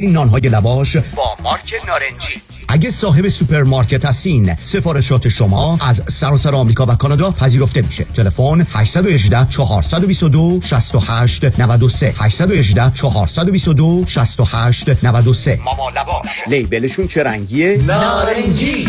این نانهای لواش با مارک نارنجی. اگه صاحب سوپرمارکت هستین سفارشات شما از سراسر آمریکا و کانادا پذیرفته میشه. تلفن 818 422 68 93 818 422 68 93 ماما لواش label شون چه رنگیه؟ نارنجی.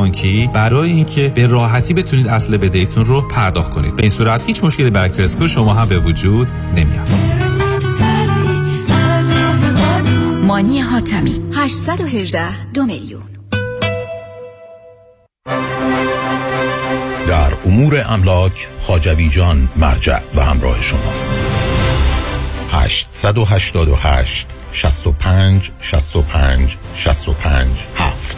بانکی برای اینکه به راحتی بتونید اصل بدهیتون رو پرداخت کنید. به این صورت هیچ مشکلی برای کرسکو شما هم به وجود نمیاد. مانی حاتمی 818 دو میلیون. در امور املاک خاجوی جان مرجع و همراه شماست 888 65 65 65 7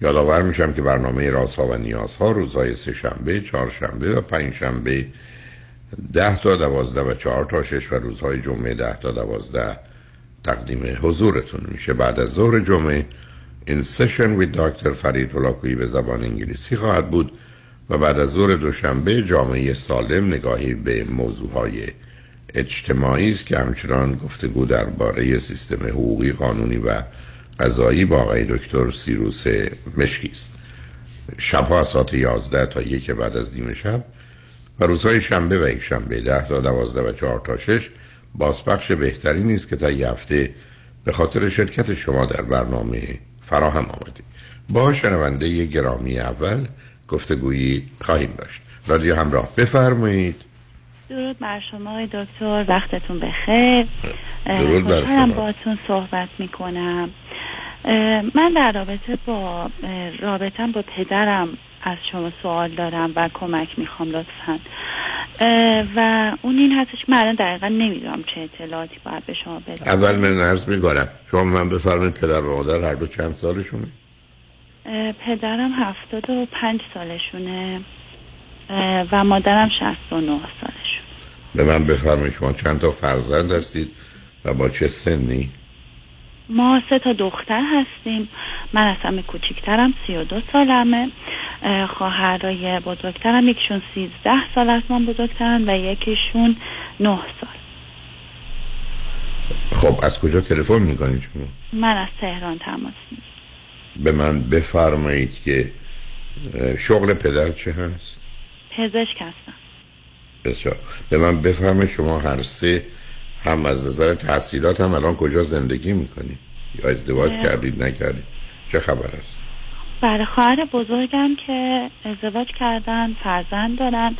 یادآور میشم که برنامه رازها و نیازها روزهای سه شنبه، چهار شنبه و پنج شنبه ده تا دوازده و چهار تا شش و روزهای جمعه ده تا دوازده تقدیم حضورتون میشه. بعد از ظهر جمعه این سشن وی دکتر فرید هلاکویی به زبان انگلیسی خواهد بود و بعد از ظهر دوشنبه جامعه سالم نگاهی به موضوعهای اجتماعی است که همچنان گفتگو درباره سیستم حقوقی قانونی و قضایی با آقای دکتر سیروس مشکی است. شبها از ساعت 11 تا یک بعد از نیمه شب و روزهای شنبه و یک شنبه 10 تا 12 و 4 تا 6 بازپخش بهتری نیست که تا یه هفته به خاطر شرکت شما در برنامه فراهم آمده با شنونده گرامی اول گفتگویی خواهیم داشت. رادیو همراه بفرمایید. درود بر شما آقای دکتر. وقتتون بخیر. درود بر شما. باهاتون صحبت می‌کنم. من در رابطه با رابطم با پدرم از شما سوال دارم و کمک می‌خوام لطفا. و اون این هستش که من الان دقیقا نمی‌دونم چه اطلاعاتی باید به شما بدم. اول من عرض می‌کنم شما من بفرمایید پدر و مادر هر دو چند سالشونه؟ پدرم هفتاد و پنج سالشونه و مادرم شست و نه سالشون به من بفرمایید شما چند تا فرزند هستید و با چه سنی؟ ما سه تا دختر هستیم. من از همه کوچیکترم سی و دو سالمه. خواهرای بزرگترم یکیشون سیزده سال از من بزرگترن و یکیشون نه سال. خب از کجا تلفن می‌کنید شما من از تهران تماس به من بفرمایید که شغل پدر چه هست؟ پزشک هستم. بسیار. به من بفرمایید شما هر سه هم از نظر تحصیلات هم الان کجا زندگی می‌کنید یا ازدواج کردید نکردید؟ چه خبر است؟ برای خواهر بزرگم که ازدواج کردن فرزند دارن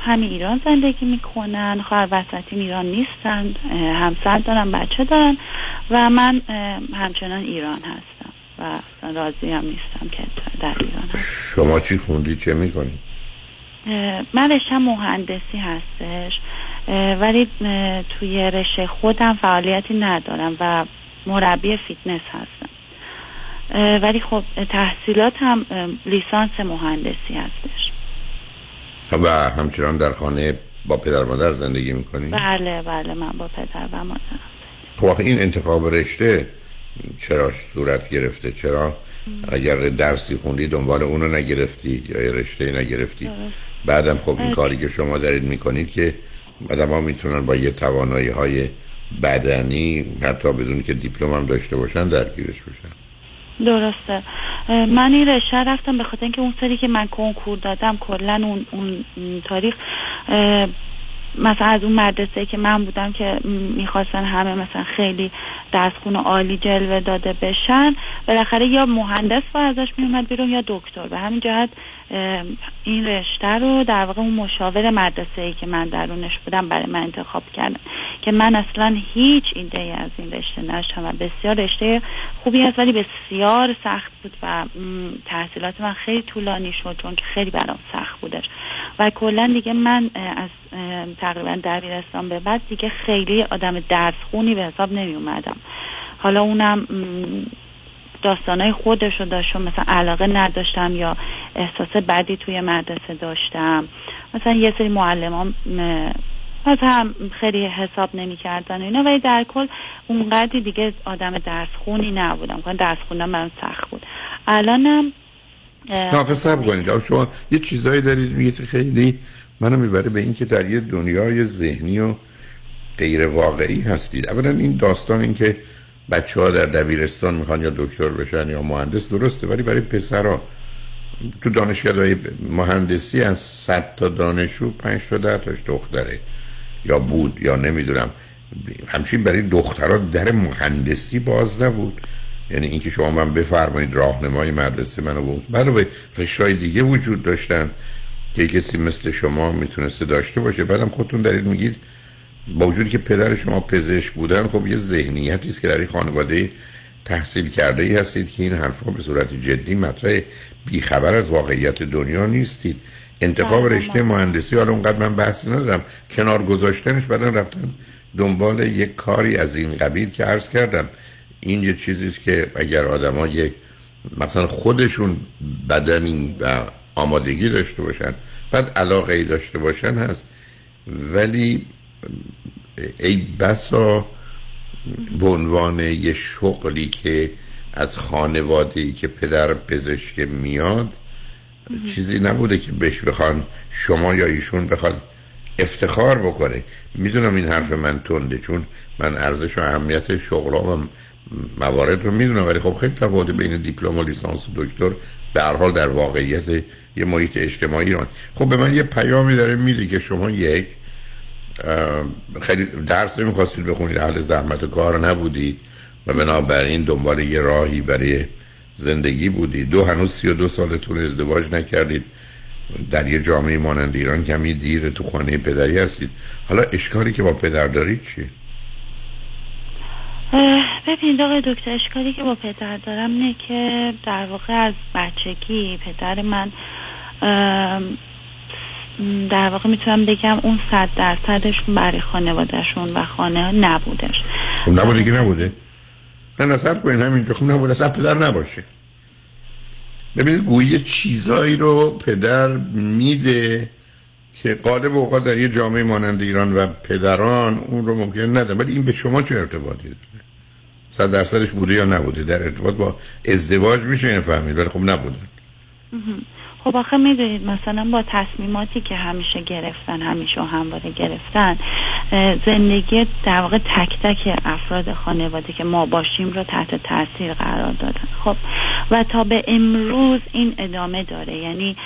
همین ایران زندگی می‌کنن خواهر وسطی ایران نیستن همسر دارن بچه دارن و من همچنان ایران هستم و راضی هم نیستم که در ایران هستم. شما چی خوندی چه می‌کنی؟ من رشته مهندسی هستش. ولی توی رشته خودم فعالیتی ندارم و مربی فیتنس هستم. ولی خب تحصیلات هم لیسانس مهندسی هستش. و همچنان در خانه با پدر مادر زندگی می‌کنی؟ بله بله من با پدر و مادر. خب این انتخاب رشته چرا صورت گرفته؟ چرا اگر درسی خوندی دنبال اونو نگرفتی یا رشته نگرفتی؟ بعدم خب این کاری که شما دارید می‌کنید که آدم ها می‌تونن با یه توانایی های بدنی حتی بدون که دیپلم هم داشته باشن درگیرش بشن. درسته. من این رشته رفتم به خاطر اینکه اون سری که من کنکور دادم کلا اون, اون تاریخ مثلا از اون مدرسه که من بودم که می‌خواستن همه مثلا خیلی دستخون عالی جلوه داده بشن بالاخره یا مهندس با ازش میومد بیرون یا دکتر. به همین جهت این رشته رو در واقع اون مشاور مدرسه ای که من درونش بودم برای من انتخاب کردم که من اصلا هیچ ایده ای از این رشته نشتم و بسیار رشته خوبی هست ولی بسیار سخت بود و تحصیلات من خیلی طولانی شد چون خیلی برام سخت بودش و کلا دیگه من از تقریبا دبیرستان به بعد دیگه خیلی آدم درس خونی به حساب نمی اومدم حالا اونم داستانای خودش رو داشتم مثلا علاقه نداشتم یا احساس بدی توی مدرسه داشتم. مثلا یه سری معلمان پس هم خیلی حساب نمی کردن اینا ولی در کل اونقدری دیگه آدم درس خونی نبودم. کنم درس من سخت بود. الانم نه سب کنید. شما یه چیزایی دارید میگید خیلی منو می‌بره به اینکه در یه دنیای ذهنی و غیر واقعی هستید. اولا این داستان این که بچه ها در دبیرستان می‌خوان یا دکتر بشن یا مهندس درسته ولی برای پسرها تو دانشگاه مهندسی از 100 تا دانشجو 5 تا 10 تاش دختره. یا بود یا نمی‌دونم. همچین برای دخترها در مهندسی باز نبود. یعنی اینکه شما من بفرمایید راهنمای مدرسه منو بود به فشای دیگه وجود داشتن که کسی مثل شما می‌تونسته داشته باشه. بعدم خودتون دارید میگید با وجودی که پدر شما پزشک بودن خب یه ذهنیتی است که در این خانواده تحصیل کرده ای هستید که این حرفا به صورت جدی مطرح بیخبر از واقعیت دنیا نیستید. انتخاب بله، رشته مهندسی حالا اونقدر من بحث ندارم کنار گذاشتنش بعدا رفتن دنبال یک کاری از این قبیل که عرض کردم. این یه چیزی که اگر آدما یک مثلا خودشون بدنی و آمادگی داشته باشن بعد علاقه ای داشته باشن هست ولی ای بسا به عنوان یه شغلی که از خانواده ای که پدر پزشک میاد چیزی نبوده که بهش بخوان شما یا ایشون بخواد افتخار بکنه. می‌دونم این حرف من تنده چون من ارزش و اهمیت شغل و موارد رو می‌دونم ولی خب خیلی تفاوت بین دیپلم و لیسانس و دکتر به هر حال در واقعیت یه محیط اجتماعی ایران. خب به من یه پیامی داره میده که شما یک خیلی درس نمی‌خواستید بخونید اهل زحمت کار نبودید و بنابراین دنبال یه راهی برای زندگی بودید. دو هنوز سی و دو سالتون ازدواج نکردید. در یه جامعه مانند ایران کمی دیر تو خانه پدری هستید. حالا اشکالی که با پدر دارید چیه؟ ببینید آقای دکتر اشکالی که با پدر دارم نه که در واقع از بچگی پدر من در واقع می‌تونم بگم اون صد درصدشون برای خانوادهشون و خانه نبودش. خب نبوده که نبوده. نه نصب کنین همینجا. خب نبوده اصلا پدر نباشه. ببینید گویی چیزایی رو پدر میده که قالب اوقات در یه جامعه مانند ایران و پدران اون رو ممکن نده ولی این به شما چه ارتباطی داره؟ صد درصدش بوده یا نبوده؟ در ارتباط با ازدواج میشه این فهمید؟ ولی خب نبودن خب آخه می‌دونید مثلا با تصمیماتی که همیشه گرفتن همیشه همواره گرفتن زندگی در واقع تک تک افراد خانواده که ما باشیم رو تحت تاثیر قرار دادن. خب و تا به امروز این ادامه داره. یعنی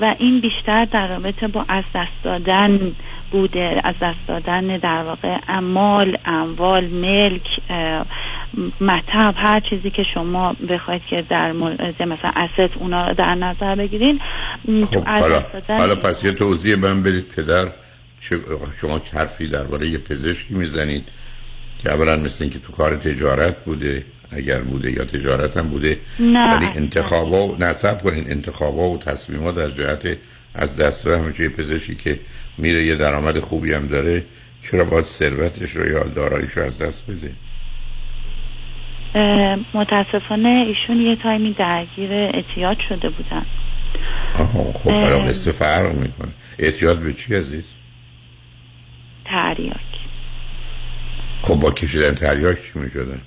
و این بیشتر در رابطه با از دست دادن بوده از دست دادن در واقع امال اموال ملک مطب هر چیزی که شما بخواید که در مورد مثلا اسست اونا رو در نظر بگیرین. خب حالا, حالا پس یه توضیح من بدید پدر شما حرفی درباره یه پزشکی می‌زنید که اولا مثل اینکه تو کار تجارت بوده اگر بوده یا تجارت هم بوده نه. ولی انتخابا و نصب کنین انتخابا و تصمیمات از جهت از دست و همچه پزشکی که میره یه درآمد خوبی هم داره چرا باید ثروتش رو یا داراییش رو از دست بده؟ متاسفانه ایشون یه تایمی درگیر اعتیاد شده بودن خب برای قصه فرق می‌کنه اعتیاد به چی عزیز؟ تریاک خب با کشیدن تریاک چی می‌شدن؟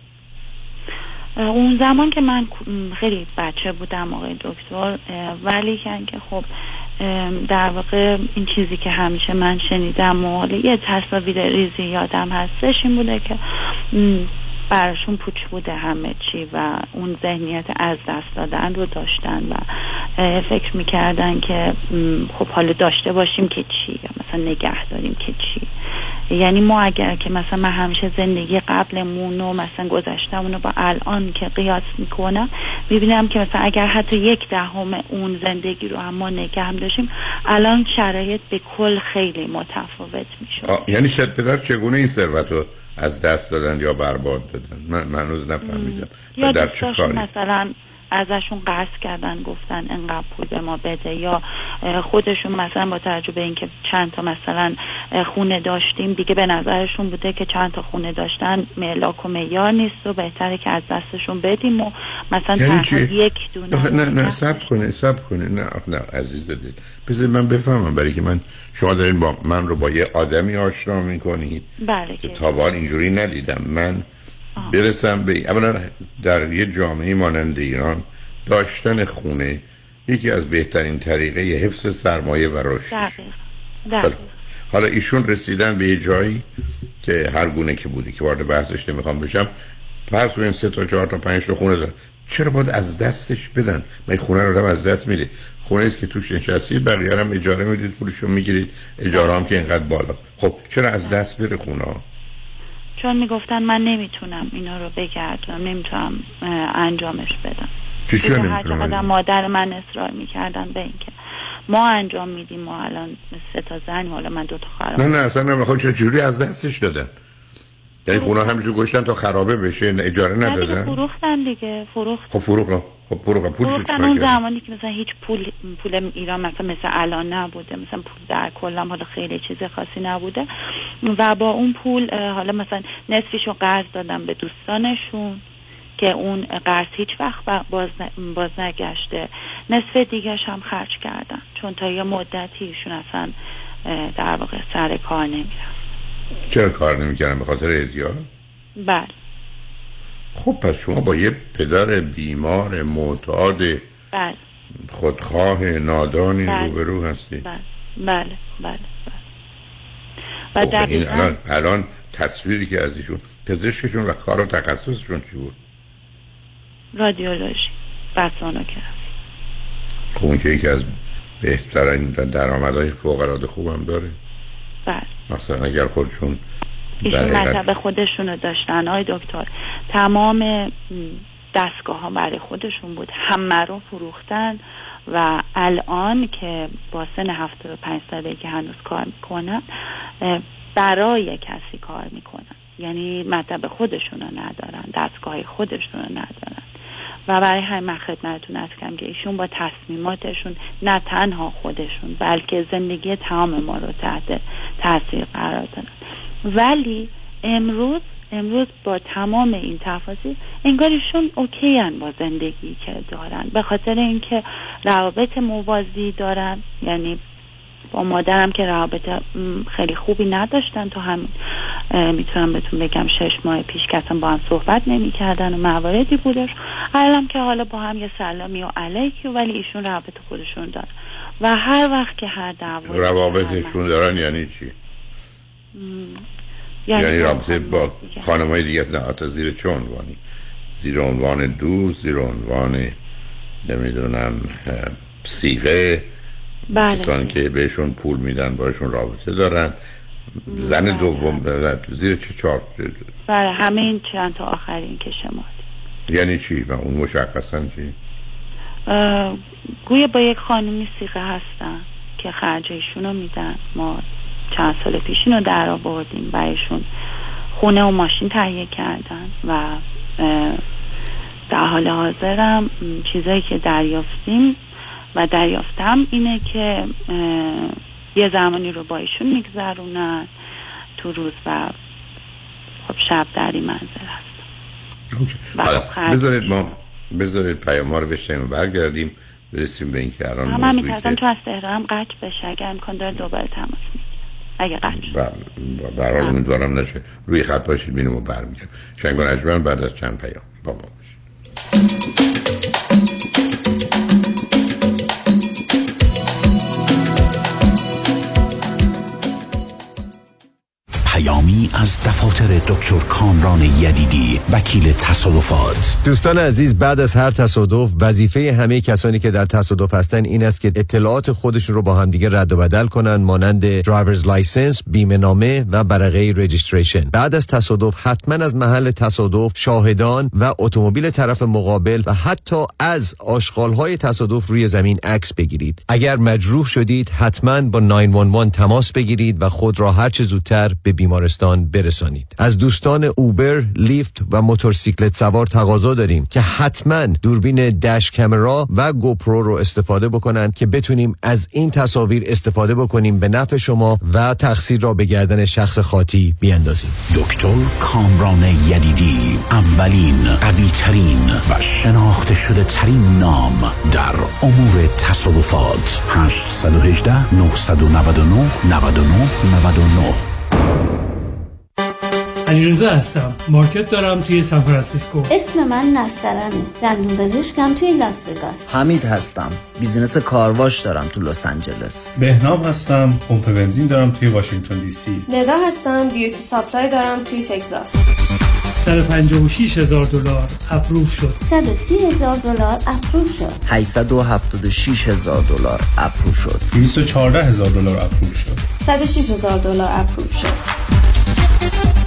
اون زمان که من خیلی بچه بودم آقای دکتر ولی که خب در واقع این چیزی که همیشه من شنیدم و یه تصاویر ریزی یادم هستش این بوده که براشون پوچ بوده همه چی و اون ذهنیت از دست دادن رو داشتن و فکر می‌کردن که خب حالا داشته باشیم که چی؟ یا مثلا نگه داریم که چی؟ یعنی ما اگر که مثلا من همیشه زندگی قبلمون و مثلا گذشتمون رو با الان که قیاس می‌کنم می‌بینم که مثلا اگر حتی یک دهم اون زندگی رو هم ما نگه هم داشتیم الان شرایط به کل خیلی متفاوت میشه یعنی شاید پدر چگونه این ثروت رو از دست دادن یا برباد دادن؟ من منوز نفهمیدم. یا در چه کاری؟ مثلا ازشون قصد کردن گفتن انقدر پول به ما بده یا خودشون مثلا با توجه به اینکه چند تا مثلا خونه داشتیم دیگه به نظرشون بوده که چند تا خونه داشتن ملاک و میار نیست و بهتره که از دستشون بدیم و مثلا یعنی یک دونه نه نه سب کنه سب کنه نه نه عزیز دل. بذار من بفهمم برای که من شما دارین با من رو با یه آدمی آشنا می‌کنید بله که تا اینجوری ندیدم. من برسم به اولا در یه جامعه مانند ایران داشتن خونه یکی از بهترین طریقه حفظ سرمایه و رشد. حالا ایشون رسیدن به یه جایی که هر گونه که بودی که وارد بحثش نمی‌خوام بشم فرض کنیم سه تا چهار تا پنج تا خونه دارن. چرا باید از دستش بدن؟ من خونه رو از دست میده خونه است که توش نشستید بقیه هم اجاره می‌دید پولشو می‌گیرید اجاره هم که اینقدر بالا. خب چرا از دست بره خونه چون می‌گفتن من نمی‌تونم اینا رو بگردم نمی‌تونم انجامش بدم. چی مادر من اصرار می‌کردن به اینکه ما انجام میدیم ما الان سه تا زن حالا من دو تا خواهرم. نه نه اصلا نمی‌خوام چه جوری از دستش دادن؟ یعنی خونه همینجور گشتن تا خرابه بشه اجاره ندادن؟ فروختن دیگه فروخت. خب فروخت خب فروخت. پولشو چیکار اون زمانی که مثلا هیچ پول پول ایران مثلا مثل الان نبوده مثلا پول در کلم حالا خیلی چیز خاصی نبوده. و با اون پول حالا مثلا نصفیشو قرض دادم به دوستانشون که اون قرض هیچ وقت باز, باز نگشته. نصف دیگرش هم خرج کردن. چون تا یه مدتی ایشون اصلا در واقع سر کار نمیرن چرا کار نمی‌کردن به خاطر اعتیاد بله. خب پس شما با یه پدر بیمار معتاد بله. خودخواه نادانی بله. روبرو هستی. بله. بله بله, بله. خب این الان, الان تصویری که از ایشون پزشکشون و کار و تخصصشون چی بود؟ رادیولوژی. بسانو کرد. خب اون که یکی از بهترین درآمدهای فوق العاده خوبم داره. بله. مثلا اگر خودشون ایشون مطب خودشون رو داشتن. آی دکتر تمام دستگاه ها برای خودشون بود. همه رو فروختن و الان که با سن 75 ساله که هنوز کار می‌کنن برای کسی کار می‌کنن. یعنی مطب خودشون رو ندارن دستگاه خودشون رو ندارن. و برای همین من خدمتتون از که ایشون با تصمیماتشون نه تنها خودشون بلکه زندگی تمام ما رو تحت تاثیر قرار دادن. ولی امروز امروز با تمام این تفاصیل انگارشون اوکی با زندگی که دارن. به خاطر اینکه روابط موازی دارن یعنی با مادرم که روابط خیلی خوبی نداشتن. تا هم می‌تونم بهتون بگم شش ماه پیش که اصلا با هم صحبت نمی‌کردن و مواردی بودش. الان که حالا با هم یه سلامی و علیکی ولی ایشون روابط خودشون دارن و هر وقت که هر دعوا روابطشون دارن یعنی چی؟ یعنی, یعنی رابطه با خانم های دیگه نه زیر چه عنوانی؟ زیر عنوان دوست زیر عنوان نمی‌دونم سیغه بله. کسانی که بهشون پول میدن باشون رابطه دارن. زن دوم زیر چه چهار بله همه این چند تا آخرین که شما یعنی چی؟ و اون مشخصا چی؟ گویا با یک خانمی سیغه هستن که خرجایشون رو میدن. ما چند سال پیشین رو در آوردیم. برایشون خونه و ماشین تهیه کردن. و در حال حاضرم چیزایی که دریافتیم و دریافتم اینه که یه زمانی رو با ایشون میگذرونن تو روز و خب شب در این منزل هست. خب بذارید ما بذارید پیام ها رو بشتیم و برگردیم برسیم به اینکه الان موضوعی من میترسم تو از تهران قطع بشه اگر امکان داره دوباره تماس اگه قطع برحال امیدوارم نشه. روی خط باشید بینیم و برمیگرد شنگان بعد از چند پیام با ما باشید. پیامی از دفاتر دکتر کامران یدیدی وکیل تصادفات. دوستان عزیز بعد از هر تصادف وظیفه همه کسانی که در تصادف هستن این است که اطلاعات خودشون رو با همدیگه رد و بدل کنن مانند driver's license بیمه نامه و برگه registration بعد از تصادف حتما از محل تصادف شاهدان و اتومبیل طرف مقابل و حتی از آشغال های تصادف روی زمین عکس بگیرید. اگر مجروح شدید حتما با 911 تماس بگیرید و خود را هر چه زودتر به بیمارستان برسانید. از دوستان Uber Lyft و موتورسیکلت سوار تقاضا داریم که حتما دوربین dash camera و GoPro رو استفاده بکنن که بتونیم از این تصاویر استفاده بکنیم به نفع شما و تقصیر را به گردن شخص خاطی بیاندازیم. دکتر کامران یدیدی اولین قوی ترین و شناخته شده ترین نام در امور تصادفات. 818 999 99 99 علیرضا هستم. مارکت دارم توی سان فرانسیسکو. اسم من نسترنه دندون پزشکم توی لاس وگاس. حمید هستم. business کارواش دارم تو لس آنجلس. بهنام هستم. پمپ بنزین دارم توی واشنگتن دی سی. ندا هستم. beauty supply دارم توی تگزاس. 156 هزار دلار approve شد. 130 هزار دلار اپروف شد. 876 هزار دلار approve شد. 214 هزار دلار approve شد. 106 هزار دلار اپروف شد.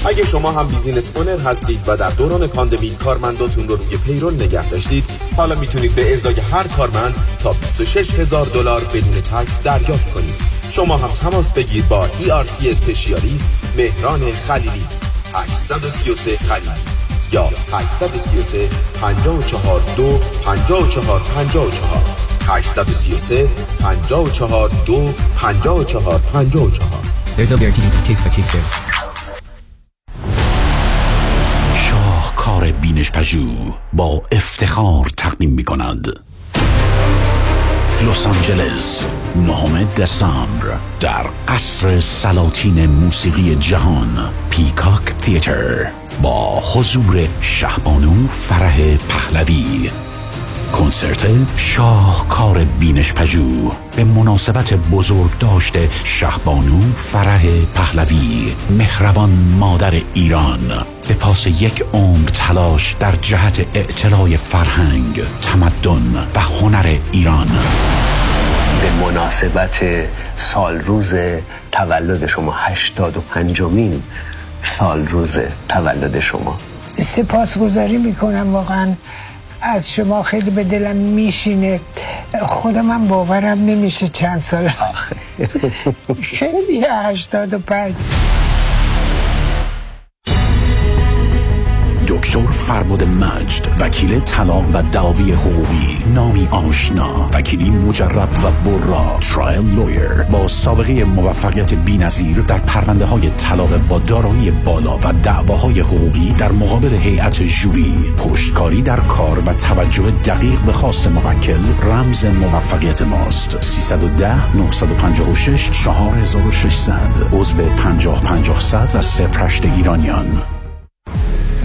اگه شما هم business owner هستید و در دوران پاندمی کارمنداتون رو روی payroll نگه داشتید حالا می‌تونید به ازای هر کارمند تا 26 هزار دلار بدون tax دریافت کنید. شما هم تماس بگیر با ERC specialist مهران خلیلی. 833 خلیلی. یا 833 54 2 54 54 833 54 2 54 54 There's no guarantee case by case شاهکار بینش پژو با افتخار تقدیم می کند لس آنجلس نهم دسامبر در قصر سلاطین موسیقی جهان پیکاک تیتر با حضور شهبانو فرح پهلوی. کنسرت شاهکار بینش پژو. به مناسبت بزرگ داشته شهبانو فرح پهلوی مهربان مادر ایران. به پاس یک عمر تلاش در جهت اعتلاع فرهنگ تمدن و هنر ایران. به مناسبت سال روز تولد شما هشتاد و پنجمین سال روز تولد شما. سپاسگزاری می‌کنم واقعا از شما خیلی به دلم میشینه. خودم هم باورم نمیشه چند سال خیلی هشتاد و پنج. دکتر فربود مجد وکیل طلاق و دعاوی حقوقی نامی آشنا وکیلی مجرب و برا ترایل لویر با سابقه موفقیت بینظیر در پرونده های طلاق با دارایی بالا و دعواهای حقوقی در مقابل هیئت جوری پشتکاری در کار و توجه دقیق به خواست موکل رمز موفقیت ماست. 310 956 4600 عضو 50 500 و 08 ایرانیان.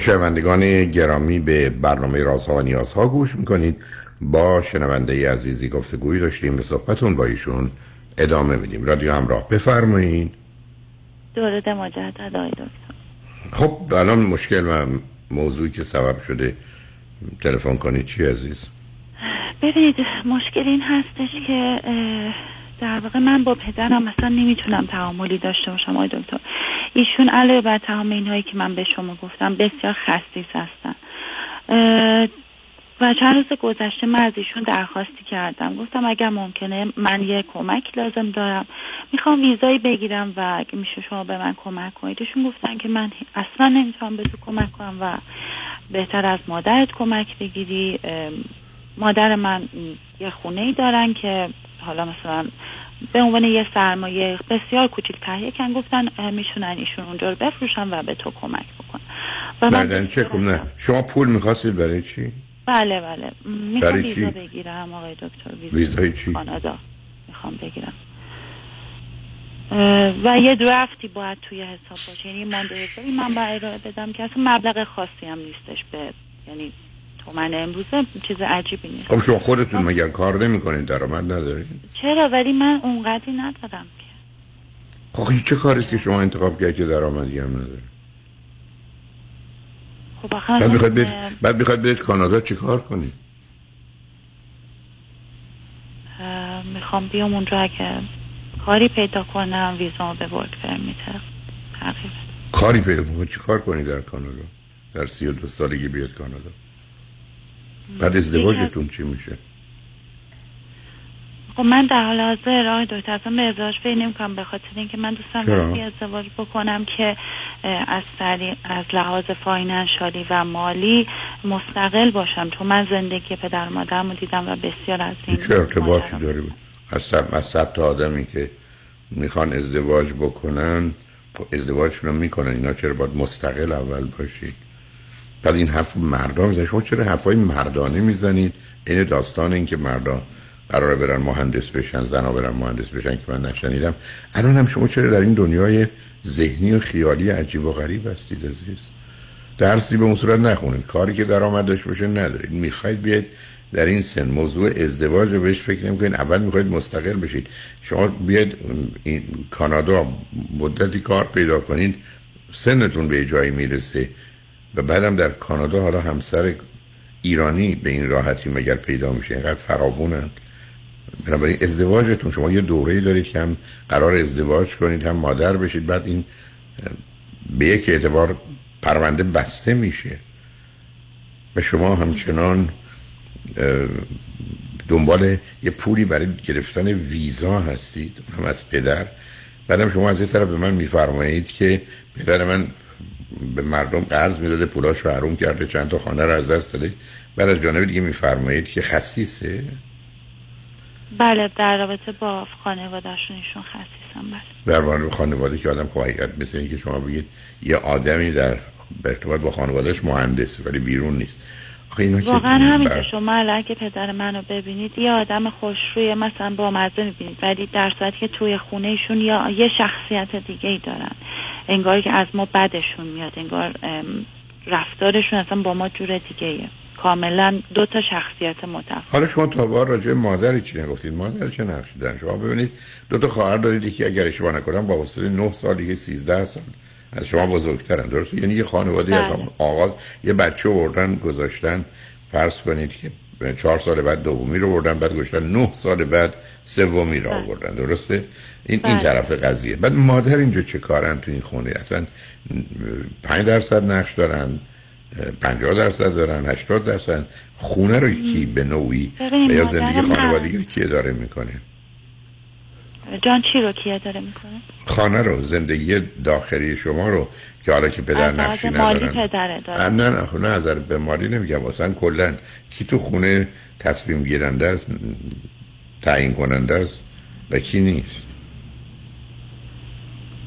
شنوندگان گرامی به برنامه رازها و نیازها گوش می‌کنید. با شنونده عزیزی گفتگویی داشتیم به صحبتون با ایشون ادامه میدیم. رادیو همراه بفرمایید. درود مجدد آقای دکتر. خب الان مشکل و موضوعی که سبب شده. تلفن کنید چی عزیز؟ ببینید مشکل این هستش که در واقع من با پدرم مثلا نمی‌تونم تعاملی داشته باشم آقای دکتر. ایشون علاوه بر تمام اینهایی که من به شما گفتم بسیار خستیز هستن. و چند روز گذشته من از ایشون درخواستی کردم. گفتم اگر ممکنه من یه کمک لازم دارم. می‌خوام ویزایی بگیرم و اگه میشه شما به من کمک کنید. ایشون گفتن که من اصلا نمی‌تونم به تو کمک کنم و بهتر از مادرت کمک بگیری. مادر من یه خونه ای دارن که حالا مثلا به عنوان یه سرمایه بسیار کوچیک تهیه کن گفتن میشونن ایشون اونجا رو بفروشن و به تو کمک بکن و من چه کم نه شما پول می‌خواستید برای چی؟ بله بله. می‌خوام ویزا بگیرم آقای دکتر ویزا. ویزای چی؟ کانادا. می‌خوام بگیرم. و یه درفتی باید توی حساب باشه. یعنی مانده حسابی من باید ارائه بدم که اصلا مبلغ خاصی هم نیستش به یعنی تومن امروزه چیز عجیبی نیست. خب شما خودتون مگر کار نمی کنید درآمد ندارید؟ چرا؟ ولی من اونقدری ندارم که. خب چه کاریست که شما انتخاب کردید که درآمدی هم نداره خب بعد می‌خواید برید بعد می‌خواید برید کانادا چیکار کنید؟ می‌خوام بیام اونجا اگه کاری پیدا کنم ویزا به ورک پرمیت کاری پیدا کنید؟ چیکار کنید در کانادا؟ در سی و دو سالگی بیاد کانادا. بعد ازدواجتون چی میشه؟ خب من در حال حاضر آقای دکتر اصلا به ازدواج فکر نمی‌کنم به خاطر اینکه من دوستم وقتی ازدواج بکنم که از طریق از لحاظ فاینانشالی و مالی مستقل باشم چون من زندگی پدر مادرمو دیدم و بسیار از این چه ارتباطی داری؟ از صد از صد تا آدمی که می‌خوان ازدواج بکنن ازدواجشون رو می‌کنن اینا چرا باید مستقل اول باشید بعد این حرف مردان می‌زنید شما چرا حرفای مردانه می‌زنید این داستان این که مردان قراره برن مهندس بشن زنا برن مهندس بشن که من نشنیدم. الان هم شما چرا در این دنیای ذهنی و خیالی عجیب و غریب هستید عزیز؟ درسی به اون صورت نخونید کاری که درآمد داشته باشه ندارید. می‌خواید بیاید در این سن موضوع ازدواج رو بهش فکر نمی‌کنید. اول می‌خواید مستقل بشید. شما بیاید این کانادا مدتی کار پیدا کنید. سنتون به جایی می‌رسه. و بعدم در کانادا حالا همسر ایرانی به این راحتی مگر پیدا میشه؟ اینقدر فرابونن بنابراین ازدواجتون شما یه دوره دارید که هم قرار ازدواج کنید هم مادر بشید بعد این به یک اعتبار پرونده بسته میشه. و شما همچنان دنبال یه پولی برای گرفتن ویزا هستید هم از پدر. بعدم شما از یه طرف به من میفرمایید که پدر من به مردم قرض می‌داده پولاش رو حروم کرده چند تا خانه رو از دست داده. بعد از جانب دیگه میفرمایید که خصیصه. بله در رابطه با خانوادهشون ایشون خصیصم بله. در مورد خانواده که آدم خب حقیقت مثل اینکه شما بگید یه آدمی در ارتباط با خانوادهش مهندسه ولی بیرون نیست. واقعا همین بر- که شما الان که پدر منو ببینید یه آدم خوشروی مثلا با مزه می‌بینید ولی در صورتی که توی خونه ایشون یا یه شخصیت دیگه ای دارن. انگار که از ما بدشون میاد انگار رفتارشون اصلا با ما جور دیگه ایه. کاملا دو تا شخصیت متفاوت. حالا شما تا بار راجع به مادر چی نگفتید مادر چه نقشی دارن؟ شما ببینید دو تا خواهر دارید یکی اگر اشتباه نکنم با واسطه 9 سال دیگه 13 سال. از شما بزرگترن درسته؟ یعنی یه خانواده از بله. همون آغاز یه بچه آوردن گذاشتن. فرض کنید که چهار سال بعد دومی رو آوردن بعد گذاشتن 9 سال بعد سومی رو آوردن درسته؟ این این بله. طرف قضیه. بعد مادر اینجا چه کارن تو این خونه؟ اصلا 5 درصد نقش دارن 50 درصد دارن 80 درصد. خونه رو کی به نوعی یا زندگی. خانوادگی رو کی اداره می‌کنه؟ جان چی رو کیه داره می‌کنه؟ خانه رو زندگی داخلی شما رو. که حالا که پدر از نقشی ندارن. نه نه نه نه نظر به مالی نمیگم. اصلا کلا کی تو خونه تصمیم گیرنده است تعیین کننده است و کی نیست.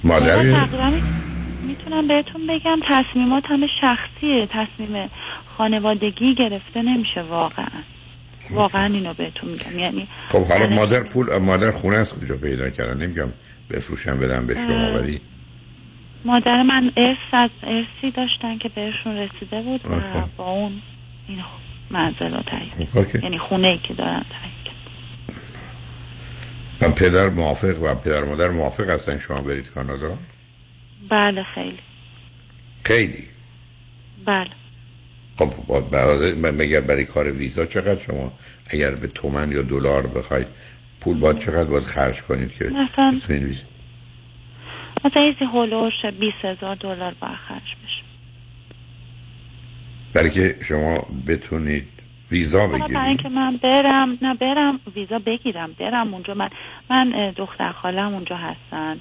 مادر می‌تونم بهتون بگم تصمیمات همه شخصیه. تصمیم خانوادگی گرفته نمیشه واقعا. واقعا اینو بهتون میگم. یعنی خب حالا مادر پول مادر خونه از کجا پیدا کردن؟ نمیگم بفروشم بدم به شما. ولی مادر من ارث از ارثی داشتن که بهشون رسیده بود و. با اون این منزل رو. اوکی. یعنی خونه ای که دارن کرد. و پدر موافق و پدر مادر موافق هستن شما برید کانادا بله خیلی خیلی بله خب مگر برای کار ویزا چقدر شما اگر به تومن یا دلار بخواید پول باید چقدر باید خرج کنید که مثلا مثلا ایزی هلوش 20 هزار دلار باید خرج بشه برای که شما بتونید ویزا حالا برای بگیرید. اینکه من برم نه برم ویزا بگیرم برم اونجا. من من دختر خالم اونجا هستن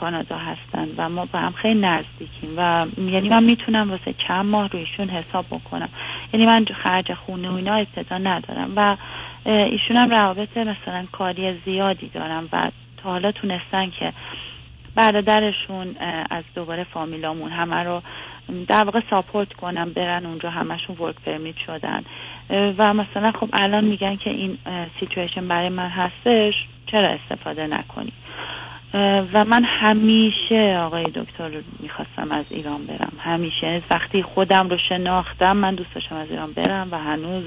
کانادا هستن و ما با هم خیلی نزدیکیم و یعنی من می‌تونم واسه چند ماه رویشون حساب بکنم. یعنی من خرج خونه و اینا ابتدا ندارم و ایشون هم روابط مثلا کاری زیادی دارم و تا حالا تونستن که برادرشون از دوباره فامیلامون همه رو در واقع ساپورت کنم برن اونجا همشون ورک پرمیت شدن. و مثلا خب الان میگن که این سیچویشن برای من هستش چرا استفاده نکنی؟ و من همیشه آقای دکتر رو می‌خواستم از ایران برم. همیشه. وقتی خودم رو شناختم من دوست داشتم از ایران برم و هنوز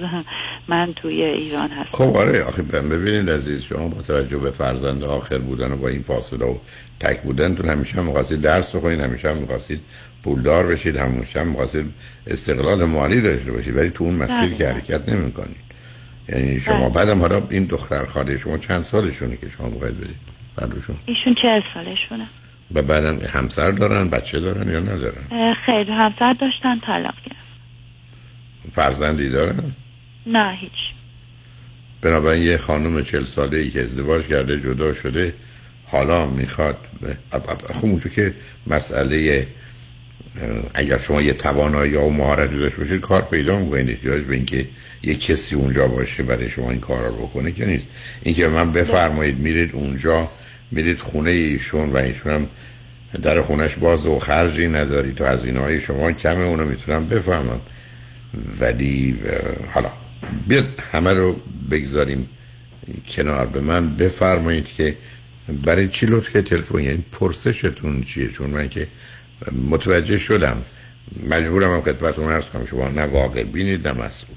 من توی ایران هستم. خب آره آخه ببینید عزیز شما با توجه به فرزند آخر بودن و با این فاصله و تک بودنتون همیشه هم می‌خواستید درس بخونید همیشه هم می‌خواستید پولدار بشید همیشه هم می‌خواستید استقلال مالی داشته باشید ولی تو اون مسیر بله. که حرکت نمی یعنی شما بعدم حالا این دختر خاله شما چند سالشونه که شما می‌خواید برید؟ بعدشون. ایشون چه سالشونه. و بعدم همسر دارن بچه دارن یا ندارن؟ خیلی همسر داشتن طلاق گرفت فرزندی دارن؟ نه هیچ. بنابراین یه خانم چل ساله ای که ازدواج کرده جدا شده حالا می‌خواد خب اونجا که مسئله اگر شما یه توانایی و مهارتی داشته باشید کار پیدا می‌کنید احتیاج به اینکه یه کسی اونجا باشه برای شما این کار رو بکنه که نیست. اینکه به من بفرمایید میرید اونجا میرید خونه ایشون و ایشون هم در خونش باز و خرجی نداری. تو هزینه های شما کمه اونو می‌تونم بفهمم. ولی حالا بیاد همه رو بگذاریم کنار به من. بفرمایید که برای چی لطف که تلفن؟ یعنی پرسشتون چیه؟ چون من که متوجه شدم. مجبورم هم خدمتتون عرض کنم. شما نه واقع بینید نه مسئول.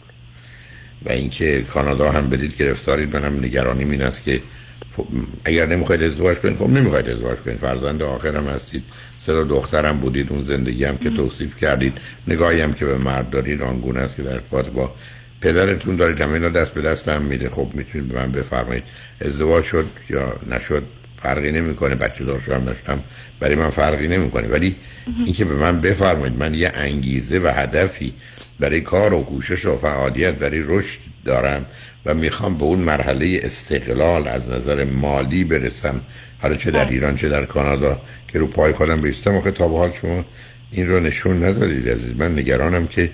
و اینکه کانادا هم برید گرفتارید منم نگرانیم این است که اگر نمی‌خواید ازدواج کنید خب نمی‌خواید ازدواج کنید. فرزند آخرم هستید سر دخترم بودید اون زندگی هم که توصیف کردید نگاهی هم که به مرد دارید آنگونه است که در ارتباط با پدرتون دارید. همه اینا دست به دست هم میده. خب می‌تونید به من بفرمایید. ازدواج شد یا نشد فرقی نمی‌کنه. بچه دار شدم نشدم برای من فرقی نمی‌کنه. ولی اینکه به من بفرمایید من یه انگیزه و هدفی برای کار و کوشش و فعالیت برای رشد دارم. و می‌خوام به اون مرحله استقلال از نظر مالی برسم. حالا چه در ایران چه در کانادا که رو پای خودم بیستم. آخه تا به حال شما این رو نشون ندادید عزیز. من نگرانم که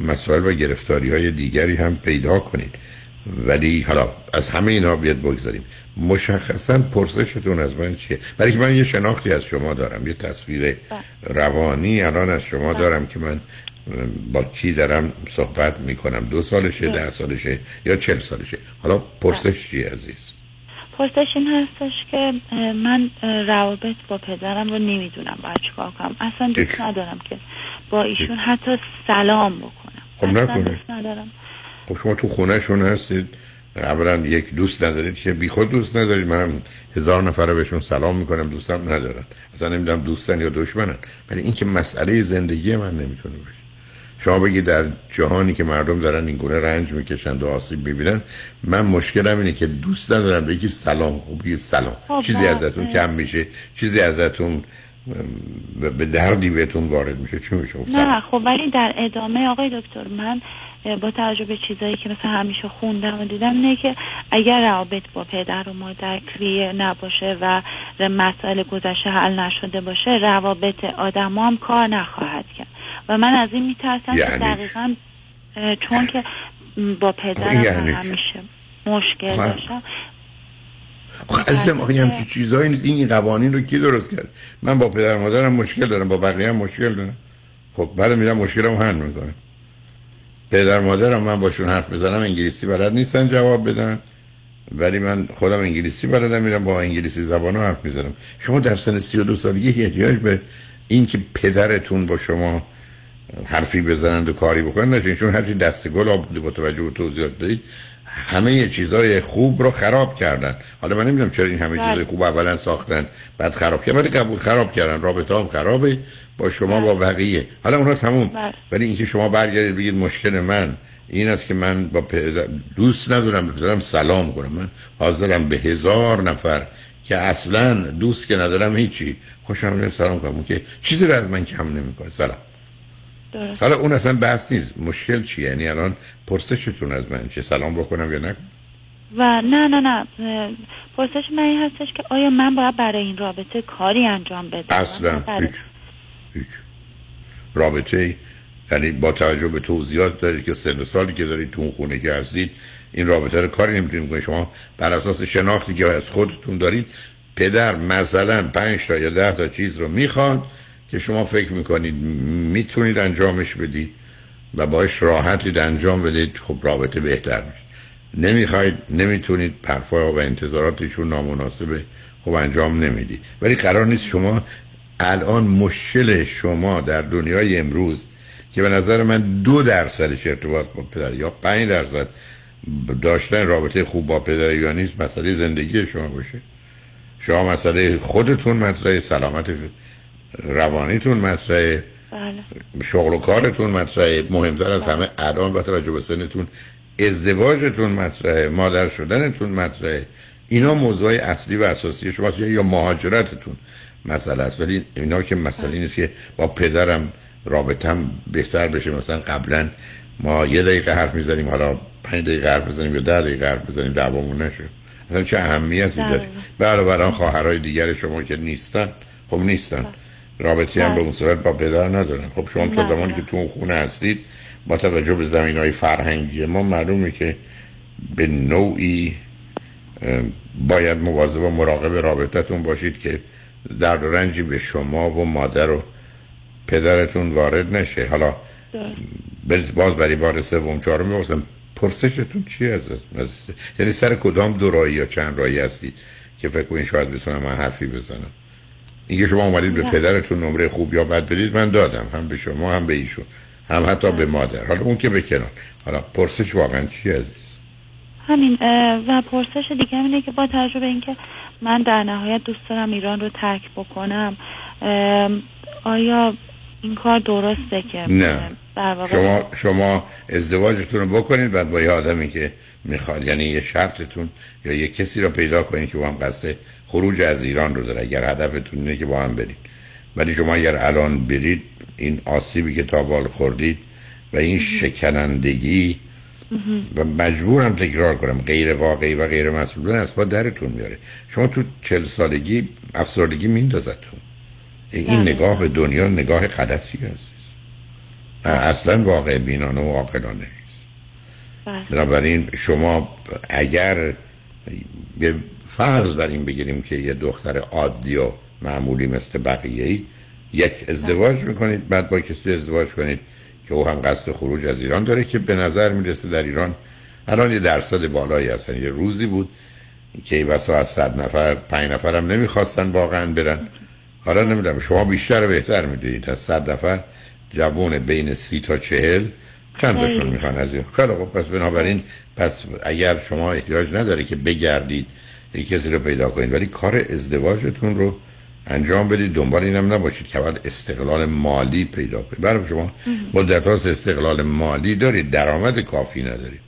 مسائل و گرفتاری های دیگری هم پیدا کنید. ولی حالا از همه اینا بیاد بگذاریم. مشخصا پرسشتون از من چیه؟ برای که من یه شناختی از شما دارم. یه تصویر روانی الان از شما دارم که من با کی دارم صحبت می‌کنم؟ دو سالشه ده سالشه یا چل سالشه؟ حالا پرسش چیه عزیز؟ پرسش این هستش که من روابط با پدرم رو نمی‌دونم باید چیکار کنم. اصلا دوست ندارم که با ایشون حتی سلام بکنم. خب نکنه. ندارم. خب شما تو خونهشون هستید. اولا یک دوست ندارید که بیخود دوست ندارید. منم هزار نفر رو بهشون سلام می‌کنم دوستم ندارن. اصلا نمی‌دونم دوستن یا دشمنن. ولی این که مسئله زندگی من نمی‌تونه باشه. شما بگید در جهانی که مردم دارن این گونه رنج می‌کشند و آسیب می‌بینن من مشکلم اینه که دوست ندارم بگی سلام بگید سلام خب، چیزی. ازتون کم میشه چیزی ازتون به دردی بهتون وارد میشه چی میشه خب. نه خب ولی در ادامه آقای دکتر من با توجه به چیزایی که مثلا همیشه خوندم و دیدم اینه که اگر روابط با پدر و مادر کلیه نباشه و مسائل گذشته حل نشده باشه روابط آدم هم کار نخواهد کرد و من از این میترسم که یعنی؟ چی؟ دقیقا چون که با پدرم یعنی؟ همیشه مشکل خب. داشتم. آخه عزیزم آخه همچین چیزهایی نیست. این قوانین رو کی درست کرد؟ من با پدر مادرم مشکل دارم با بقیه هم مشکل دارم. خب بعد میرم مشکلم حل می‌کنم. پدر مادرم من باشون حرف بزنم انگلیسی بلد نیستن جواب بدن. ولی من خودم انگلیسی بلدم میرم با انگلیسی زبان حرف می‌زنم. شما در سن 32 سالگی احتیاج به این که پدرتون با شما حرفی بزنند و کاری بکنن نشین چون هرچی دست گل آب بوده با توجه به توضیحات دادید. همه چیزای خوب رو خراب کردن. حالا من نمی‌دونم چرا این همه بله. چیزای خوب اولا ساختن بعد خراب کردن. ولی قبول خراب کردن. رابطه هم خرابه. با شما با بقیه. حالا اونها تموم. بله. ولی اینکه شما برگردید بگید مشکل من این است که من با پدر دوست ندارم به پدرم سلام کنم. من حاضرم به هزار نفر که اصلا دوست که ندارم هیچی. خوشم نمیاد. سلام کنم. اون که چیزی رو از من کم نمی‌کنه. سلام. درست. حالا اون اصلا بحث نیست. مشکل چیه؟ یعنی الان پرسشتون از من چه سلام بکنم یا نکنم و نه نه نه. پرسش من این هستش که آیا من باید برای این رابطه کاری انجام بدم؟ اصلا هیچ هیچ. رابطه یعنی با توجه به توضیحات دارید که سن و سالی که دارید تو اون خونه که هستید این رابطه رو کاری نمی‌تونید کنید شما بر اساس شناختی که از خودتون دارید پدر مثلا پنج تا یا ده تا چیز رو می‌خواد که شما فکر می‌کنید می‌تونید انجامش بدید و باش راحتید انجام بدید خب رابطه بهتر میشه. نمی‌خواید نمی‌تونید حرفا و انتظاراتشون نامناسبه خب انجام نمی‌دید. ولی قرار نیست شما الان مشکل شما در دنیای امروز که به نظر من دو درصدش ارتباط با پدر یا پنج درصد داشتن رابطه خوب با پدر یا نیست مسئله زندگی شما باشه. شما مسئله خودتون مطرح سلامت روانیتون مطرح بله. شغل و کارتون مطرحه. مهمتر از همه الان با توجه به سنتون ازدواجتون مطرحه. مادر شدنتون مطرحه. اینا موضوع اصلی و اساسی شماست یا- یا مهاجرتتون مسئله است. ولی اینا که مسئله نیست که با پدرم رابطم بهتر بشه. مثلا قبلا ما یه دقیقه حرف می‌زنیم حالا پنج دقیقه حرف بزنیم یا ده دقیقه حرف بزنیم دعوامون نشه. مثلا چه اهمیتی داره؟ بله. برای خواهرای دیگر شما که نیستن. خب نیستن. رابطی هم به اون صورت با پدر ندارن. خب شما تا زمانی. که تو اون خونه هستید با توجه به زمین های فرهنگی ما معلومه که به نوعی باید مواظب و مراقب رابطتون باشید که درد و رنجی به شما و مادر و پدرتون وارد نشه. حالا باز برای بار سوم چهارم می‌پرسم پرسشتون چی از یعنی سر کدام دو رایی یا چند رایی هستید که فکر کنید شاید بتونم من حرفی بزنم؟ اینکه شما اومدید به. پدرتون نمره خوب یا بد بدید من دادم. هم به شما هم به ایشون. هم حتی به مادر. حالا اون که به کنار. حالا پرسش واقعا چی عزیز؟ همین و پرسش دیگه اینه که با توجه به اینکه من در نهایت دوست دارم ایران رو ترک بکنم آیا این کار درسته که نه. در شما شما ازدواجتون رو بکنید بعد با یه آدمی که می‌خواد. یعنی یه شرطتون یا یه کسی رو پیدا کنید که با هم قصد خروج از ایران رو داره. اگر هدفتون اینه که با هم برید. ولی شما اگر الان برید این آسیبی که تا بال خوردید و این شکنندگی و مجبورم تکرار کنم. غیر واقعی و غیر مسئولانه از با درتون میاره. شما تو چل سالگی افسردگی میندازتون این نگاه به دنیا نگاه غلطی است اصلا واقع بینانه و عاقلانه است. بله. بنابراین شما اگر به فرض بر این بگیریم که یه دختر عادی و معمولی مثل بقیه ای یک ازدواج می‌کنید بعد با کسی ازدواج کنید که او هم قصد خروج از ایران داره که به نظر می‌رسه در ایران الان یه درصد بالایی هستن. یه روزی بود که بسا از صد نفر پنج نفر هم نمی‌خواستن واقعا برن. حالا نمی‌دونم شما بیشتر بهتر می‌دونید. از صد نفر جوون بین سی تا چهل چند تاشون می‌خوان از این؟ خیلی خب پس بنابراین پس اگر شما احتیاج نداره که بگردید یک کسی رو پیدا کنید ولی کار ازدواجتون رو انجام بدید دنبال اینم نباشید که استقلال مالی پیدا کنید. برای شما مدت استقلال مالی دارید درآمد کافی ندارید.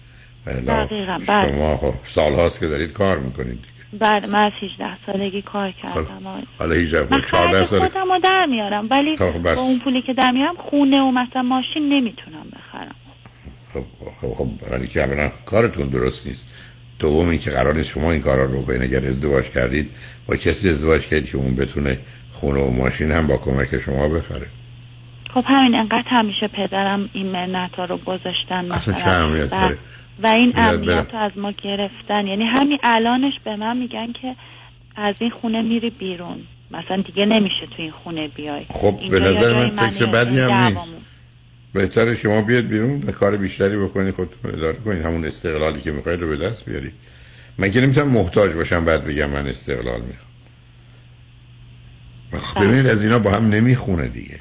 دقیقاً، بله. شما خب سال هاست که دارید کار می‌کنید. بعد من از 18 سالگی کار کردم. آقای. حالا 18 من خب 14 خرج سال خودم رو در میارم ولی خب، خب،. با اون پولی که در میارم خونه و مثلا ماشین نمی‌تونم بخرم. خب خب خب ولی که اولا کارتون درست نیست. دوم اینکه قرار نیست شما این کارا رو بکنید اگر ازدواج کردید با کسی ازدواج کردید که اون بتونه خونه و ماشین هم با کمک شما بخره. خب همین انقدر همیشه پدرم این منت رو گذاشتن اصلا چه مثلا و, این. امنیت رو از ما گرفتن. یعنی همین الانش به من میگن که از این خونه میری بیرون. مثلا دیگه نمیشه تو این خونه بیای. خب به نظر من فکر بدی هم. نیست. بهتر شما بیاد بیرون و کار بیشتری بکنید خودتون اداره کنید همون استقلالی که می‌خواید رو به دست بیارید من که نمی‌تونم محتاج باشم بعد بگم من استقلال می‌خوام. خب ببینید از اینا با هم نمی‌خونه دیگه.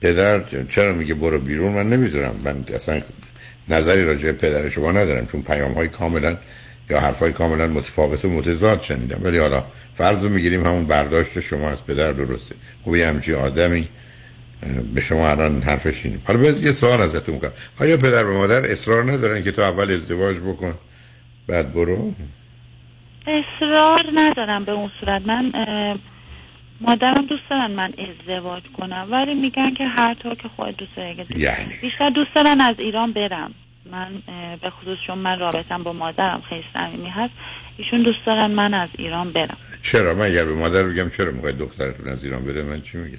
پدر چرا میگه برو بیرون؟ من نمی‌دونم. من اصلا نظری راجع به پدر شما ندارم چون پیام های کاملا یا حرف های کاملا متفاوت و متضاد شنیدم. ولی حالا فرض رو می‌گیریم همون برداشت شما از پدر درسته. خب یه همچی آدمی به شما الان حرفش اینه. حالا یه سوال ازتون کنم. آیا پدر و مادر اصرار ندارن که تو اول ازدواج بکن بعد برو؟ اصرار ندارم به اون صورت. من مادرم دوست دارن من ازدواج کنم ولی میگن که هر طور که خود دوست داری یعنی بیشتر دوست دارن از ایران برم من به خصوص چون من رابطم با مادرم خیلی صمیمی هست ایشون دوست دارن من از ایران برم. چرا؟ من اگر به مادر بگم چرا می‌خوای دخترتون از ایران بره؟ من چی میگم؟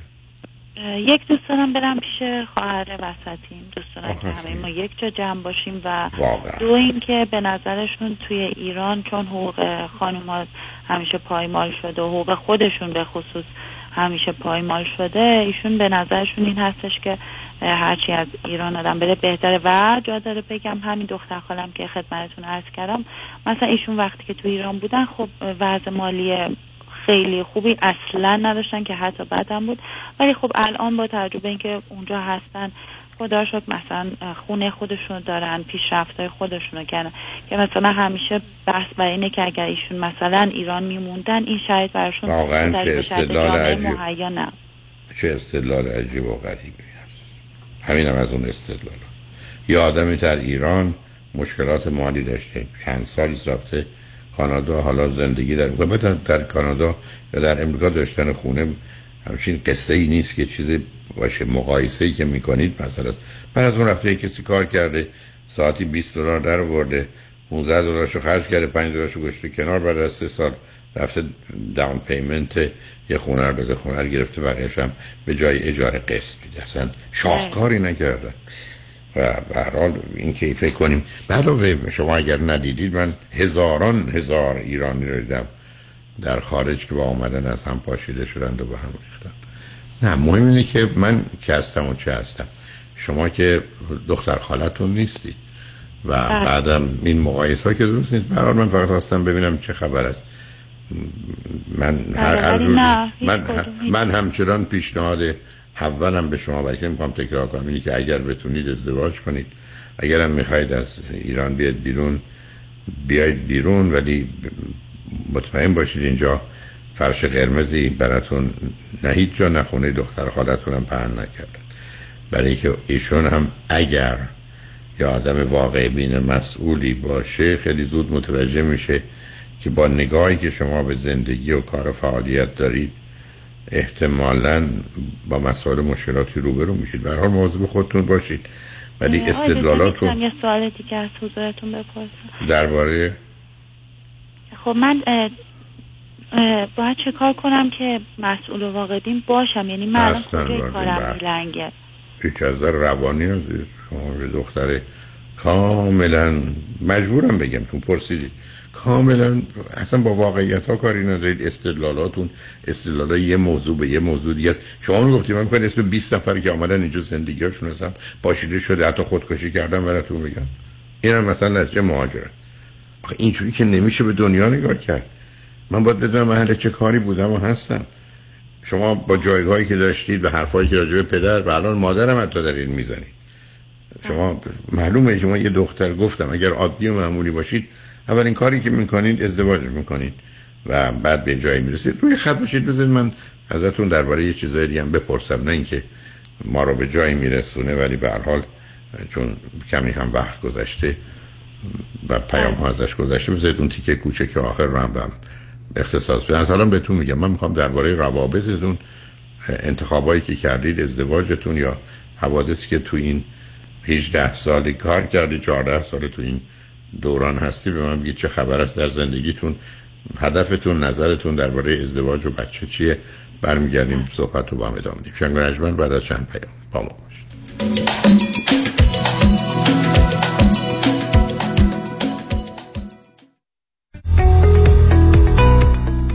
یک دوست دارم برم پیش خواهر وسطیم. دوست دارم که همه ما یک جا جمع باشیم و واقعا. دو اینکه به نظرشون توی ایران چون حقوق خانوما همیشه پایمال شده و حقوق خودشون به خصوص همیشه پایمال شده ایشون به نظرشون این هستش که هرچی از ایران آدم بره بهتره. و جا داره بگم همین دختر خالم که خدمتتون عرض کردم مثلا ایشون وقتی که تو ایران بودن خب وضع مالی خیلی خوبی اصلا نداشتن که حتی بدم بود. ولی خب الان با تجربه اینکه اونجا هستن خدا شکر مثلا خونه خودشونو دارن پیشرفت خودشونو کردن که مثلا همیشه بحث بر اینه که اگر ایشون مثلا ایران میموندن این شرایط براشون واقعاً چه استدلال عجیب. چه استدلال عجیب و غریبی هست همین هم از اون استدلال. یه آدمی در ایران مشکلات مالی داشته چند سالی رفته کانادا حالا زندگی در در کانادا یا در امریکا داشتن خونه همچین قصه ای نیست که چیزی باشه مقایسه ای که می‌کنید مثلا من از اون رفته کسی کار کرده ساعتی 20 دلار در آورده 15 دلارشو خرج کرده 5 دلارشو گذاشته کنار بعد از سه سال رفته داون پیمنت یه خونه رو داده خونه رو گرفته بقیه‌اش هم به جای اجاره قسط میده. اصلا شاهکاری نکردن و به حال این که فکر کنیم. علاوه شما اگر ندیدید من هزاران هزار ایرانی رو دیدم. در خارج که با آمدن از هم پاشیده شدند و به هم ریختن. نه مهم اینه که من که هستم و چه هستم. شما که دختر خالتون نیستی. و بله. بعدم این مقایسه ها که درست نیست. به هر حال من فقط خواستم ببینم چه خبر است. من هر, بله، هر هیچ من. من همچنان پیشنهاد اولم به شما برای که می‌خوام تکرار کنم اینی که اگر بتونید ازدواج کنید. اگر هم می‌خواید از ایران بیاد بیرون بیاید بیرون ولی مطمئن باشید اینجا فرش قرمزی براتون نه هیچ جا نه خونه دختر خالتون هم پهن نکردن برای که ایشون هم اگر یا آدم واقع بین مسئولی باشه خیلی زود متوجه میشه که با نگاهی که شما به زندگی و کار و فعالیت دارید احتمالا با مسائل مشکلاتی روبرو میشید. به هر حال مواظب خودتون باشید. ولی آقای دکتر، استدلالاتو می‌تونم یه سوال دیگه از حضورتون بپرسم. درباره خب من باید چه کار کنم که مسئول و واقعین باشم؟ یعنی من اصلاً کجای کارم بحث. میلنگه؟ هیچ از نظر روانی عزیز شما دختر کاملا مجبورم بگم چون پرسیدید کاملا اصلا با واقعیت ها کاری ندارید. استدلالاتون استدلال یه موضوع به یه موضوع دیگه است. شما رو گفتید من می‌خواید اسم 20 نفر که آمدن اینجا زندگی هاشون هستم پاشیده شده حتی خودکشی کردن براتون بگم این هم مثلا نتیجه مهاجرت اینجوری که نمیشه به دنیا نگاه کرد. من باید بدونم اهل چه کاری بودم و هستم. شما با جایگاهی که داشتید و حرفایی که راجع به پدر و الان مادرم حتی دارین می‌زنید. شما معلومه شما یه دختر گفتم اگر عادی و معمولی باشید اولین کاری که می‌کنید ازدواج می‌کنید و بعد به جایی می‌رسید. روی خط باشید بذارید من ازتون درباره یه چیزای هم بپرسم. نه اینکه ما رو به جایی میرسونه ولی به هر حال چون کمی هم وقت گذشته و پیام ها ازش گذشته. بذارید اون تیکه کوچه که آخر رو هم بهم اختصاص بدم. از الان بهتون میگم. من می‌خوام درباره روابطتون انتخابایی که کردید ازدواجتون یا حوادثی که تو این 18 سالی کار کردید 14 سال تو این دوران هستی به من بگید چه خبر است در زندگیتون هدفتون نظرتون درباره ازدواج و بچه چیه. برمیگردیم صحبت رو با هم ادامه میدیم شنگ بعد از چند پیام. با ما باشید.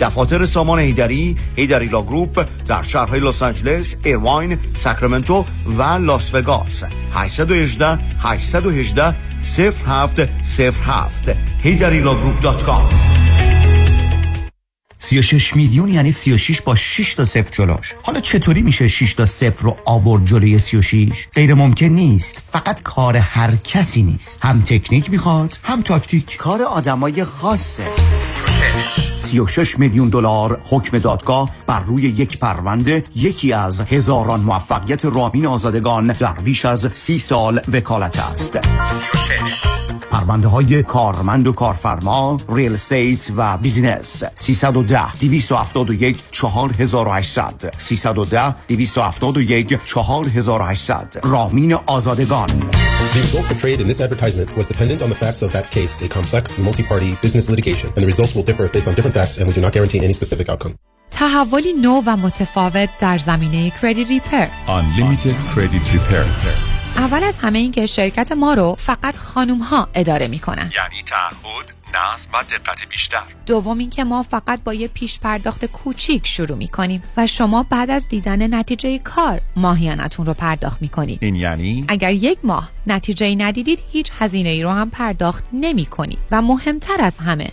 دفاتر سامان حیدری Heidari Law Group در شهرهای لس آنجلس، ایرواین، ساکرامنتو و لاس وگاس. 818 818 0707 HeidariLawGroup.com 36 میلیون یعنی 36 با 6 تا صفر جلوش حالا چطوری میشه 6 تا صفر رو آورد جلوی 36 غیر ممکن نیست. فقط کار هر کسی نیست. هم تکنیک می‌خواد هم تاکتیک. کار آدمای خاصه. 36 36 میلیون دلار حکم دادگاه بر روی یک پرونده یکی از هزاران موفقیت رامین آزادگان در بیش از سی سال وکالت است. 36 پرونده های کارمند و کارفرما real estate و business 310 271 4800 310 271 4800 رامین آزادگان The result portrayed in this advertisement was dependent on the facts of that case, a complex multi-party business litigation, and the results will differ based on different facts, and we do not guarantee any specific outcome. تحولی نو و متفاوت در زمینه کردیت ریپر Unlimited Credit Repair اول از همه این که شرکت ما رو فقط خانوم ها اداره می‌کنن. یعنی تعهد نظم و دقت بیشتر. دوم اینکه ما فقط با یه پیش پرداخت کوچیک شروع می‌کنیم و شما بعد از دیدن نتیجه کار ماهیانتون رو پرداخت می‌کنید. این یعنی؟ اگر یک ماه نتیجه ندیدید هیچ هزینه ای رو هم پرداخت نمی کنید و مهمتر از همه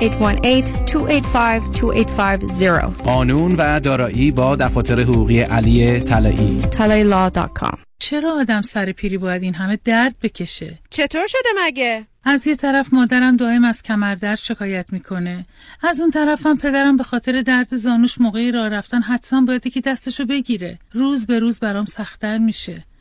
818-285-2850 قانون و دارایی با دفاتر حقوقی علی طلایی. talailaw.com چرا آدم سر پیری باید این همه درد بکشه؟ چطور شده مگه؟ از یه طرف مادرم دائم از کمردرد شکایت می‌کنه. از اون طرفم پدرم به خاطر درد زانوش موقعی راه رفتن حتما باید یکی دستشو بگیره. روز به روز برام سختتر میشه.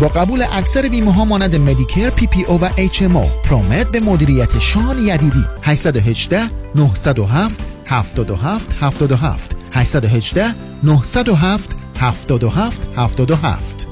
با قبول اکثر بیمه ها مانند Medicare PPO و HMO Promed به مدیریت شان یدیدی. 818 907 77 77 818 907 77 77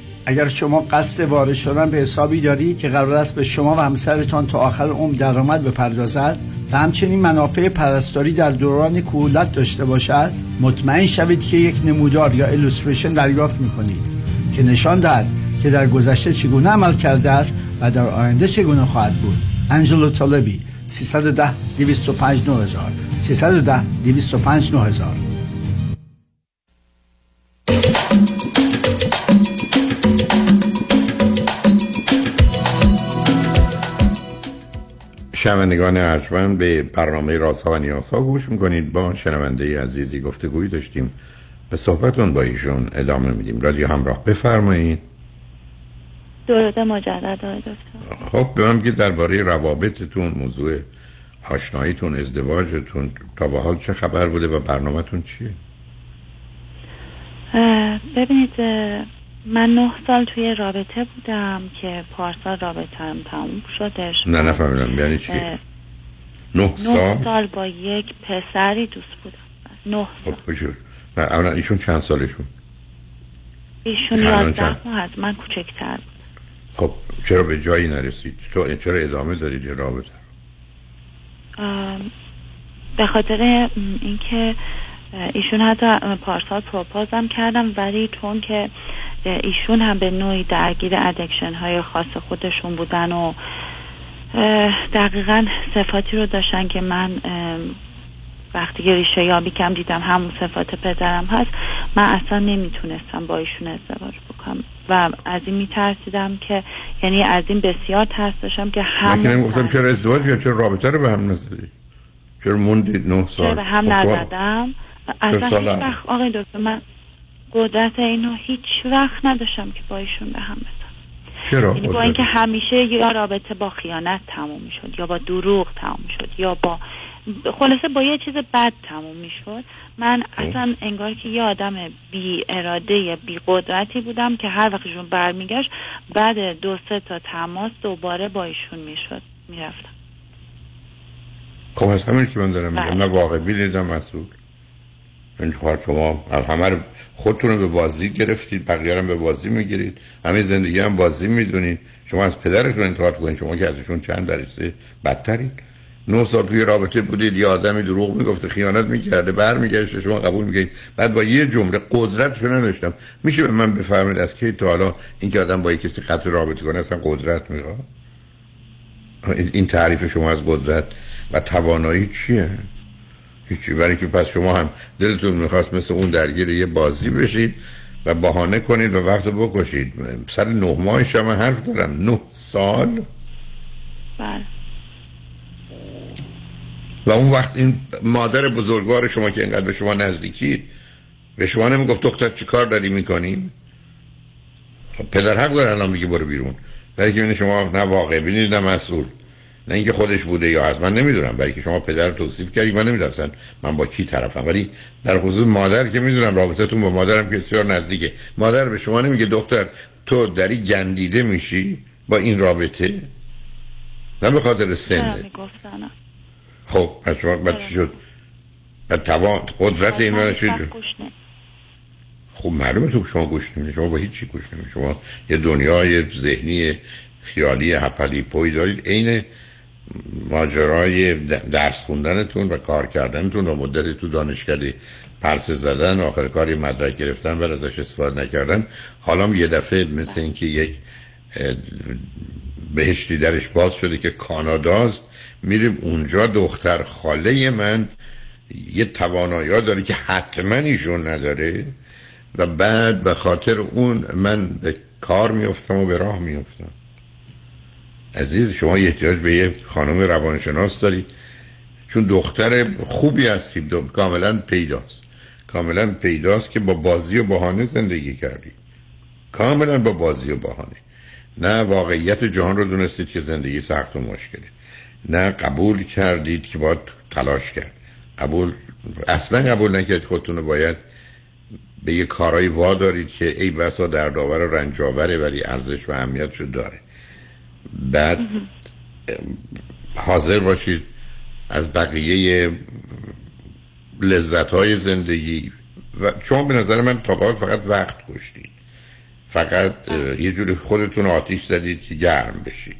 اگر شما قصد وارد شدن به حسابی دارید که قرار است به شما و همسرتان تا آخر عمر درآمد بپردازد و همچنین منافع پرستاری در دوران کهولت داشته باشد مطمئن شوید که یک نمودار یا الوستریشن دریافت می کنید که نشان دهد که در گذشته چگونه عمل کرده است و در آینده چگونه خواهد بود. انجلو طالبی 310 205 9000 310 205 9000 شنوندگان ارجمند به برنامه رازها و نیازها گوش می‌کنید. با شنونده عزیزی گفتگویی داشتیم. به صحبتون با ایشون ادامه میدیم. رادیو همراه بفرمایید. درود آقای دکتر. خب به من بگید درباره روابطتون موضوع آشناییتون ازدواجتون تا به حال چه خبر بوده و برنامهتون چیه؟ ببینید من نه سال توی رابطه بودم که پارسال رابطم تموم شدش. نه نفهمیدم. یعنی چی؟ نه نه سال؟ سال با یک پسری دوست بودم. نه خب بجور. و اولا ایشون چند سالشون؟ ایشون یازده؟ ماه از من کوچکتر بود. خب چرا به جایی نرسید؟ تو چرا ادامه دارید این رابطه به خاطر اینکه ایشون حتی پارسال پروپازم کردم ولی چون که ایشون هم به نوعی درگیر ادکشن های خاص خودشون بودن و دقیقا صفاتی رو داشتن که من وقتی که ریشه یابی کم دیدم همون صفات پدرم هست من اصلا نمی‌تونستم با ایشون ازدواج بکنم. و از این میترسیدم که یعنی از این بسیار ترس داشتم که من که همون نمی‌گفتم چرا ازدواج یا چرا رابطه رو به هم نزدید چرا موندید نه سال؟ به هم خب سوال- نزدم؟ اصلا هیچ هم؟ وقت آقای دکتر من قدرت اینو هیچ وقت نداشتم که با ایشون به هم بزنم. چرا یعنی با؟ اینکه همیشه یا رابطه با خیانت تموم می‌شد یا با دروغ تموم شد یا با خلاصه با یه چیز بد تموم می‌شد. من اصلا انگار که یه آدم بی اراده یا بی قدرتی بودم که هر وقت ایشون برمیگشت بعد دو سه تا تماس دوباره با ایشون می‌شد می‌رفتم. خب از همین که من دارم میگم بله. من واقع بینیدم مسئول. این کار شما همه رو خودتون رو به بازی گرفتید بقیه رو به بازی می‌گیرید. همه زندگی هم بازی می‌دونید. شما از پدرتون انتقاد کنید. شما که ازشون چند درجه بدترید. نه سال توی رابطه بودید یه آدمی دروغ می‌گفته خیانت می‌کرده برمیگشته شما قبول میگید بعد با یه جمله قدرتشو نداشتم. میشه به من بفرمایید از کی تا حالا اینکه آدم با یه کسی قطع رابطه کنه اصلا قدرت می‌خواد؟ این تعریف شما از قدرت و توانایی چیه؟ هیچی. برای که پس شما هم دلتون می‌خواست مثل اون درگیر یه بازی بشید و بهانه کنید و وقت رو بکشید. سر نه ماهش هم من حرف دارم. نه سال. بله. و اون وقت این مادر بزرگوار شما که اینقدر به شما نزدیکید به شما نمی‌گفت دختر چی کار داری می‌کنی؟ پدر حق داره الان میگه برو بیرون. برای که شما نه واقع بینید نه مسئول. نه اینکه خودش بوده یا از من نمی‌دونم برای که شما پدر توصیف کردی من نمی‌دونم من با کی طرفم. ولی در خصوص مادر که می‌دونم رابطتون با مادرم که بسیار نزدیکه. مادر به شما نمیگه دختر تو داری گندیده میشی با این رابطه؟ نه به خاطر سنه خب پس بعد چی شد؟ بعد توان قدرت این من خب معلومه تو شما گوش نمی‌دید شما با هیچی گوش نمی‌دید شما یه دنیای ذهنی خیالی هپلی پوی دارید. عین ماجرای درس خوندنتون و کار کردنتون و مدت تو دانشکده پرس زدن آخر کاری مدرک گرفتن و ازش استفاده نکردن. حالا یه دفعه مثل اینکه یک بهشتی درش باز شده که کاناداست میریم اونجا دختر خاله من یه توانایی داره که حتما ایشون نداره و بعد به خاطر اون من به کار میفتم و به راه میفتم عزیز شما احتیاج به یه خانم روانشناس دارید چون دختر خوبی هستی کاملا پیداست. کاملا پیداست که با بازی و بهانه زندگی کردی. کاملا با بازی و بهانه. نه واقعیت جهان رو دونستید که زندگی سخت و مشکله. نه قبول کردید که باید تلاش کرد. قبول اصلا قبول نکردید خودتون رو باید به یه وا دارید که ای بسا در داور رنجاوره ولی ارزش و اهمیت داره. بعد حاضر باشید از بقیه لذت های زندگی و شما به نظر من تا فقط وقت کشتید. فقط یه جوری خودتون آتیش زدید که گرم بشید.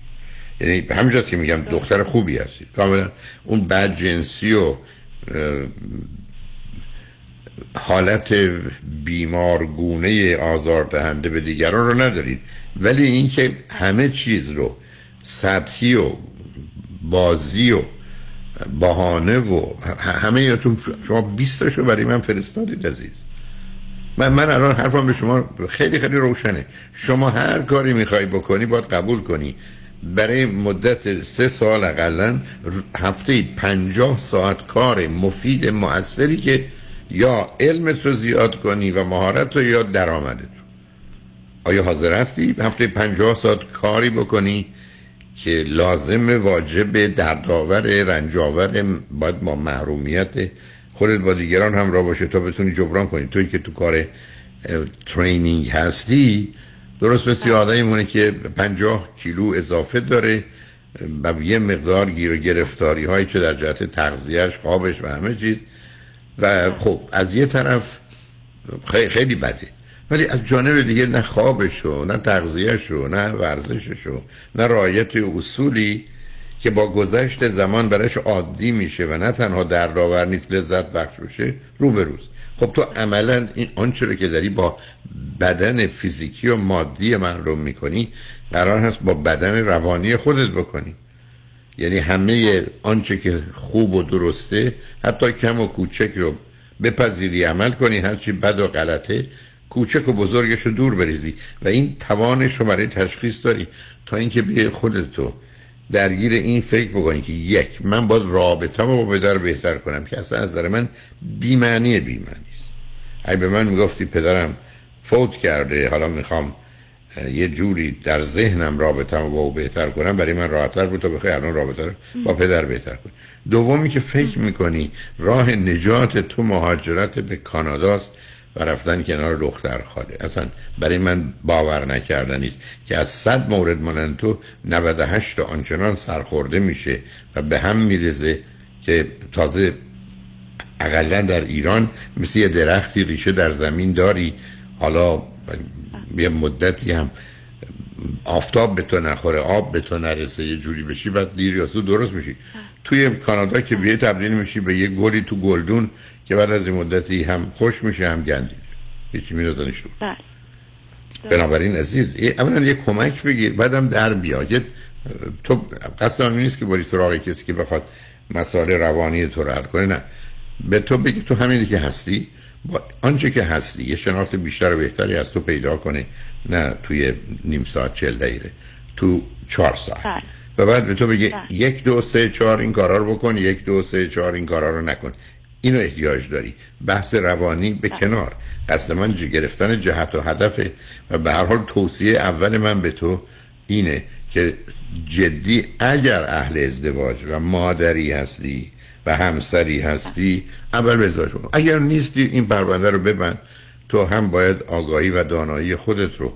یعنی همینجاست که میگم دختر خوبی هستید. کاملا اون بد جنسی و حالت بیمارگونه آزاردهنده به دیگران رو ندارید. ولی اینکه همه چیز رو سطحی و بازی و بهانه و همه یاتون شما بیستشو برای من فرستادید عزیز. من من الان حرفم به شما خیلی خیلی روشنه. شما هر کاری می‌خوای بکنی باید قبول کنی. برای مدت سه سال اقلا هفته پنجاه ساعت کار مفید موثری که یا علمت رو زیاد کنی و مهارت رو یا درآمدت آیا حاضر هستی هفته پنجاه ساعت کاری بکنی؟ که لازم واجب دردآور رنجاور باید با محرومیت خودت با دیگران همراه باشه تا بتونی جبران کنی. توی که تو کار ترینینگ هستی درست مثل آدمی مونه که پنجاه کیلو اضافه داره و یه مقدار گیر و گرفتاری هایی چه در جهت تغذیهش خوابش و همه چیز. و خب از یه طرف خیلی بده. ولی از جانب دیگه نه خوابشو نه تغذیهشو نه ورزششو نه رعایت اصولی که با گذشت زمان برش عادی میشه و نه تنها دردآور نیست لذت بخش بشه رو به روز خب تو عملا این آنچه رو که داری با بدن فیزیکی و مادی من رو می‌کنی قرار هست با بدن روانی خودت بکنی. یعنی همه آنچه که خوب و درسته حتی کم و کوچک رو بپذیری عمل کنی هرچی بد و غلطه کوچک و بزرگش رو دور بریزی و این توانش رو برای تشخیص داری تا اینکه به خودتو درگیر این فکر بکنی که یک من باید رابطه با پدر بهتر کنم که اصلا از نظر من بیمعنی بیمعنی است. اگه به من می‌گفتی پدرم فوت کرده حالا می‌خوام یه جوری در ذهنم رابطه با او بهتر کنم برای من راحتتر بود تا بخوای الان رابطه رو با پدر بهتر کنی. دومی که فکر می‌کنی راه نجات تو مهاجرت به کاناداست و رفتن کنار دختر خاله. اصلا برای من باور نکردنی است که از صد مورد مانند تو 98 تا آنچنان سرخورده میشه و به هم میرزه که تازه اقلا در ایران مثل یه درختی ریشه در زمین داری. حالا یه مدتی هم آفتاب به تو نخوره آب به تو نرسه یه جوری بشی بعد دیر یا درست میشی. توی کانادا که بیه تبدیل میشی به یه گلی تو گلدون که بعد از این مدتی هم خوش میشه هم گندید هیچی میرزنش رو. بله. بنابراین عزیز اولا یه کمک بگیر بعدم در بیا. تو قصد نیست که بری سراغ کسی که بخواد مسائل روانی تو رو حل کنه نه. به تو بگی تو همینی که هستی با آنچه که هستی یه شناخت بیشتر و بهتری از تو پیدا کنه. نه توی نیم ساعت چل دقیقه تو چهار ساعت. بله. و بعد به تو بگی بله. یک دو سه چهار این کارا رو بکن یک دو سه چهار این کارا رو نکن. اینو احتیاج داری. بحث روانی به کنار. قصد من گرفتن جهت و هدفه و به هر حال توصیه اول من به تو اینه که جدی اگر اهل ازدواج و مادری هستی و همسری هستی اول به ازدواج کن اگر نیستی این پرونده رو ببند. تو هم باید آگاهی و دانایی خودت رو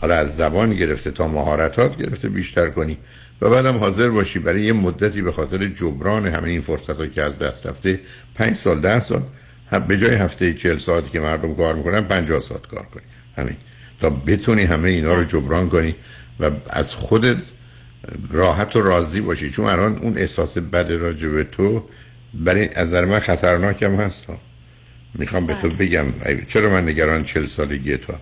حالا از زبان گرفته تا مهارتات گرفته بیشتر کنی. و بعدم حاضر باشی برای یه مدتی به خاطر جبران همه این فرصت که از دست رفته پنج سال ده سال به جای هفته چهل ساعتی که مردم کار می‌کنن پنجاه ساعت کار کنی. همین. تا بتونی همه اینا رو جبران کنی و از خودت راحت و راضی باشی. چون الان اون احساس بد راجع به تو برای از نظر من خطرناکم هست. می‌خوام به تو بگم چرا من نگران چل سالگی تو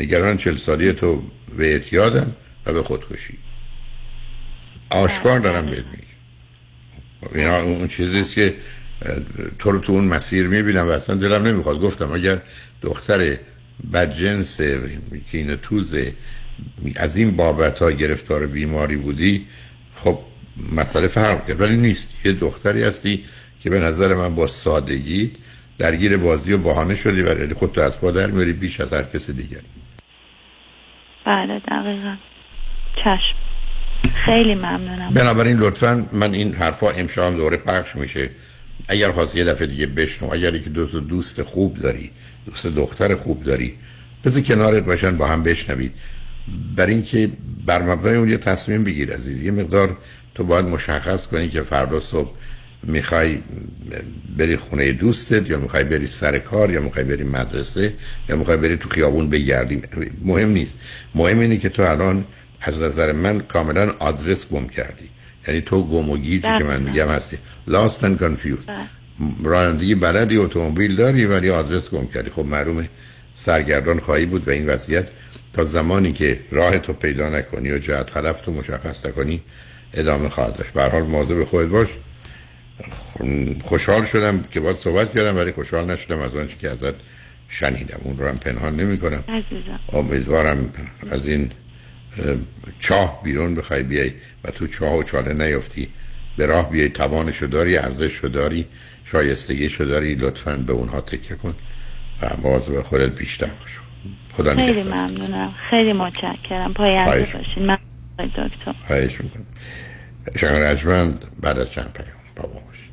نگران چل سالی تو به اعتیادم و به خودکشی. آشکار دارم بهت میگم. اینا اون چیزیست که تو رو تو اون مسیر می‌بینم و اصلا دلم نمی‌خواد. گفتم اگر دختر بدجنس کین توز از این بابت ها گرفتار بیماری بودی خب مسئله فرق کرد ولی نیست. یه دختری هستی که به نظر من با سادگی درگیر بازی و بهانه شدی و خود تو از پا در میاری بیش از هر کس دیگری. بله دقیقا. چشم. خیلی ممنونم. بنابراین لطفا من این حرفا امشب هم دوره پخش میشه. اگر خواستی یه دفعه دیگه بشنو اگر که دو تا دوست خوب داری دوست دختر خوب داری بذار کنارت باشن با هم بشنوید. بر اینکه بر مبنای اون یه تصمیم بگیر عزیز. یه مقدار تو باید مشخص کنی که فردا صبح می‌خوای بری خونه دوستت یا می‌خوای بری سر کار یا می‌خوای بری مدرسه یا می‌خوای بری تو خیابون بگردی. مهم نیست. مهم اینه که تو الان از نظر من کاملا آدرس گم کردی. یعنی تو گم و گیجی که من میگم هستی. Lost and confused. رانندگی بلدی اتومبیل داری ولی آدرس گم کردی. خب معلومه سرگردان خواهی بود به این وضعیت. تا زمانی که راه تو پیدا نکنی و جهت هدف تو مشخص نکنی ادامه خواهد داشت. به حال مواظب خودت باش. خوشحال شدم که باید صحبت کردم ولی خوشحال نشدم از آنچه که ازت شنیدم. اون رو هم پنهان نمی کنم امیدوارم از این چاه بیرون بخوای بیای و تو چاه و چاله نیفتی به راه بیای توانشو داری ارزششو داری شایستگیشو داری لطفا به اونها تکیه کن و مواظب خودت بیشتر باش. خدا خیلی ممنونم. خیلی متشکرم. پاینده باشین. من دکتر. خواهش می‌کنم. شما بعد از چند پیام بابا باشید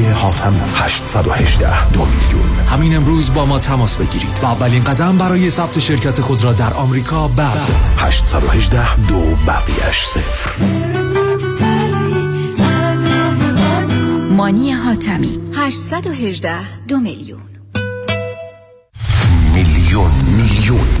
حاتم 818 دو میلیون. همین امروز با ما تماس بگیرید. و اولین قدم برای ثبت شرکت خود را در آمریکا بردارید. 818 دو بقیش صفر. مانی حاتمی. 818 دو میلیون. میلیون میلیون.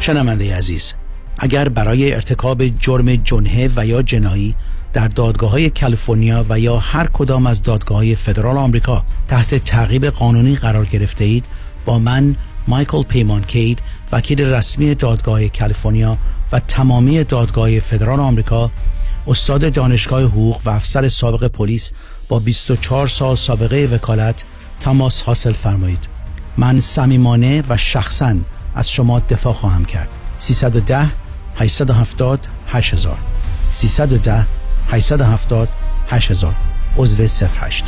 شنونده عزیز اگر برای ارتکاب جرم جنحه و یا جنایی در دادگاه های کالیفرنیا و یا هر کدام از دادگاه های فدرال آمریکا تحت تعقیب قانونی قرار گرفته اید با من مایکل پیمان کید وکیل رسمی دادگاه کالیفرنیا و تمامی دادگاه فدرال آمریکا استاد دانشگاه حقوق و افسر سابق پلیس با 24 سال سابقه وکالت تماس حاصل فرمایید. من صمیمانه و شخصا از شما دفاع خواهم کرد 310 870 8000 310 870 8000 عضو 08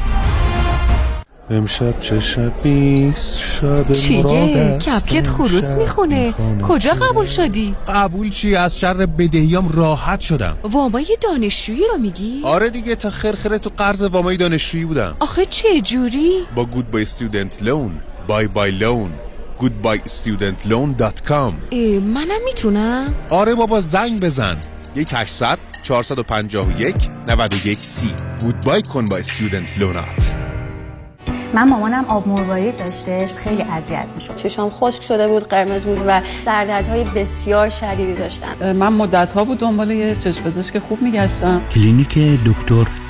امشب چه شبیست شب چیه؟ کپکت خروس می‌خونه کجا قبول شدی؟ قبول چی؟ از شر بدهیام راحت شدم وامای دانشجویی رو میگی؟ آره دیگه تا خرخره تو قرض وامای دانشجویی بودم آخه چه جوری؟ با گود بای استودنت لون بای بای لون goodbyestudentloan.com منم می‌تونم؟ آره بابا زنگ بزن. یک 800 451 91 سی. گودبای کن با استودنت لونات من مامانم آب مروارید داشتش خیلی اذیت می‌شد. چشام خشک شده بود قرمز بود و سردردهای بسیار شدیدی داشتم من مدت ها بود دنبال یه چشم پزشک خوب میگشتم. کلینیک دکتر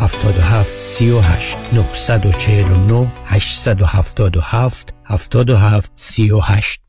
77 38 949 877 77 38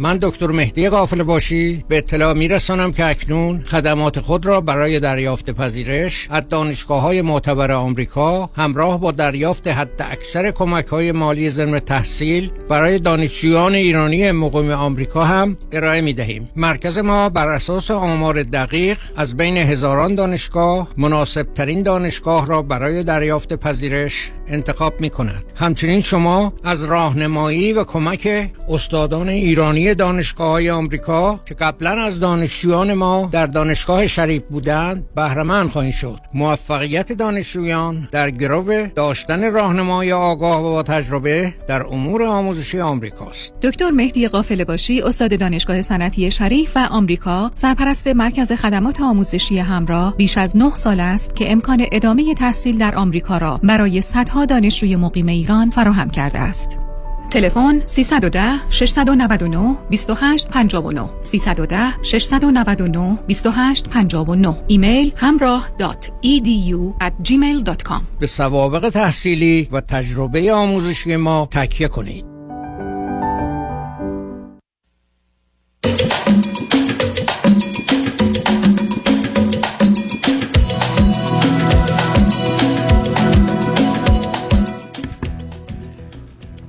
من دکتر مهدی قافل باشی به اطلاع میرسانم که اکنون خدمات خود را برای دریافت پذیرش از دانشگاه های معتبر آمریکا همراه با دریافت حد اکثر کمک های مالی ضمن تحصیل برای دانشجویان ایرانی مقیم آمریکا هم ارائه می دهیم. مرکز ما بر اساس آمار دقیق از بین هزاران دانشگاه مناسب ترین دانشگاه را برای دریافت پذیرش انتخاب می کند. همچنین شما از راهنمایی و کمک استادان ایرانی دانشگاه های آمریکا که قبلا از دانشجویان ما در دانشگاه شریف بودند بهرهمند خواهید شد. موفقیت دانشجویان در گرو داشتن راهنمای آگاه و با تجربه در امور آموزشی آمریکاست دکتر مهدی قافل باشی استاد دانشگاه صنعتی شریف و آمریکا سرپرست مرکز خدمات آموزشی همراه بیش از 9 سال است که امکان ادامه تحصیل در آمریکا را برای صدها دانشجوی مقیم ایران فراهم کرده است. تلفن 310 699 2859 310 699 2859 ایمیل همراه دات edu at gmail.com به سوابق تحصیلی و تجربه آموزشی ما تکیه کنید.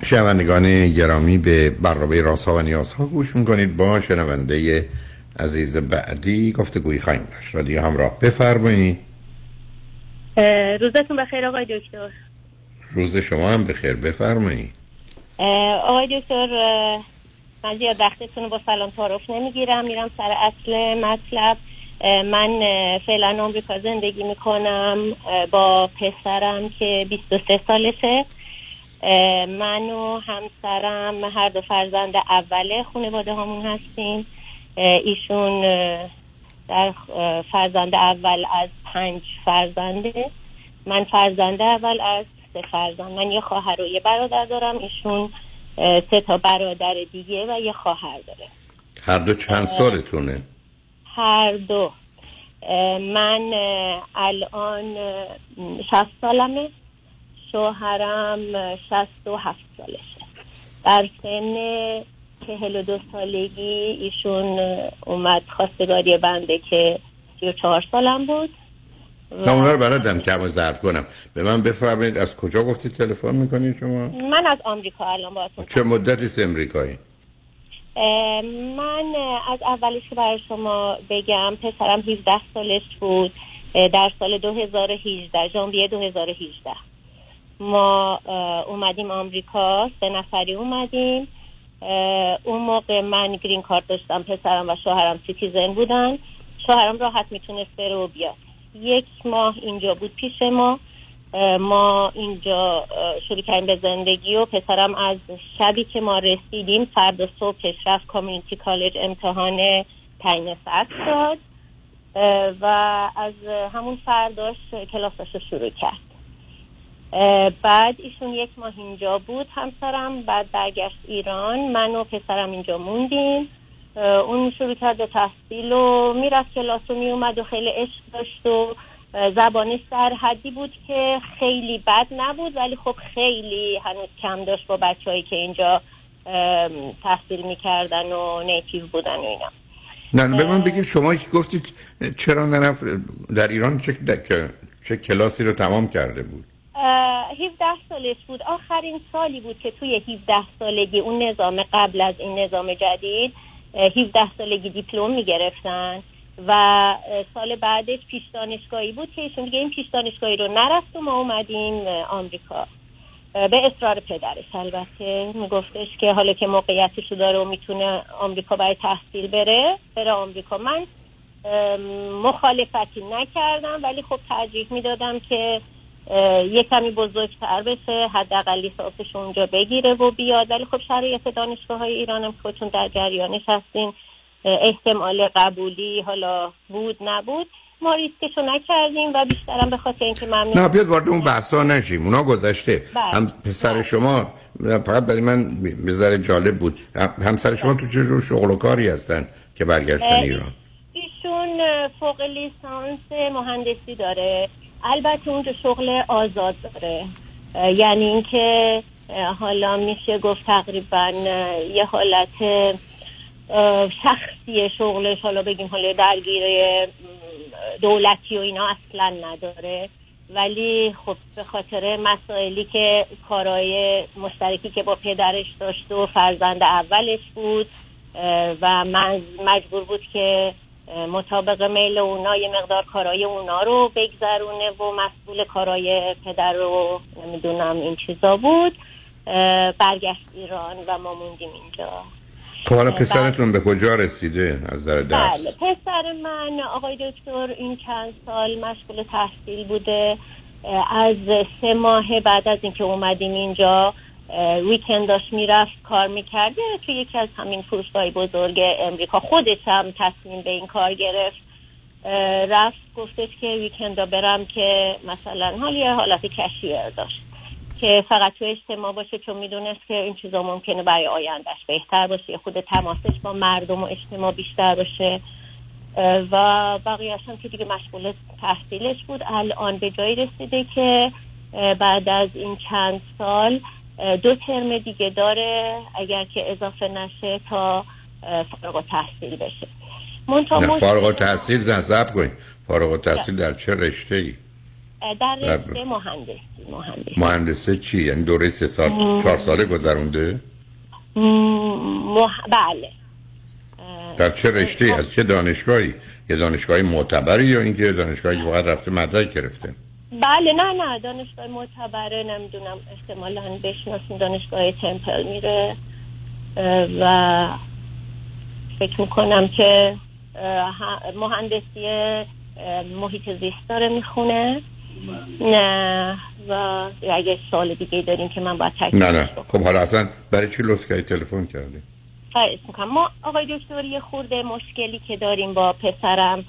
شنوندگان گرامی به برنامه راست ها و نیاز ها گوش می‌کنید. با شنونده عزیز بعدی گفته گویی خواهیم داشت. رادیو همراه بفرمایید. روزتون بخیر آقای دکتر. روز شما هم بخیر بفرمایید. آقای دکتر من زیاد وقتتون رو با سلام تعارف نمی‌گیرم. میرم سر اصل مطلب. من فعلا آمریکا زندگی می‌کنم با پسرم که 23 سالشه. من و همسرم هر دو فرزند اول خانواده همون هستیم. ایشون در فرزند اول از پنج فرزنده. من فرزند اول از سه فرزند. من یه خواهر و یه برادر دارم. ایشون سه تا برادر دیگه و یه خواهر داره. هر دو چند سالتونه؟ هر دو. من الان شست سالمه. شوهرم شست و هفت سالشه. در سن چهل و دو سالگی ایشون اومد خواستگاری بنده که سی و چهار سالم بود. نه اونا رو بلدم کم زرد کنم. به من بفرمایید از کجا گفتید تلفن می‌کنید شما؟ من از آمریکا الان با چه مدتی است امریکایی؟ من از اولش که برای شما بگم پسرم 17 سالش بود در سال 2018 ژانویه 2018 ما اومدیم آمریکا سه نفری اومدیم. اون موقع من green card داشتم پسرم و شوهرم citizen بودن. شوهرم راحت می‌تونست بره و بیاد. یک ماه اینجا بود پیش ما. ما اینجا شروع کردیم به زندگی و پسرم از شبی که ما رسیدیم فرد صبحش رفت کامیونیتی کالج امتحان تعیین سطح داد. و از همون فرداش کلاسش رو شروع کرد. بعد ایشون یک ماه اینجا بود همسرم بعد برگشت ایران. من و پسرم اینجا موندیم. اون شروع کرد به تحصیل و می‌رفت کلاس و میومد و خیلی عشق داشت و زبانش در حدی بود که خیلی بد نبود ولی خب خیلی هنوز کم داشت با بچههایی که اینجا تحصیل می‌کردن و نیتیو بودن و اینا. نه به من بگید شما که گفتید چرا نرفت در ایران؟ چه, چه, کلاسی رو تمام کرده بود؟ 17 سالش بود. آخرین سالی بود که توی 17 سالگی اون نظام قبل از این نظام جدید اه، 17 سالگی دیپلم می‌گرفتن و سال بعدش پیش دانشگاهی بود که ایشون دیگه این پیش دانشگاهی رو نرفت و ما اومدیم آمریکا. به اصرار پدرش البته. میگفتش که حالا که موقعیتش رو داره و می‌تونه آمریکا برای تحصیل بره بره آمریکا. من مخالفتی نکردم ولی خب ترجیح می‌دادم که یه کمی بزرگتر بشه حداقل لیسانسش اونجا بگیره و بیاد. ولی خب شرایط دانشگاه های ایران هم خودتون در جریانش هستین. احتمال قبولی حالا بود نبود. ما ریسکشو نکردیم و بیشترم به خاطر اینکه ممنون. نه بیاد وارد اون بحثا نشیم. اونا گذشته. بله. هم پسر شما فقط برای من به ذره جالب بود. هم- همسر شما تو چه جور شغل و کاری هستن که برگشتن ایران؟ ایشون فوق لیسانس مهندسی داره. البته اونجا شغل آزاد داره. یعنی اینکه حالا میشه گفت تقریبا یه حالت شخصی شغلش حالا بگیم حالا درگیر دولتی و اینا اصلا نداره. ولی خب به خاطر مسائلی که کارهای مشترکی که با پدرش داشت و فرزند اولش بود و من مجبور بود که مطابق میل اونا یه مقدار کارهای اونا رو بگذرونه و مسئول کارهای پدر رو نمی‌دونم این چیزا بود. برگشت ایران و ما موندیم اینجا. خب حالا پسرتون به کجا رسیده از نظر بله درس؟ پسر من آقای دکتر این چند سال مشغول تحصیل بوده. از سه ماه بعد از اینکه اومدیم اینجا ویکنداش می‌رفت کار می‌کرد. توی یکی از همین فروشگاه بزرگ امریکا خودش هم تصمیم به این کار گرفت. رفت گفتش که ویکندا برم که مثلا حال یه حالت کشیر داشت. که فقط تو اجتماع باشه چون می‌دونست که این چیزا ممکنه برای آیندهش بهتر باشه. خود تماسش با مردم و اجتماع بیشتر باشه. و بقیهش هم که دیگه مشغول تحصیلش بود. الان به جایی رسیده که بعد از این چند سال دو ترم دیگه داره اگر که اضافه نشه تا فارغ التحصیل بشه. منتها نه مشکل- فارغ التحصیل زنزب کنید فارغ التحصیل در چه رشته ای در رشته مهندسی مهندسی. مهندسه چی؟ یعنی دوره سه سال مم. چهار ساله گذرونده؟ م، مح... بله. در چه رشته ای از چه دانشگاهی؟ یه دانشگاهی معتبری یا اینکه دانشگاهی که فقط رفته مدرک گرفته؟ بله نه نه دانشگاه معتبره نمی‌دونم احتمالا بشناسیم دانشگاه تمپل میره و فکر می‌کنم که مهندسی محیط زیست داره می‌خونه. نه و اگه سال دیگه داریم که من باید تکلیف نه نه. خب حالا اصلا برای چی لطف کردی تلفن کردی؟ خواهش می‌کنم. ما آقای دکتر یه خورده مشکلی که داریم با پسرم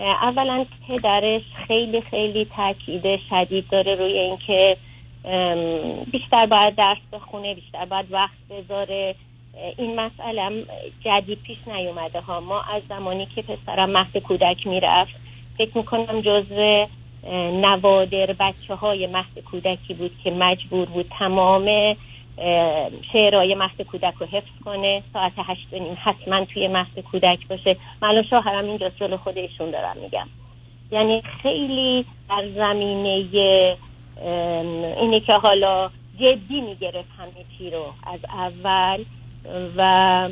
اولا پدرش خیلی خیلی تاکید شدید داره روی اینکه بیشتر باید درس بخونه بیشتر باید وقت بذاره. این مسئله جدید پیش نیومده ها. ما از زمانی که پسرم مهد کودک می‌رفت فکر می‌کنم جزو نوادر بچه های مهد کودکی بود که مجبور بود تمام شعرهای مهد کودک رو حفظ کنه. ساعت هشت و حتما توی مهد کودک باشه. من الان شوهرم اینجا جلو خودشون دارم میگم یعنی خیلی در زمینه اینه که حالا جدی می‌گرفت همه چی رو از اول. و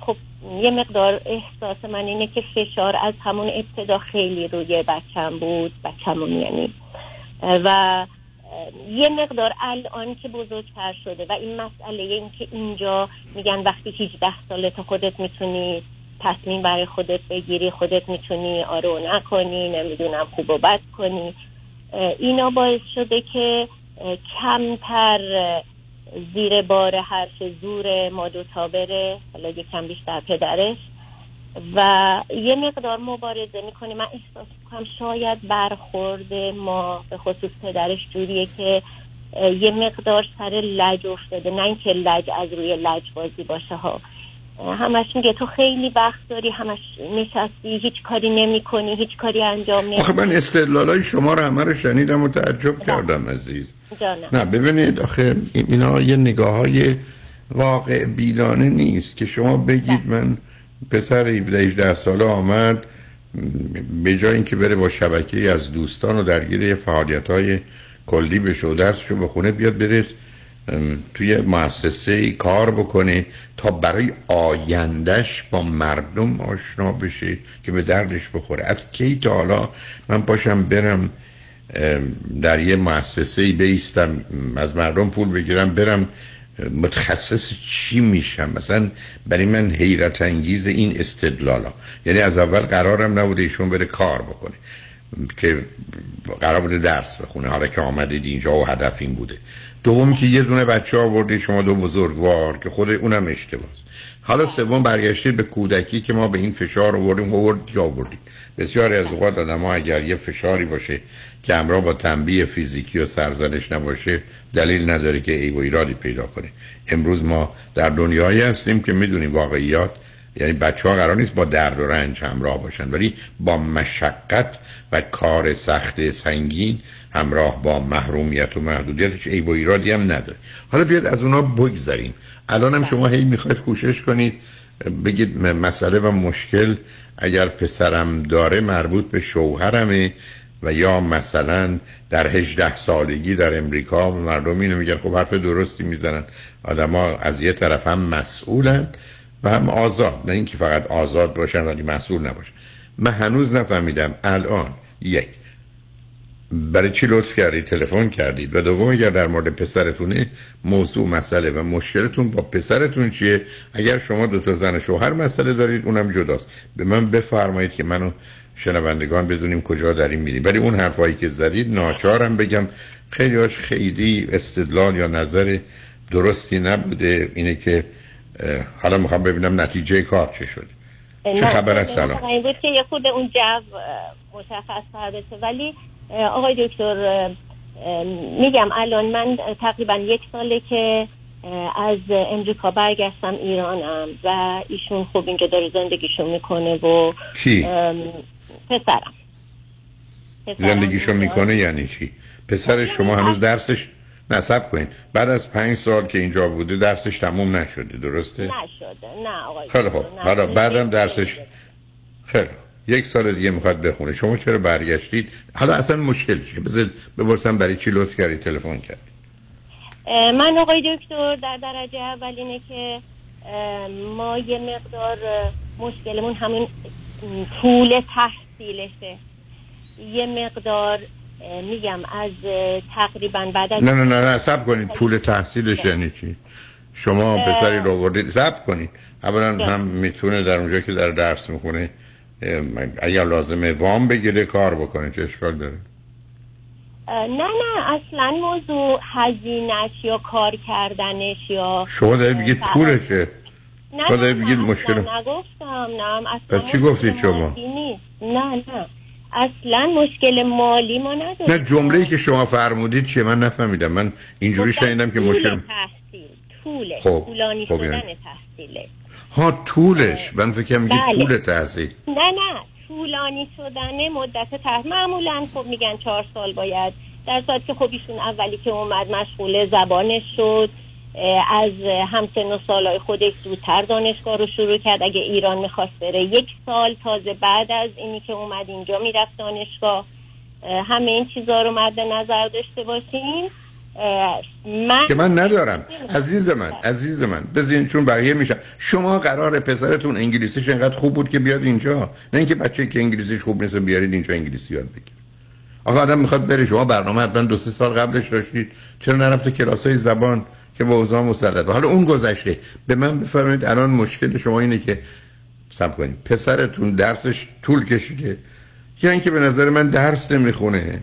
خب یه مقدار احساس من اینه که فشار از همون ابتدا خیلی روی بچم بود. بچمون یعنی و یه مقدار الان که بزرگتر شده و این مسئله این که اینجا میگن وقتی 18 ساله تا خودت می‌تونی تصمیم برای خودت بگیری خودت می‌تونی آره و نکنی نمی‌دونم خوب و بد کنی اینا باعث شده که کمتر زیر بار حرف زور ما دوتا بره حالا یکم بیشتر پدرش. و یه مقدار مبارزه می‌کنه من احساس می‌کنم شاید برخورد ما به خصوص پدرش جوریه که یه مقدار سر لج افتاده. نه اینکه لج از روی لج بازی باشه ها. همش میگه تو خیلی وقت داری همش نشستی هیچ کاری نمی کنی هیچ کاری انجام نمی آخه من استدلالای شما رو همه رو شنیدم و تعجب کردم عزیز. جانم. نه ببینید آخه این- اینا یه نگاه های واقع بینانه نیست که شما بگید من پسر 17 18 ساله آمد به جای اینکه بره با شبکه از دوستان و درگیر فعالیت های کلی بشه و درسشو بخونه بیاد بره توی مؤسسه کار بکنه تا برای آیندهش با مردم آشنا بشه که به دردش بخوره. از کی تا حالا من پاشم برم در یه مؤسسه بیستم از مردم پول بگیرم برم متخصص چی میشم؟ مثلا برای من حیرت انگیز این استدلالا یعنی از اول قرارم نبوده ایشون بره کار بکنه که قرار بوده درس بخونه. حالا که آمدید اینجا و هدف این بوده. دوم که یه دونه بچه آوردید شما دو بزرگوار که خود اونم اشتباهه. حالا سوم برگشتید به کودکی که ما به این فشار آوردیم آورد یا آوردید. بسیاری از اوقات آدم ها اگر یه فشاری باشه که همراه با تنبیه فیزیکی و سرزنش نباشه دلیل نداره که عیب و ایرادی پیدا کنه. امروز ما در دنیایی هستیم که می‌دونیم واقعیات یعنی بچه ها قرار نیست با درد و رنج همراه باشن ولی با مشقت و کار سخت سنگین همراه با محرومیت و محدودیتش عیب و ایرادی هم نداره. حالا بیاد از اونا بگذریم. الان هم شما هی می‌خواید کوشش کنید بگید مسئله و مشکل اگر پسرم داره مربوط به شوهرمه و یا مثلا در 18 سالگی در امریکا مردم اینو میگن خب حرف درستی می‌زنن. آدما از یه طرف هم مسئولن و هم آزاد. نه اینکه فقط آزاد باشن ولی مسئول نباشن. من هنوز نفهمیدم الان یک. برای چی لطف کردید تلفن کردید و دوم اگر در مورد پسرتونه موضوع مسئله و مشکلتون با پسرتون چیه اگر شما دو تا زن شوهر مسئله دارید اونم جداست به من بفرمایید که منو شنوندگان بدونیم کجا در این میریم ولی اون حرفایی که زدید ناچارم بگم خیلی هاش خیلی استدلال یا نظر درستی نبوده اینه که حالا می‌خوام ببینم نتیجه کار چه شده چه خبر از سلام این بود که یه خود اون جو مشخص ولی آقای دکتر میگم الان من تقریبا یک ساله که از امریکا برگشتم ایرانم و ایشون خب اینجا داره زندگیشون می‌کنه و کی؟ پسرم. پسرم زندگیشو می‌کنه یعنی چی؟ پسر شما هنوز درسش نصب کنید بعد از پنج سال که اینجا بوده درسش تموم نشده درسته؟ نشده. نه آقای خیلی خوب. حالا بعدم درسش خیلی خوب. یک سال دیگه می‌خواد بخونه. شما چرا برگشتید؟ حالا اصلا مشکل چیه؟ بذار بپرسم برای چی لطف کردی تلفن کرد من آقای دکتر در درجه اول اینه که ما یه مقدار مشکلمون همین طول تحصیلشه. یه مقدار میگم از تقریبا بعد از نه نه نه نه سب کنید. پول تحصیلش یعنی چی؟ شما. پسری رو آوردید. سب کنید. اولا هم می‌تونه در اونجا که در درس می‌خونه اگر لازمه وام بگیره کار بکنه چه اشکال داره؟ نه نه اصلا موضوع هزینش یا کار کردنش یا شما دارید بگید پولشه. نه شما نه دارید بگید مشکل نگفتم نه اصلا پس چی گفتید شما؟ نه نه اصلا مشکل مالی ما نداریم. نه جمله‌ای که شما فرمودید چیه؟ من نفهمیدم. من اینجوری گفتم شنیدم که مشکل تحصیل طوله خب، طولانی خب شدن یعنی. تحصیله. ها طولش. من فکر کنم میگید بله. طول تحصیل. نه نه. طولانی شدن مدت تحصیل معمولا خب میگن چهار سال باید. در صورت که خب ایشون اولی که اومد مشغول زبانش شد از همسن و سالهای خودش زودتر دانشگاه رو شروع کرد. اگه ایران می‌خواست بره یک سال تازه بعد از اینی که اومد اینجا می‌رفت دانشگاه. اه، همه این چیزها رو مد نظر داشته باشیم من که من ندارم. عزیز من عزیز من بزین چون بقیه میشن. شما قرار پسرتون انگلیسیش انقدر خوب بود که بیاد اینجا؟ نه اینکه بچه که انگلیسیش خوب نیست بیارید اینجا انگلیسی یاد بگیره آقا آدم می‌خواد بره. شما برنامه حتما دو سه سال قبلش داشتید. چرا نرفته کلاس های زبان که با اوضاع مسلط؟ حالا اون گذشته. به من بفرمایید الان مشکل شما اینه که سب کنید. پسرتون درسش طول کشیده. یا اینکه به نظر من درس نمی‌خونه.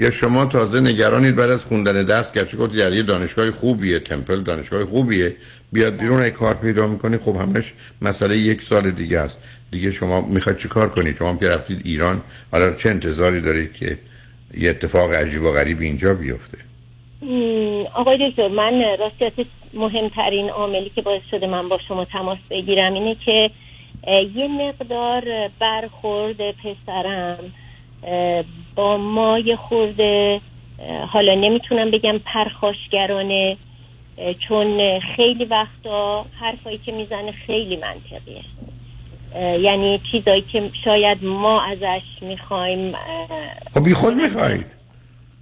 یا شما تازه نگرانید بعد از خوندن درس گرچه گفت در یه دانشگاه خوبیه تمپل دانشگاه خوبیه بیاد بیرون ای کار پیدا می‌کنی خب همش مسئله یک سال دیگه است. دیگه شما می‌خواید چی کار کنید شما که رفتید ایران حالا چه انتظاری دارید که یه اتفاق عجیب و غریب اینجا بیفته؟ آقای دکتر من راستیت مهمترین عاملی که باعث شده من با شما تماس بگیرم اینه که یه مقدار برخورد پسرم با ما یه خورده حالا نمی‌تونم بگم پرخاشگرانه چون خیلی وقتا حرفایی که می‌زنه خیلی منطقیه. یعنی چیزایی که شاید ما ازش می‌خوایم خب بی خود می‌خواید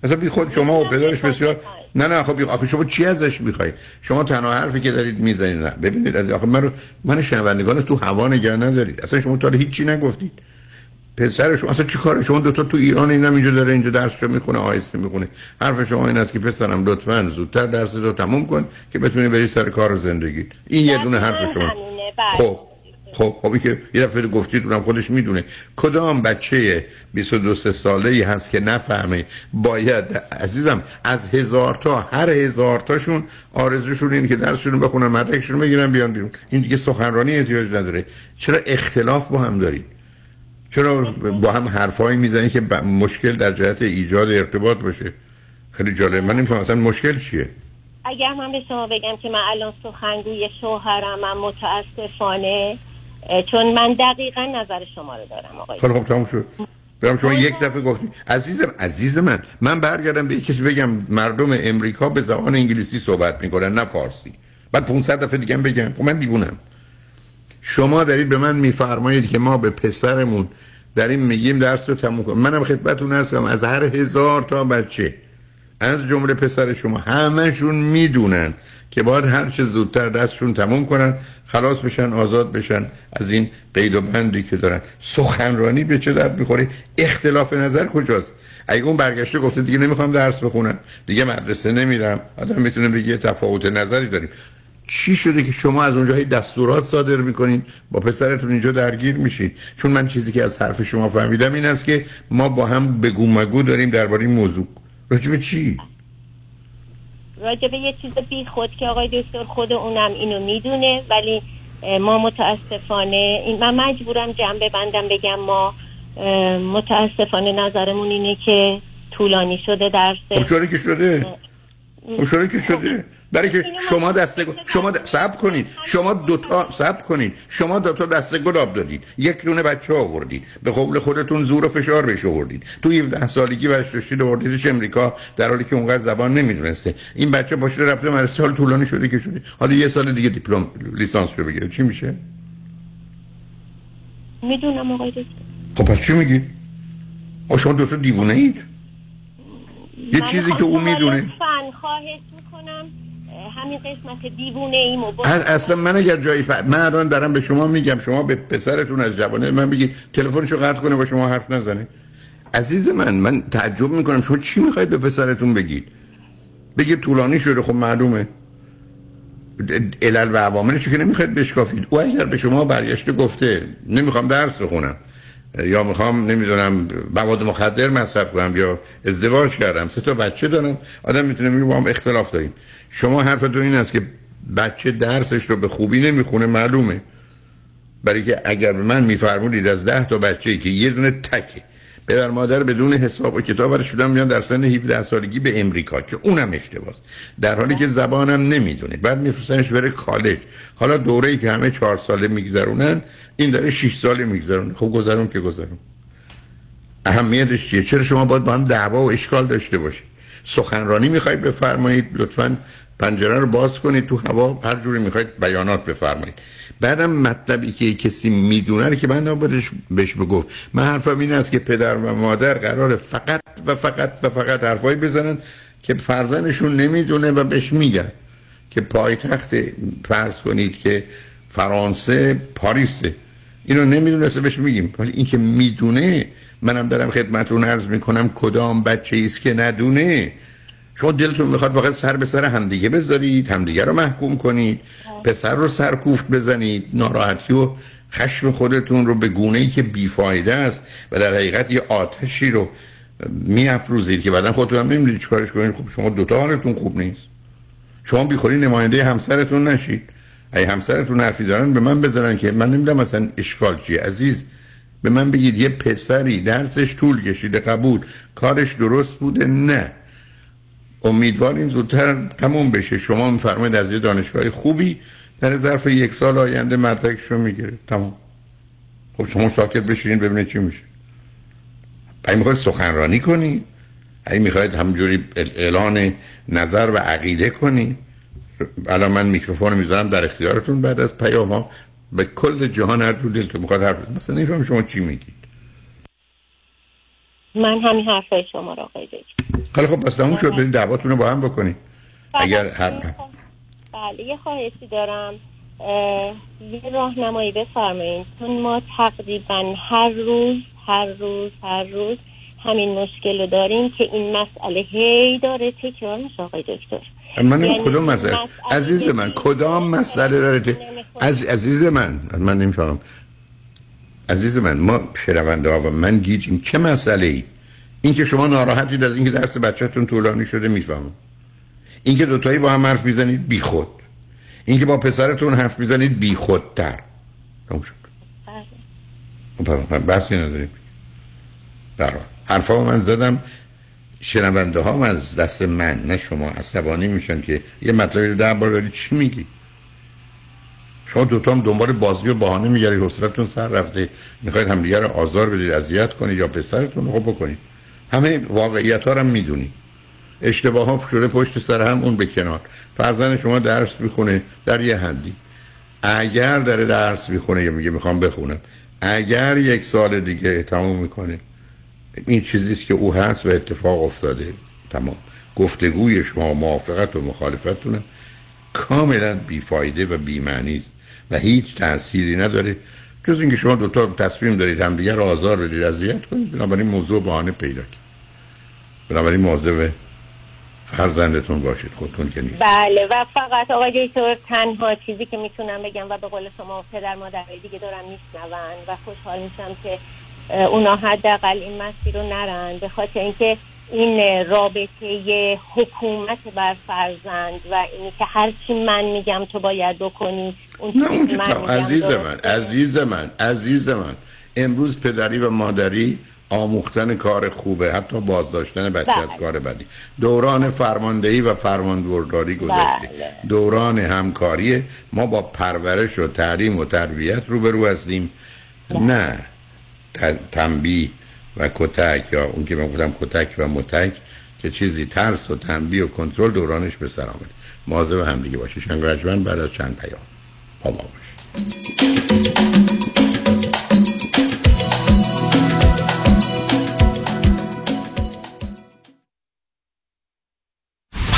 مثلا بی خود شما و پدرش بسیار نه نه خب آخه شما چی ازش می‌خواید شما تنها حرفی که دارید می‌زنید نه ببینید از آخه من رو من شنوندگان تو هوا نگه ندارید. اصلا شما تا هیچی نگفتید. پسر شما اصلا چی کاره؟ شما دوتا تو ایران اینم اینجا داره اینجا درس رو می‌خونه آهسته می‌خونه. حرف شما این است که پسرم لطفا زودتر درس رو تموم کن که بتونی بری سر کار و زندگی. این یه دونه حرف شما. خب خب خب این که یه دفعه گفتید اونم خودش می‌دونه. کدام بچه 22 سه ساله ای هست که نفهمه؟ باید عزیزم از هزار تا هر هزار تاشون آرزوشون اینه که درسشون بخونن مدرکشون بگیرن بیان بیرون. این دیگه سخنرانی احتیاج نداره. چرا اختلاف با هم دارید چرا با هم حرفایی می‌زنید که مشکل در جهت ایجاد ارتباط باشه؟ خیلی جالب من نمی‌فهمم اصلا مشکل چیه؟ اگر من به شما بگم که من الان سخنگوی شوهرم من متاسفانه چون من دقیقا نظر شما رو دارم آقای خیلی خب تموم شد. برام شما یک دفعه گفتی. عزیزم عزیز من من برگردم به کسی بگم مردم امریکا به زبان انگلیسی صحبت می‌کنن نه فارسی. بعد 500 دفعه دیگه بگم. خب من دیوونم. شما دارید به من میفرمایید که ما به پسرمون داریم میگیم درس رو تموم کن. منم خدمتتون عرض کنم از هر هزار تا بچه از جمله پسر شما همشون می‌دونن که باید هر چه زودتر دستشون تموم کنن خلاص بشن آزاد بشن از این قید و بندی که دارن. سخنرانی به چه درد می‌خوره؟ اختلاف نظر کجاست؟ اگه اون برگشته گفته دیگه نمی‌خوام درس بخونم دیگه مدرسه نمیرم آدم می‌تونه بگه تفاوت نظری داریم. چی شده که شما از اونجا دستورات صادر می‌کنین؟ با پسرتون اینجا درگیر میشین. چون من چیزی که از حرف شما فهمیدم این است که ما با هم بگو مگو داریم درباره این موضوع. راجع به چی؟ راجع به یه چیز بی خود که آقای دکتر خود اونم اینو می‌دونه ولی ما متاسفانه این من مجبورم جمع ببندم بگم ما متاسفانه نظرمون اینه که طولانی شده درس. خب که شده. خب چرا که شده برای که شما دسته شما د... صبر کنید. شما دوتا صبر کنید. شما دوتا دسته گلاب دادید. یک دونه بچه آوردید. به قول خودتون زور و فشار بهش آوردید. توی 17 سالگی برش داشتید آوردیدش امریکا در حالی که اونقدر زبان نمی‌دونسته. این بچه باشه رفته مدرسه حال طولانی شده که شده. حالا یه سال دیگه دیپلم لیسانس رو بگیره. چی میشه؟ می‌دونم آقای دکتر. خب پس چی میگی؟ شما دوتا دیوونه اید؟ یه چیزی که او می‌دونه. لطفاً خواهش می‌کنم همین قسمت دیوونه از اصلا من اگر جایی ف... من الان دارم به شما میگم شما به پسرتون از جوانه من بگید تلفنشو قطع کنه با شما حرف نزنه. عزیز من من تعجب می‌کنم شما چی می‌خواید به پسرتون بگید؟ بگید طولانی شده خب معلومه. علل و عواملش که نمی‌خواید بشکافید. او اگر به شما برگشته گفته نمی‌خوام درس بخونم. یا می‌خوام نمی‌دونم مواد مخدر مصرف کنم یا ازدواج کردم. سه تا بچه دارم. آدم می‌تونه میگه با هم اختلاف داریم. شما حرفتون این است که بچه درسش رو به خوبی نمی‌خونه معلومه. برای که اگر من میفرمودید از ده تا بچه که یه دونه تکه پدر مادر بدون حساب و کتاب برش شدن میان در سن 17 سالگی به امریکا که اونم اشتباهه در حالی که زبانم نمی‌دونه. بعد میفرستنش بره کالج. حالا دوره‌ای که همه چهار ساله میگذرونن این داره 6 ساله میگذرونه. خب گذرون که گذرون. اهمیتش چیه؟ چرا شما باید با هم دعوا و اشکال داشته باشید سخنرانی می‌خواید بفرمایید؟ لطفا پنجره رو باز کنید تو هوا. هر جوری می‌خواید بیانات بفرمایید. بعدم مطلبی که کسی می‌دونه که من نبایدش بهش بگفت. من حرفم این است که پدر و مادر قرار فقط و فقط و فقط حرفایی بزنن که فرزندشون نمی‌دونه و بهش میگن. که پایتخت فرض کنید که فرانسه پاریسه. اینو نمی‌دونسته بهش میگیم. ولی این که می‌دونه منم دارم خدمتتون عرض می‌کنم کدام بچه ایست که ندونه. شما دلتون می‌خواد فقط سر به سر همدیگه بذارید همدیگه رو محکوم کنید پسر رو سرکوفت بزنید ناراحتی و خشم خودتون رو به گونه ای که بیفایده است و در حقیقت یه آتشی رو میافروزید که بعدا خودتون هم نمی‌دونید چیکارش کنید. خب شما دوتا حالتون خوب نیست. شما بیخوری نماینده همسرتون نشید. ای همسرتون حرفی دارن به من بذارن که من نمی‌دونم مثلا اشکال چیه. عزیز به من بگید یه پسری درسش طول کشیده قبول. کارش درست بوده؟ نه. امیدواریم زودتر تموم بشه. شما میفرمایید از یه دانشگاه خوبی در ظرف یک سال آینده مدرکش رو می‌گیره. تمام. خب شما ساکت بشینید ببینید چی میشه. اگه می‌خواید سخنرانی کنی اگه می‌خواید همجوری اعلان نظر و عقیده کنی الان من میکروفون می‌ذارم در اختیارتون. بعد از پیام ها به کل جهان هر جور دلتون می‌خواد حرف مثلا نمیفهم شما چی میگید من همین حرفای شما را آقای خیلی خب بس تموم شد. برید دعواتون رو با هم بکنید اگر هر بله یه خواهشی دارم. یه راهنمایی بفرمایید. چون ما تقریبا هر روز هر روز هر روز همین مشکل رو داریم که این مسئله هی داره تکرار میشه آقای دکتر. من یعنی کدوم مسئله؟ عزیز من کدام مسئله داره؟ از عزیز من من نمی‌فهمم. عزیز من ما شنونده ها و من گیجیم چه مسئله ای این که شما ناراحتید از اینکه درس بچهتون طولانی شده می‌فهمم. اینکه دوتایی با هم حرف می‌زنید بی خود اینکه با پسرتون حرف می‌زنید بی خودتر تموم شد. بحثی نداریم. در حرفا من زدم. شنونده ها از دست من نه شما. عصبانی میشن که یه مطلبی رو ده بار داری چی میگی؟ شما دوتا هم دنبال بازی و بهانه حوصلتون سر رفته. می‌خواید همدیگه رو آزار بدید اذیت کنید یا پسرتون خب بکنید. همه واقعیت ها رو می‌دونی اشتباه ها شده پشت سر هم اون به فرزند شما درس می‌خونه در یه حدی. اگر داره درس می‌خونه یا میگه می‌خوام بخونم. اگر یک سال دیگه تموم می‌کنه. این چیزیست که او هست و اتفاق افتاده. تمام. گفتگوی شما موافقت و مخالفتتون کاملا بیفایده و بیمعنی است. و هیچ تأثیری نداره. جز اینکه شما دوتا تصمیم دارید همدیگه رو آزار بدید اذیت کنید. بنابراین موضوع بهانه پیدا کنید بنابراین مواظب فرزندتون باشید. خودتون که نیست. بله و فقط آقای دکتر تنها چیزی که می‌تونم بگم و به قول شما پدر مادر دیگه دارم میشنون و خوشحال میشم که اونا حداقل این مسیر رو نرن. به خاطر اینکه این رابطه حکومت بر فرزند و اینی که هر چی من میگم تو باید بکنی اون نه اون من عزیز من عزیز من عزیز من امروز پدری و مادری آموختن کار خوبه حتی بازداشتن بچه بله. از کار بدی دوران فرماندهی و فرماندورداری گذشته بله. دوران همکاری ما با پرورش و تعلیم و تربیت روبرو هستیم بله. نه تنبیه و کتک یا اون که من گفتم کتک و متک که چیزی ترس و تنبیه و کنترل دورانش به سر آمد مواظب هم دیگه باشه شنگ بعد از چند پیام. با ما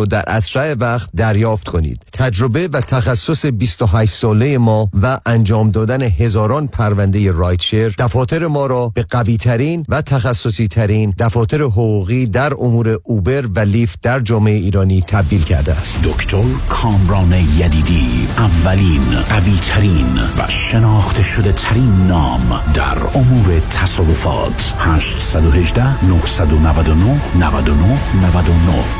رو در اسرع وقت دریافت کنید. تجربه و تخصص 28 ساله ما و انجام دادن هزاران پرونده رایتشر دفاتر ما را به قوی ترین و تخصصی ترین دفاتر حقوقی در امور اوبر و لیفت در جامعه ایرانی تبدیل کرده است. دکتر کامران یدیدی اولین قوی ترین و شناخته شده ترین نام در امور تصادفات. 818 999 99 99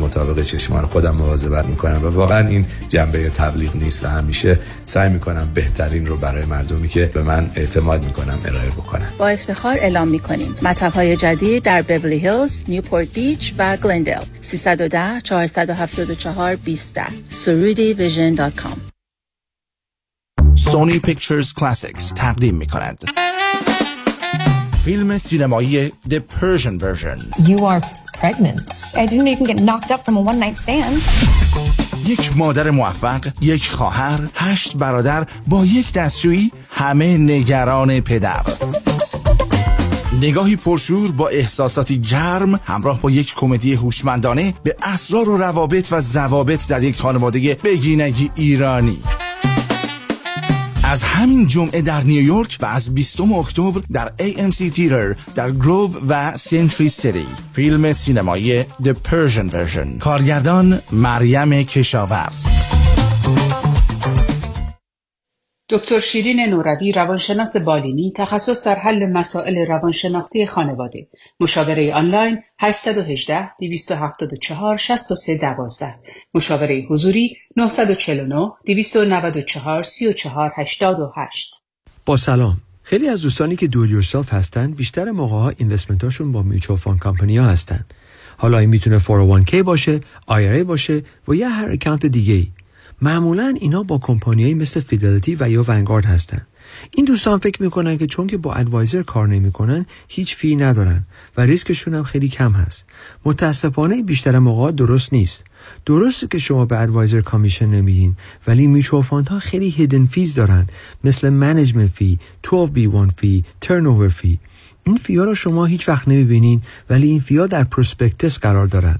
مطابق چشمان خودم مواظبت می‌کنم. و واقعا این جنبه تبلیغ نیست و همیشه سعی می‌کنم بهترین رو برای مردمی که به من اعتماد می‌کنم ارائه بکنم با افتخار اعلام می‌کنیم. مطب های جدید در بورلی هیلز، نیوپورت بیچ و گلندل 310 474 20 سرودی vision dot com. Sony Pictures Classics تقدیم می کند فیلم سینمایی The Persian Version. You are pregnant. I didn't even get knocked up from a one night stand. یک مادر موفق، یک خواهر، هشت برادر با یک دستشویی همه نگران پدر نگاهی پرشور با احساساتی گرم همراه با یک کمدی هوشمندانه به اسرار و روابط و ضوابط در یک خانواده بگینگی ایرانی از همین جمعه در نیویورک و از 20 اکتبر در AMC تیتر در گروو و سنتری سیتی فیلم سینمایی The Persian Version. کارگردان مریم کشاورز. دکتر شیرین نوروی روانشناس بالینی تخصص در حل مسائل روانشناختی خانواده. مشاوره آنلاین 818 274 6312 مشاوره حضوری 949 294 34 88 با سلام. خیلی از دوستانی که do it yourself هستن بیشتر موقع ها investment اشون با mutual fund company ها هستن. حالا این می‌تونه 401k باشه IRA باشه و یا هر account دیگه ای معمولا اینا با کمپانیایی مثل Fidelity و یا Vanguard هستن. این دوستان فکر می‌کنن که چون که با advisor کار نمی‌کنن هیچ fee ندارن و ریسکشون هم خیلی کم هست. متاسفانه بیشتر موقع درست نیست. درسته که شما به advisor commission نمیدین ولی میچو ها خیلی hidden fees دارن. مثل management fee 12B1 fee turn fee این fee ا رو شما هیچ وقت نمی‌بینین ولی این fee ا در prospectus قرار دارن.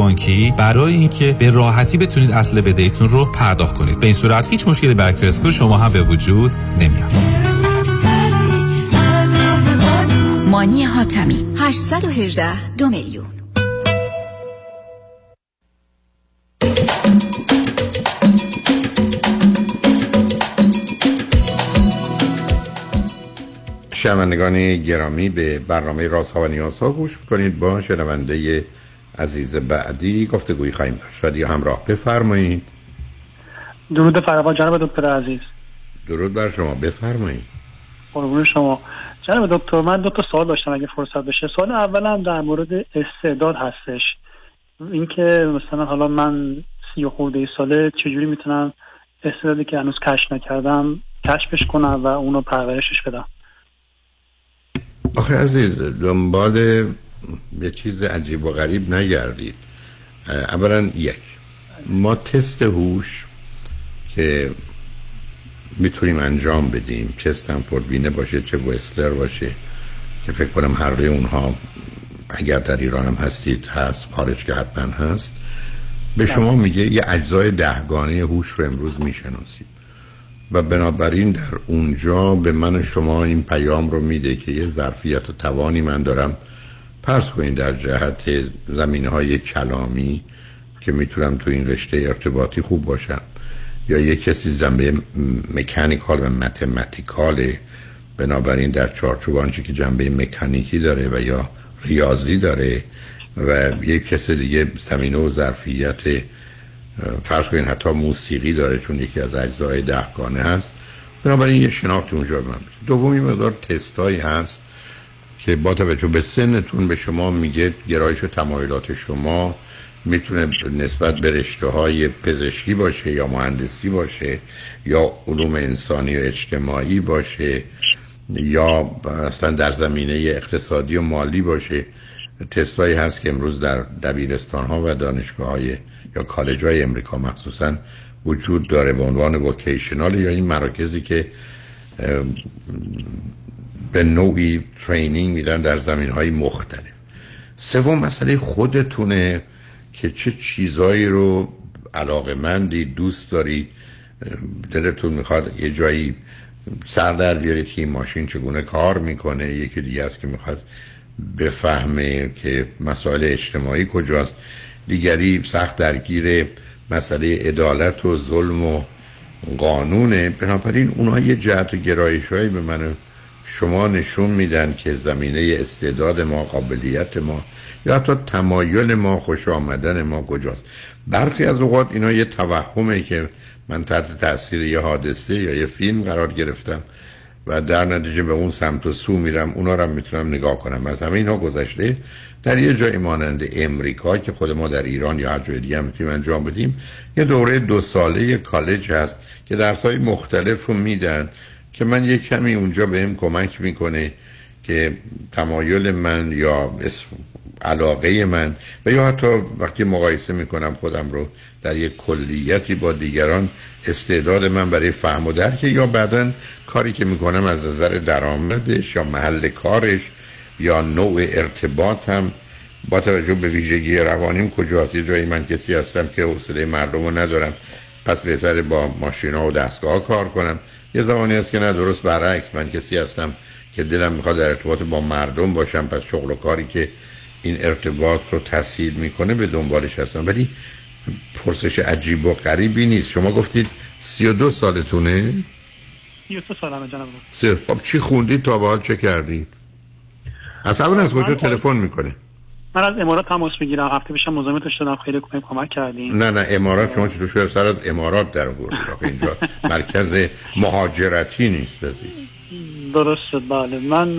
بانکی برای اینکه به راحتی بتونید اصل بدهیتون رو پرداخت کنید. به این صورت هیچ مشکلی برای credit score شما هم به وجود نمیاد. مانی حاتمی 818 دو میلیون. شنوندگان گرامی به برنامه رازها و نیازها گوش کنید با شنونده عزیز بعدی گفتگویی خواهیم داشت. شادی همراه بفرمایید. درود فراوان جناب دکتر عزیز. درود بر شما. بفرمایید. قربون شما. جناب دکتر من دو تا سوال داشتم اگه فرصت بشه. سوال اولم در مورد استعداد هستش. اینکه مثلا حالا من سی و خورده ساله چجوری می‌تونم استعدادی که هنوز کشف نکردم کشفش کنم و اونو پرورشش بدم؟ آخه عزیز دنبال یه چیز عجیب و غریب نگردید. اولا یک ما تست هوش که می‌تونیم انجام بدیم چه استنفورد بینه باشه چه وستلر باشه که فکر کنم هر روی اونها اگر در ایران هم هستید هست خارج که حتما هست. به شما میگه یه اجزای دهگانه هوش رو امروز می‌شناسید و بنابراین در اونجا به من شما این پیام رو میده که یه ظرفیت و توانی من دارم پرس کنید در جهت زمینه های کلامی که می‌تونم تو این رشته ارتباطی خوب باشم. یا یه کسی زنبه مکانیکال و متمتیکاله بنابراین در چارچوب آنچه که جنبه مکانیکی داره و یا ریاضی داره و یک کس دیگه زمینه و ظرفیت فرض کنین حتی موسیقی داره چون یکی از اجزای دهگانه هست. بنابراین یه شناخت اونجا من دومی مقدار تستایی هست. که با توجه به سنتون به شما میگه گرایش و تمایلات شما می‌تونه نسبت به رشته های پزشکی باشه یا مهندسی باشه یا علوم انسانی و اجتماعی باشه یا اصلا در زمینه اقتصادی و مالی باشه. تستایی هست که امروز در دبیرستان ها و دانشگاه های یا کالج های امریکا مخصوصا وجود داره به عنوان وکیشنال یا این مراکزی که به نوعی ترینینگ میدن در زمین های مختلف. سوم مسئله خودتونه که چه چیزایی رو علاقه مندی دوست دارید دلتون می‌خواد یه جایی سر در بیارید که این ماشین چگونه کار می‌کنه. یکی دیگه است که می‌خواد بفهمه که مسائل اجتماعی کجاست. دیگری سخت درگیر مسئله عدالت و ظلم و قانونه. بنابراین اونها یه جهت و گرایش به من شما نشون میدن که زمینه استعداد ما قابلیت ما یا حتی تمایل ما خوش آمدن ما کجاست. برخی از اوقات اینا یه توهمه که من تحت تاثیر یه حادثه یا یه فیلم قرار گرفتم و در نتیجه به اون سمت و سو میرم اونا رو می‌تونم نگاه کنم. از همه اینا گذشته در یه جای مانند امریکا که خود ما در ایران یا هر جای دیگه هم می‌تونیم انجام بدیم یه دوره دو ساله کالج هست که درس های مختلف رو میدن. که من یه کمی اونجا بهم کمک می‌کنه که تمایل من یا علاقه من و یا حتی وقتی مقایسه می‌کنم خودم رو در یک کلیتی با دیگران استعداد من برای فهم و درک یا بعدا کاری که می‌کنم از نظر درآمدش یا محل کارش یا نوع ارتباطم با توجه به ویژگی روانیم کجاست یه جایی من کسی هستم که حوصله مردم رو ندارم پس بهتره با ماشینا و دستگاه کار کنم. یه زمانی هست که نه درست برعکس من کسی هستم که دلم می‌خواد در ارتباط با مردم باشم پس شغل و کاری که این ارتباط رو تسهیل می‌کنه به دنبالش هستم. ولی پرسش عجیب و غریبی نیست. شما گفتید 32 سالتونه؟ 32 سالمه جناب خب چی خوندید تا به حال چه کردید؟ از اول از کجا تلفن می‌کنه؟ من از امارات تماس می‌گیرم هفته پیشم مزاحمتش شدم خیلی کمک کردین نه نه امارات شما چطور شده سر از امارات در آوردید اینجا مرکز مهاجرتی نیست عزیز. درسته بله. من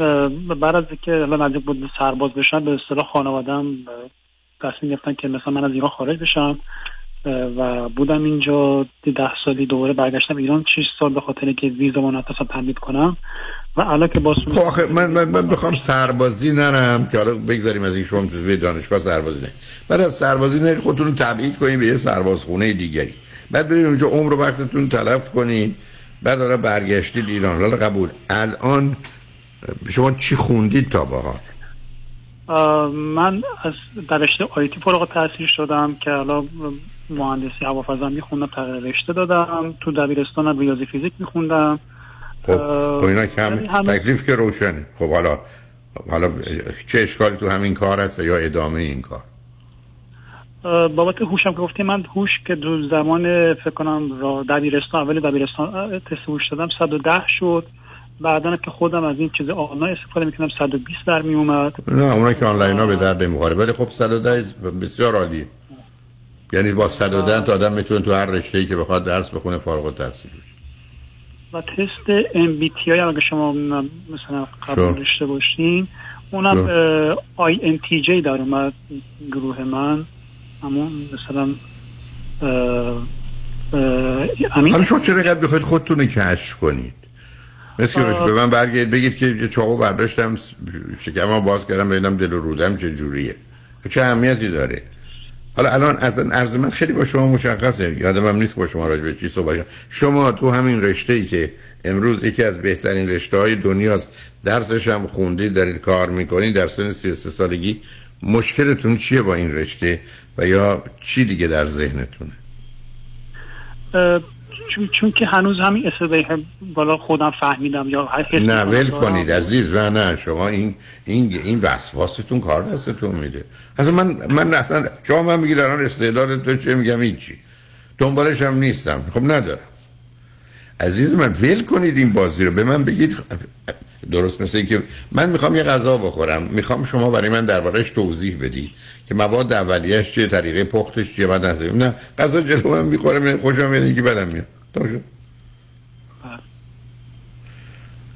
بعد از اینکه الان نزدیک بود سرباز بشم به اصطلاح خانوادم تصمیم گرفتن که مثلا من از ایران خارج بشم و بودم اینجا ده سالی دوباره برگشتم ایران. 6 سال به خاطر که ویزا من نتونستم تمدید کنم. و الان که باز خب من من من بخوام سربازی نرم که حالا بگذاریم از این شما تو دانشگاه سربازی نه بعد از سربازی نرید خودتون رو تبعید کنید به یه سربازخونه دیگری. بعد برید اونجا عمر و وقتتون تلف کنید بعد حالا برگشتید ایران. حالا قبول. الان شما چی خوندید تا با من از در رشته آیتی فارغ التحصیل شدم که حالا مهندسی هوافضا میخوندم تغییر رشته دادم. تو دبیرستانم ریاضی فیزیک میخوندم. خب تو اینا کم تکلیف که روشنه. خب حالا حالا چه اشکالی تو همین کار هست یا ادامه این کار؟ بابت هوشم که گفتی من هوش که دو زمان فکر کنم را دبیرستان اول دبیرستان تست هوش دادم 110 شد. بعدا که خودم از این چیز آنلاین استفاده می‌کنم 120 در می اومد. نه اونا که آنلاین ها به درد نمی‌خوره. ولی خب 110 بسیار عالیه. یعنی با 110 تا آدم می‌تونه تو هر رشته ای که بخواد درس بخونه فارغ التحصیل و تست آی اگه شما مثلا قبول داشته باشین اونم جی در اومد گروه من. اما مثلا حالا شما چرا قد بخواید خودتون کشف کنید؟ مثل که به من برگردید بگید که چاقو برداشتم شکمم باز کردم ببینم دل و رودم چه جوریه. چه اهمیتی داره؟ حالا الان از عرض من خیلی با شما مشخصه. یادم هم نیست با شما راجع به چی صحبت شما تو همین رشته ای که امروز یکی از بهترین رشته های دنیاست درسش هم خوندید دارید کار می‌کنید در سن 33 سالگی مشکلتون چیه با این رشته؟ و یا چی دیگه در ذهنتونه؟ چون, چون که هنوز همین استعداد بالا خودم فهمیدم یا نه ول کنید عزیز. و نه شما این این این وسواستون کار دستتون میده. اصلا من من اصلا شما من میگید الان استعداد تو چه میگم؟ هیچی. دنبالش هم نیستم. خب ندارم. عزیز من ول کنید این بازی رو. به من بگید درست مثل که من می‌خوام یه غذا بخورم. می‌خوام شما برای من دربارش توضیح بدی که مواد اولیش چیه طریقه پختش چیه بعد نه غذا جلو من می‌خورم خوشم میاد که بدم میاد.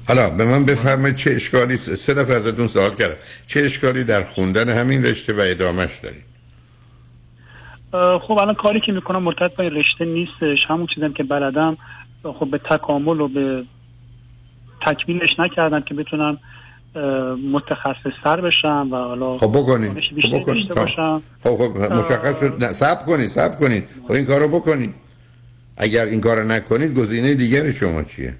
حالا به من بفرمایید چه اشکالی سه دفعه ازتون سوال کردم. چه اشکالی در خوندن همین رشته و ادامش دارید؟ خب الان کاری که می‌کنم مرتبط با این رشته نیستش. همون چیزم که بلدم خب به تکامل و به تکمیلش نکردم که بتونم متخصص سر بشم و حالا خب بکنید. خب بکنید. خب. خب مشخص شد. نه سب کنید سب کنید. خب این کارو بکنید. اگر این کارو نکنید گزینه دیگر شما چیه؟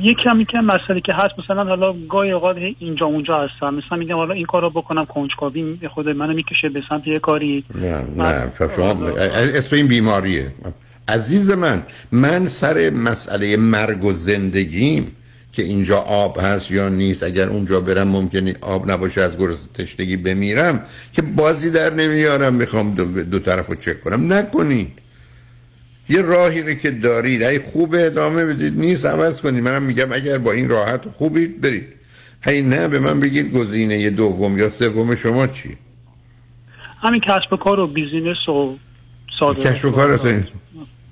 یک کمی که مسئله که هست مثلا حالا گاهی اوقات اینجا اونجا هستم. مثلا میگم حالا این کارو بکنم کنجکاوی خود منو می‌کشه به سمت یه کاری. نه نه شما اسم این بیماریه. عزیز من من سر مسئله مرگ و زندگیم که اینجا آب هست یا نیست اگر اونجا برم ممکنه آب نباشه از گرس تشنگی بمیرم که بازی در نمیارم می‌خوام دو, دو طرف رو چک کنم. نکنید یه راهی رو که دارید ای خوب ادامه بدید. نیست عوض کنید. منم میگم اگر با این راحت خوبید برید. هی نه به من بگید گزینه دوم یا سوم شما چی؟ همین کسب و کار و بیزینس و کسب و کار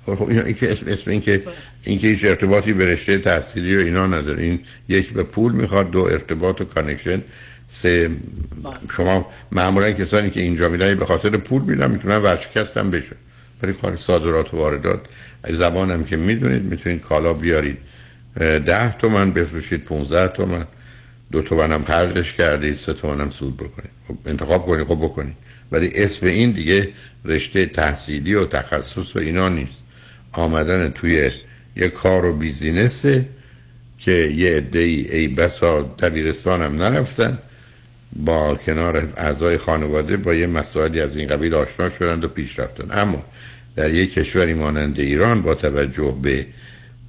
خب, خب این که اسم, اسم این که این که هیچ ارتباطی به رشته تحصیلی و اینا نداره. این یک به پول می‌خواد دو ارتباط و connection سه شما معمولا کسانی که اینجا میرن به خاطر پول میرن می‌تونن ورشکستم بشه. برای کار صادرات و واردات زبانم که می‌دونید می‌تونید کالا بیارید. ده تومن بفروشید 15 تومن. دو تومن هم خرجش کردید سه تومن هم سود بکنید. خب انتخاب کنید خب بکنید. ولی اسم این دیگه رشته تحصیلی و تخصص و اینا نیست. آمدن توی یه کار و بیزینسه که یه عده ای, ای بسا دبیرستان هم نرفتن. با کنار اعضای خانواده با یه مسائلی از این قبیل آشنا شدند و پیش رفتن. اما در یک کشوری مانند ایران با توجه به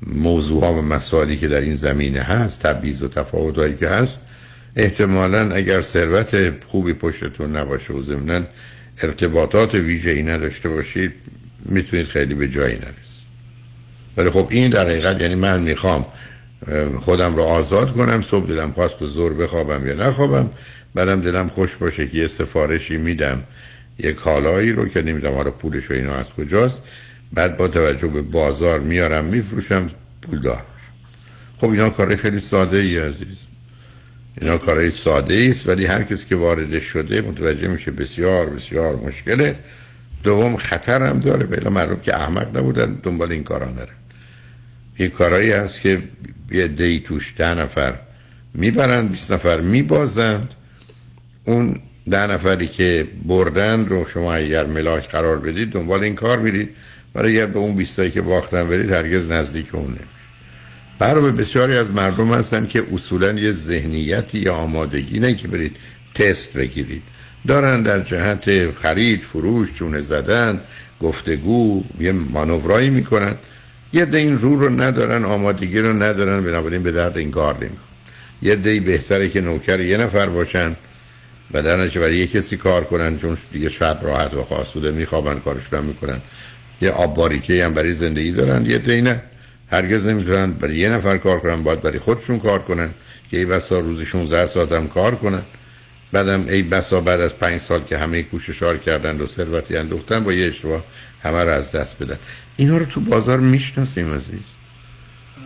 موضوع ها و مسائلی که در این زمینه هست تبعیض و تفاوتهایی که هست احتمالا اگر ثروت خوبی پشتتون نباشه و ضمنا ارتباطات ویژه ای نداشته باشید می‌تونید خیلی به جایی نرسید. ولی خب این در حقیقت یعنی من می‌خوام خودم رو آزاد کنم صبح دلم خواست و زور بخوابم یا نخوابم بعدم دلم خوش باشه که یه سفارشی میدم یه کالایی رو که نمی‌دونم حالا پولش و اینا از کجاست. بعد با توجه به بازار میارم میفروشم پول دار. خب اینا کار خیلی ساده ای عزیز. اینا کارهای ساده است ولی هر کسی که وارد شده متوجه میشه بسیار بسیار مشکله. دوم خطر هم داره بلا مردم که احمق نبودن دنبال این کارا نره. یه کارهایی هست که یه دی توش ده نفر می‌برن 20 نفر میبازند. اون ده نفری که بردن رو شما اگر ملاک قرار بدید دنبال این کار میرید. برای اگر به اون بیستایی که باختن برید هرگز نزدیک اون نمیشه برای بسیاری از مردم هستن که اصولا یه ذهنیتی یا آمادگی نه که برید تست بگیرید. دارن در جهت خرید فروش چونه زدن گفتگو یه مانورایی می‌کنن. یه ده این رو رو ندارن آمادگی رو ندارن بنابراین به درد این کار نمی‌خوان یه دی بهتره که نوکر یه نفر باشن و در نتیجه برای یه کسی کار کنن چون دیگه شب راحت و خاصوده میخوابن کارشون می‌کنن. یه آب باریکه هم برای زندگی دارن یه دی نه. هرگز نمی‌تونن برای یه نفر کار کنن باید برای خودشون کار کنن که ای بسا روزی 16 ساعت هم کار کنن. بعدم ای بسا بعد از پنج سال که همه کوششار کردن و ثروتی اندوختن با یه اشتباه همه رو از دست بدن. اینا رو تو بازار می‌شناسیم عزیز.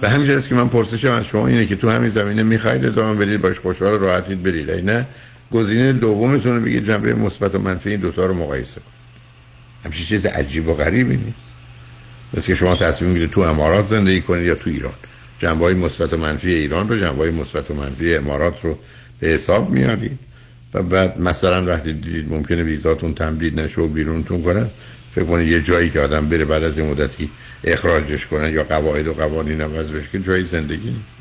به همین که من پرسشم از شما اینه که تو همین زمینه می‌خواید ادامه بدید باش خوشحال راحتید برید. نه گزینه دومتون رو بگید جنبه مثبت و منفی این دوتا رو مقایسه کن همچین چیز عجیب و غریبی نیست. مثل که شما تصمیم می‌گیرید تو امارات زندگی کنید یا تو ایران. جنبه مثبت و منفی ایران رو جنبه مثبت و منفی امارات رو به حساب میارید و بعد مثلا وقتی دیدید ممکنه ویزاتون تمدید نشه و بیرونتون کنن فکر کنید یه جایی که آدم بره بعد از این مدتی اخراجش کنن یا قواعد و قوانین عوض بشه که جای زندگی نیست.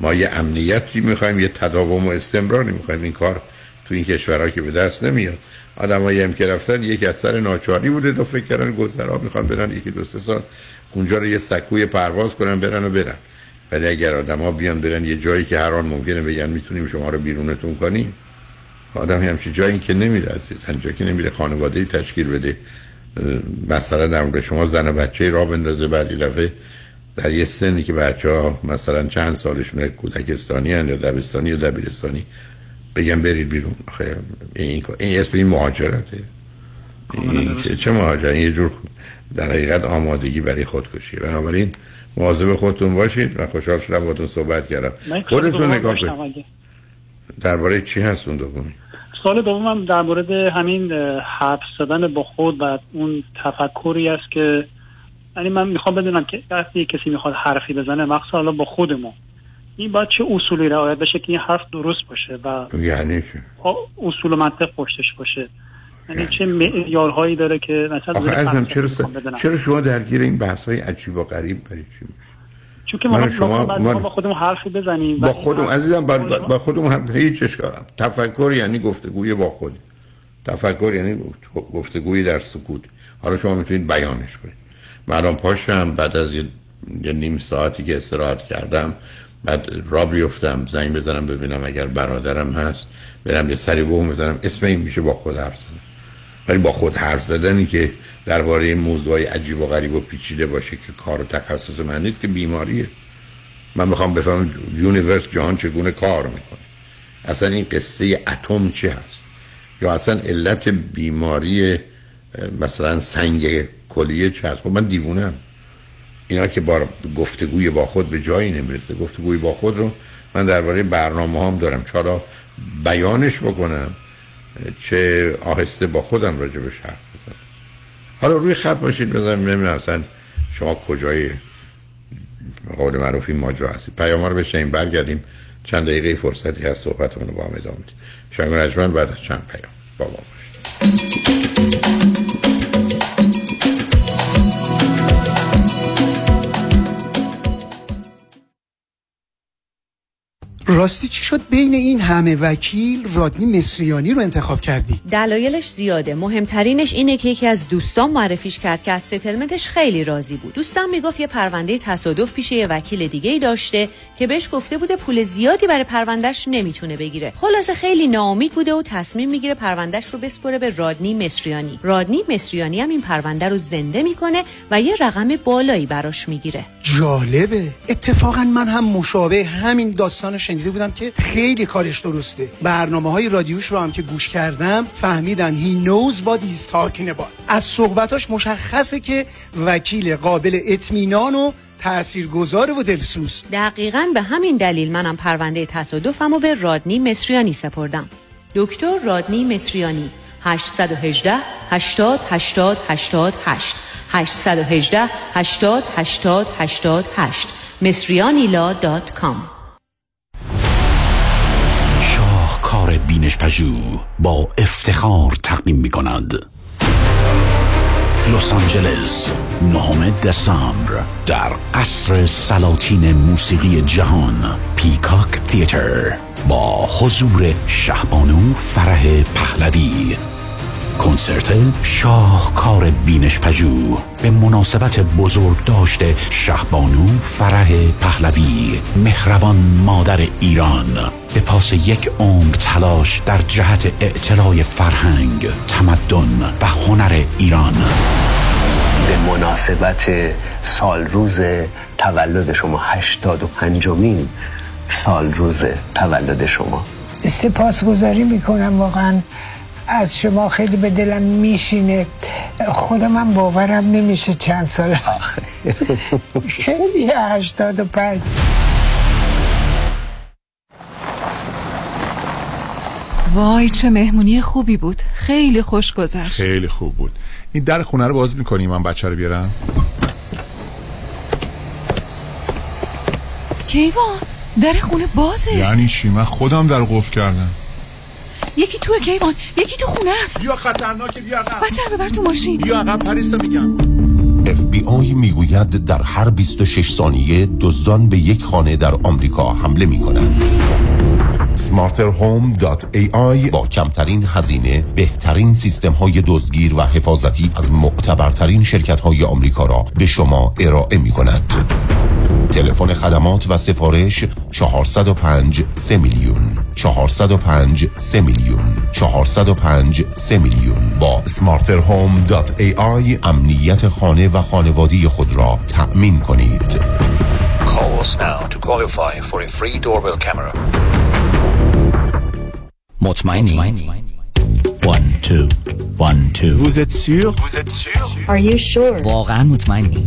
ما یه امنیتی می‌خوایم یه تداوم و استمراری می‌خوایم. این کار تو این کشورها که به دست نمیاد. آدمایی هم که رفتن یکی از سر ناچاری بوده. دو فکر کردن گذرا می‌خوان برن یکی دو سه سال اونجا رو یه سکوی پرواز کنن برن و برن. ولی اگر آدما بیان برن یه جایی که هر آن ممکنه بگن می‌تونیم شما رو بیرونتون کنیم. آدم همچی جایی که نمیره عزیز که نمیره خانواده تشکیل بده. مثلا در مورد شما زن و بچه را بندازه بعد دفعه در یه سنی که بچه ها مثلا چند سالشونه کودکستانی هن یا دبستانی یا دبیرستانی بگم برید بیرون. آخه این این اسم این مهاجرته. این چه مهاجرت؟ یه جور در حقیقت آمادگی برای خودکشی بنابراین مواظب خودتون باشید و خوشحال شدم باهاتون صحبت کردم. خودتون نگاه کنید. درباره چی هست اون دومی؟ سوال دومم در مورد همین حرف زدن با خود و اون تفکری است که یعنی من می‌خوام بدونم که وقتی کسی می‌خواد حرفی بزنه مخصوصا حالا با خود ما این باید چه اصولی رعایت بشه که این حرف درست باشه و یعنی اصول و منطق پشتش باشه. یعنی چه معیارهایی داره که مثلا چرا, چرا شما درگیر این بحث های عجیب و غریب برای چی چون که ما شما من... با خودمون حرف بزنیم با خودم عزیزم با, با خودم هم هیچ اشکالم تفکر یعنی گفتگوی با خود. تفکر یعنی گفتگوی در سکوت. حالا شما می‌تونید بیانش کنید. من پاشم بعد از یه, یه نیم ساعتی که استراحت کردم بعد را بیفتم زنگ بزنم ببینم اگر برادرم هست. برم یه سری بهم بزنم. اسم این میشه با خود حرف زدن. ولی با خود حرف زدنی که درباره موضوعی عجیب و غریب و پیچیده باشه که کار و تخصص من نیست که بیماریه. من می‌خوام بفهمم یونیورس جهان چگونه کار می‌کنه. اصلا این قصه اتم چه هست؟ یا اصلا علت بیماری مثلا سنگ کلیه چه هست؟ خب من دیوونم اینا که با گفتگوی با خود به جایی نمی‌رسه. گفتگوی با خود رو من درباره برنامه هم دارم. چرا بیانش بکنم؟ چه آهسته با خودم راجع به حرف حالا روی خط باشید بزنم نمی‌دونم اصلا شما کجای قول معروف این ماجرا هستید پیام رو بشنیم برگردیم. چند دقیقه فرصتی هست صحبتمون رو با هم ادامه بدیم. شنگ بعد از چند پیام با ما باشید. راستی چی شد بین این همه وکیل رادنی مصریانی رو انتخاب کردی؟ دلایلش زیاده مهمترینش اینه که یکی از دوستان معرفیش کرد که از ستلمنتش خیلی راضی بود دوستان می‌گفت یه پرونده تصادف پیش یه وکیل دیگه ای داشته که بهش گفته بوده پول زیادی برای پروندهش نمی‌تونه بگیره. خلاصه خیلی ناامید بوده و تصمیم می‌گیره پروندهش رو بسپره به رادنی مصریانی. رادنی مصریانی هم این پرونده رو زنده می‌کنه و یه رقم بالایی براش می‌گیره. جالبه. اتفاقا من هم مشابه همین داستان شنیده بودم که خیلی کارش درسته. برنامه های رادیوش رو هم که گوش کردم فهمیدن هی knows what he's talking about. از صحبتاش مشخصه که وکیل قابل اطمینان و تاثیرگذار و دلسوز. دقیقا به همین دلیل منم پرونده تصادفمو به رادنی مصریانی سپردم. دکتر رادنی مصریانی 818 80 80 88 818 80 80 88 مصریانیلا دات کام. شاهکار بینش پژو با افتخار تقدیم می کند لس آنجلس نهم دسامبر در قصر سلاطین موسیقی جهان پیکاک تیتر با حضور شهبانو فرح پهلوی. کنسرت شاهکار بینش پژو. به مناسبت بزرگ داشته شهبانو فرح پهلوی مهربان مادر ایران. به پاس یک عمر تلاش در جهت اعتلاع فرهنگ تمدن و هنر ایران. به مناسبت سال روز تولد شما هشتاد و پنجمین سال روز تولد شما. سپاسگزاری می‌کنم واقعا از شما خیلی به دلم میشینه. خودم هم باورم نمیشه چند سال خیلی هشتاد و پنج. وای چه مهمونی خوبی بود. خیلی خوش گذشت. خیلی خوب بود. این در خونه رو باز می‌کنی من بچه رو بیارم؟ کیوان در خونه بازه. یعنی چی؟ من خودم در قفل کردم. یکی تو کیوان یکی تو خونه است. بیا خطرناکه بیا عقب بچه رو ببر تو ماشین. بیا عقب پریسا میگم. اف بی آی می‌گوید در هر 26 ثانیه دزدان به یک خانه در آمریکا حمله می کنند smarterhome.ai با کمترین هزینه بهترین سیستم های دزدگیر و حفاظتی از معتبرترین شرکت های آمریکا را به شما ارائه می کند تلفن خدمات و سفارش 405 3 میلیون. 405 3 میلیون. 405 3 میلیون. با smarterhome.ai امنیت خانه و خانوادی خود را تأمین کنید. Call us now to qualify for a free doorbell camera. What's my name? One, two, one, two. Vous êtes sûr? Vous êtes sûr? Are you sure? Warren, what's my name?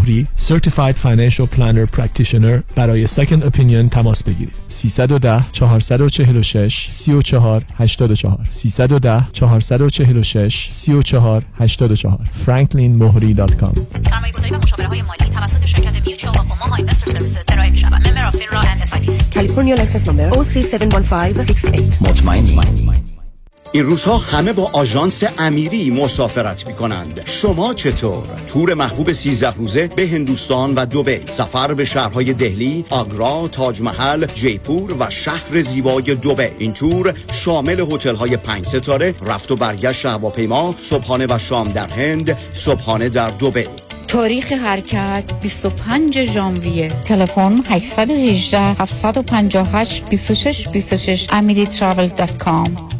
مهری Certified Financial Planner Practitioner برای Second Opinion تماس بگیرید. 310 446 34 84 310 446 34 84 franklinmohri.com سرمایه گذاری و مشاوره های مالی توسط شرکت Mutual of Omaha Investor Services ارائه می شود member of FINRA and SIPC California license number OC71568 مطمئنی؟ این روزها همه با آژانس امیری مسافرت می کنند شما چطور؟ تور محبوب 13 روزه به هندوستان و دوبی سفر به شهرهای دهلی، آگرا، تاج محل، جیپور و شهر زیبای دوبی این تور شامل هتل های پنج ستاره رفت و برگشت هواپیما صبحانه و شام در هند صبحانه در دوبی تاریخ حرکت 25 ژانویه. تلفن 818 758 26 26 amiritravel.com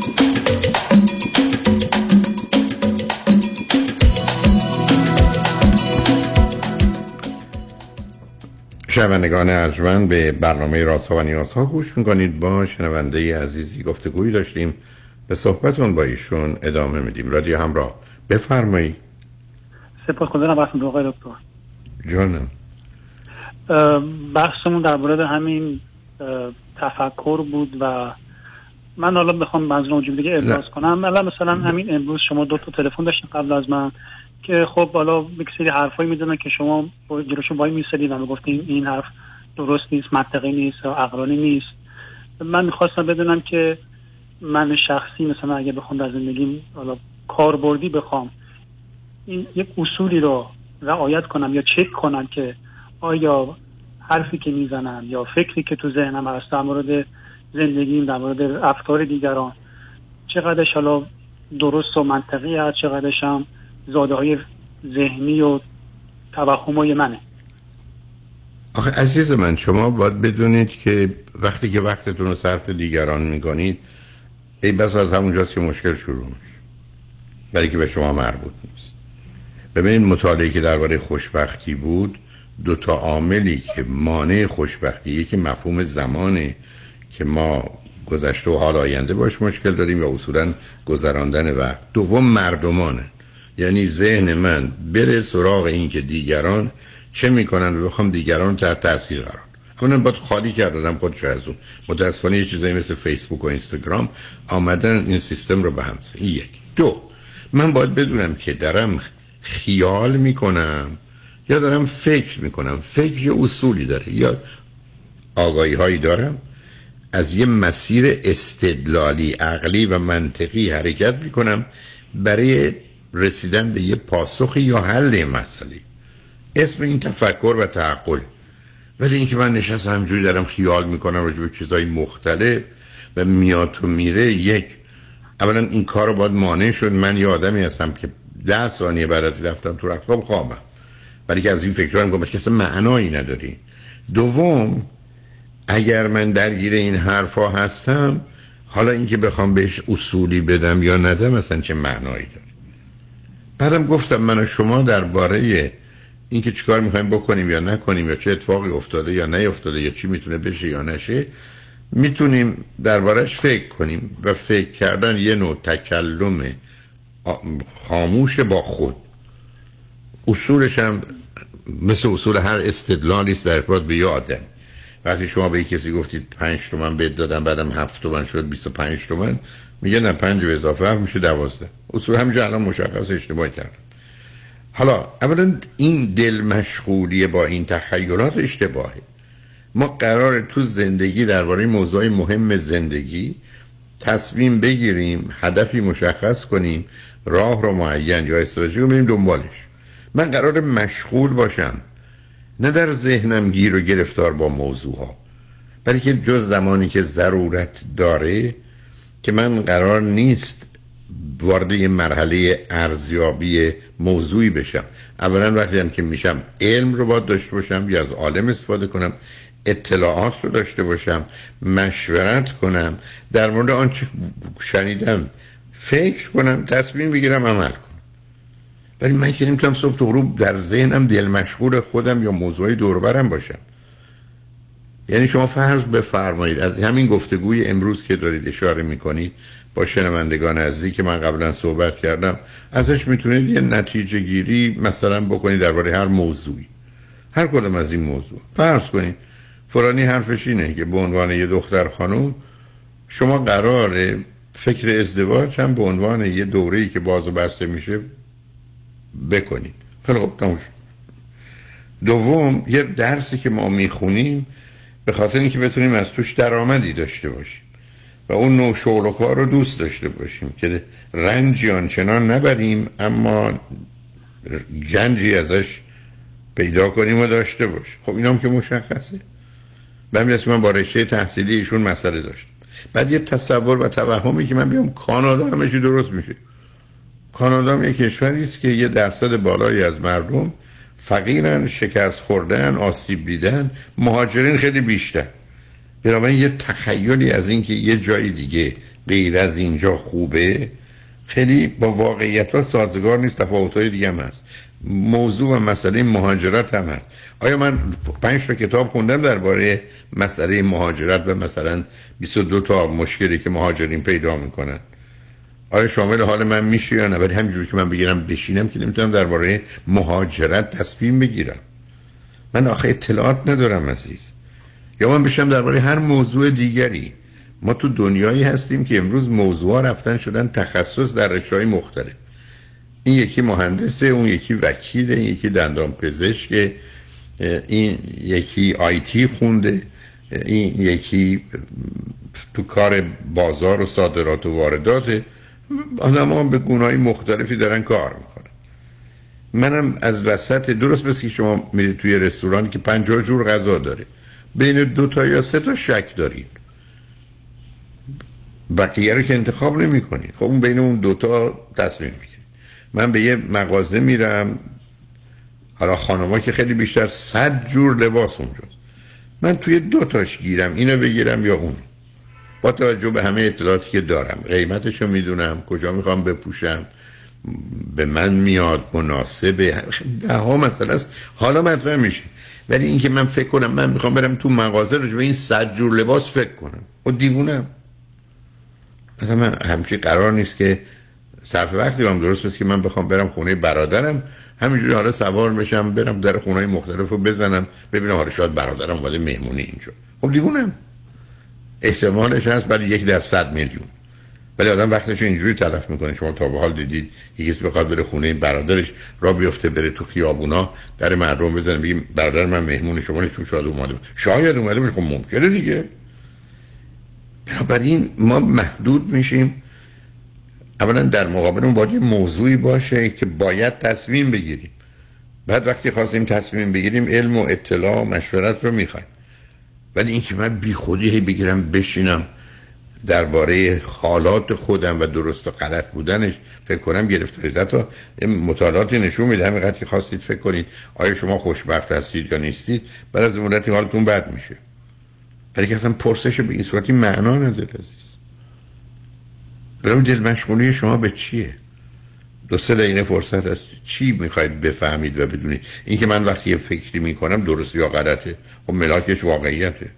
شنوندگان ارجمند به برنامه راست و نیاز ها گوش می‌کنید. با شنونده عزیزی گفتگویی داشتیم. به صحبتون با ایشون ادامه میدیم. رادیو همراه. بفرمایید. سپاس گذارم بحثم آقای دکتر. جانم. بحثمون در مورد همین تفکر بود و من حالا بخوام منظور وجود دیگه ابراز کنم. الان مثلا همین امروز شما دو تا تلفن داشتین قبل از من. که خب حالا یک سری حرفایی می‌زنن که شما جلوشون وای میسدید و گفتین این حرف درست نیست منطقی نیست عقلانی نیست. من می‌خواستم بدونم که من شخصی مثلا اگه بخوام در زندگیم حالا کاربردی بخوام این یک اصولی رو رعایت کنم یا چک کنم که آیا حرفی که می‌زنم یا فکری که تو ذهنم هست در مورد زندگیم در مورد افکار دیگران چقدرش حالا درست و منطقی هست چقدرش هم زاده های ذهنی و توهم های منه. آخه عزیز من شما باید بدونید که وقتی که وقتتون رو صرف دیگران می‌کنید ای بس از همونجاست که مشکل شروع میشه. برای که به شما مربوط نیست. ببینید مطالعه که درباره خوشبختی بود دو تا عاملی که مانع خوشبختی یکی مفهوم زمانه که ما گذشته و حال آینده باش مشکل داریم یا اصولا گذراندن وقت دوم مردمانه. یعنی ذهن من بره سراغ این که دیگران چه می‌کنن و بخوام دیگران تحت تاثیر قرار کنن باید خالی کردم خودشو از اون. متاسفانه یه چیزایی مثل فیسبوک و اینستاگرام آمدن این سیستم رو به هم این یک. دو. من باید بدونم که دارم خیال می‌کنم یا دارم فکر می‌کنم. فکر یه اصولی داره. یا آگاهی هایی دارم. از یه مسیر استدلالی عقلی و منطقی حرکت می‌کنم. برای رسیدن به یه پاسخ یا حل مسئله. اسم این تفکر و تعقل. ولی اینکه من نشست همجوری دارم خیال می‌کنم راجع به چیزهای مختلف و میاد و میره یک اولا این کار رو باید مانع شد. من یه آدمی هستم که ده ثانیه بعد از رفتم تو رختخواب خوابم. ولی که از این فکران گفتم که اصلا معنایی نداری. دوم اگر من درگیر این حرفا هستم حالا اینکه بخوام بهش اصولی بدم یا ندم اصلا چه معنایی داره؟ بعدم گفتم من و شما درباره اینکه چیکار می‌خوایم بکنیم یا نکنیم یا چه اتفاقی افتاده یا نیفتاده یا چی می‌تونه بشه یا نشه می‌تونیم دربارش فکر کنیم و فکر کردن یه نوع تکلم خاموش با خود. اصولش هم مثل اصول هر استدلالی است در ارتباط به یه آدم. وقتی شما به کسی گفتید پنج تومن بهت دادم بعدم هفت تومن شد 25 تومن میگه نه پنج به اضافه هم میشه دوازده. اصول همینجا الان مشخص اشتباه کردم. حالا اولا این دل مشغولی با این تخیلات اشتباهه. ما قرار تو زندگی درباره موضوع مهم زندگی تصمیم بگیریم هدفی مشخص کنیم راه رو معین یا استراتژی رو بریم دنبالش. من قرار مشغول باشم. نه در ذهنم گیر و گرفتار با موضوع ها بلکه جز زمانی که ضرورت داره که من قرار نیست وارد مرحله ارزیابی موضوعی بشم. اولا وقتی هم که میشم علم رو باید داشته باشم یا از عالم استفاده کنم اطلاعات رو داشته باشم مشورت کنم در مورد آنچه شنیدم فکر کنم تصمیم بگیرم عمل کنم. ولی من که نمی‌تونم صبح تو غروب در ذهنم دل مشغول خودم یا موضوعی دوربرم باشم. یعنی شما فرض بفرمایید از همین گفتگوی امروز که دارید اشاره می‌کنید با شنوندگان عزیزی که من قبلا صحبت کردم ازش می‌تونید یه نتیجه گیری مثلا بکنید درباره هر موضوعی. هر کدوم از این موضوع. فرض کنید فرانی حرفش اینه که به عنوان یه دختر خانم شما قراره فکر ازدواج هم به عنوان یه دوره‌ای که باز و بسته میشه بکنید خیلی خب تموش دوم یه درسی که ما می‌خونیم به خاطر اینکه بتونیم از توش درآمدی داشته باشیم و اون نوع شغل و کار رو دوست داشته باشیم که رنجی آنچنان نبریم اما گنجی ازش پیدا کنیم و داشته باشیم. خب اینام که مشخصه. به من با رشته تحصیلی ایشون مسئله داشت بعد یه تصور و توهمی که من بیام کانادا همه درست میشه. کانادا یک کشوری است که یه درصد بالایی از مردم فقیرن شکست خوردن آسیب دیدن مهاجرین خیلی بیشتر. بنابراین یه تخیلی از اینکه یه جای دیگه غیر از اینجا خوبه خیلی با واقعیت ها سازگار نیست تفاوت های دیگه هم هست. موضوع و مسئله مهاجرت هم هست. آیا من پنج تا کتاب خوندم درباره مسئله مهاجرت و مثلا 22 تا مشکلی که مهاجرین پیدا می‌کنن؟ آیا شامل حال من میشه یا نه؟ ولی همینجوری که من بگیرم بشینم که نمی‌تونم درباره مهاجرت تصمیم بگیرم. من آخه اطلاعات ندارم عزیز. یا من بشم درباره هر موضوع دیگری. ما تو دنیایی هستیم که امروز موضوع رفتن شدن تخصص در رشته‌های مختلف. این یکی مهندسه اون یکی وکیله این یکی دندان پزشک این یکی آیتی خونده این یکی تو کار بازار و صادرات و واردات آدم هم به گناهی مختلفی دارن کار می‌کنن. منم از وسط درست مثل شما میرید توی رستورانی که پنجاه جور غذا داره. بین دو تا یا سه تا شک دارید بقیه رو که انتخاب نمی کنید خب اون بین اون دوتا تصمیم می‌گیرید من به یه مغازه میرم. حالا خانما که خیلی بیشتر صد جور لباس اونجاست. من توی دو تاش گیرم. اینو بگیرم یا اون. با توجه به همه اطلاعاتی که دارم قیمتشو می‌دونم کجا می‌خوام بپوشم به من میاد مناسبه ده ها مسئله است. حالا مطرح میشه. ولی اینکه من فکر کنم من می‌خوام برم تو مغازه رو به این صد جور لباس فکر کنم. و دیوونم. مثلا من همچی قرار نیست که صرف وقتی هم درست بست که من بخوام برم خونه برادرم همینجوری حالا سوار بشم برم در خونه مختلف رو بزنم ببینم حالا شاید برادرم ولی مهمونی اینجا. خب دیوونم. احتمالش هست برای یک در صد میلیون. ولی آدم وقتش اینجوری تلف می‌کنه. شما تا به حال دیدید یکی بخواد بره خونه برادرش را بیفته بره تو خیابونا در مردم بزنه بگیم برادر من مهمون شما نیست شاید اومده شاید اومده باشه خب ممکنه دیگه. بنابراین ما محدود میشیم. اولا در مقابل اون باید موضوعی باشه که باید تصمیم بگیریم. بعد وقتی خواستیم تصمیم بگیریم علم و اطلاع و مشورت رو می‌خوایم. ولی اینکه من بی خودی هی بگیرم بشینم درباره حالات خودم و درست و غلط بودنش فکر کنم گرفتاری. تا مطالعاتی نشون میده همینقدر که خواستید فکر کنید آیا شما خوشبخت هستید یا نیستید بعد از مدتی حالتون بد میشه. ولی که اصلا پرسش به این صورتی معنا نداره عزیز. برای دل مشغولی شما به چیه؟ دو سه دقیقه فرصت هست. چی می‌خواید بفهمید و بدونید؟ اینکه من وقتی یه فکری می‌کنم درست یا غلطه. خب ملاکش واقعیته.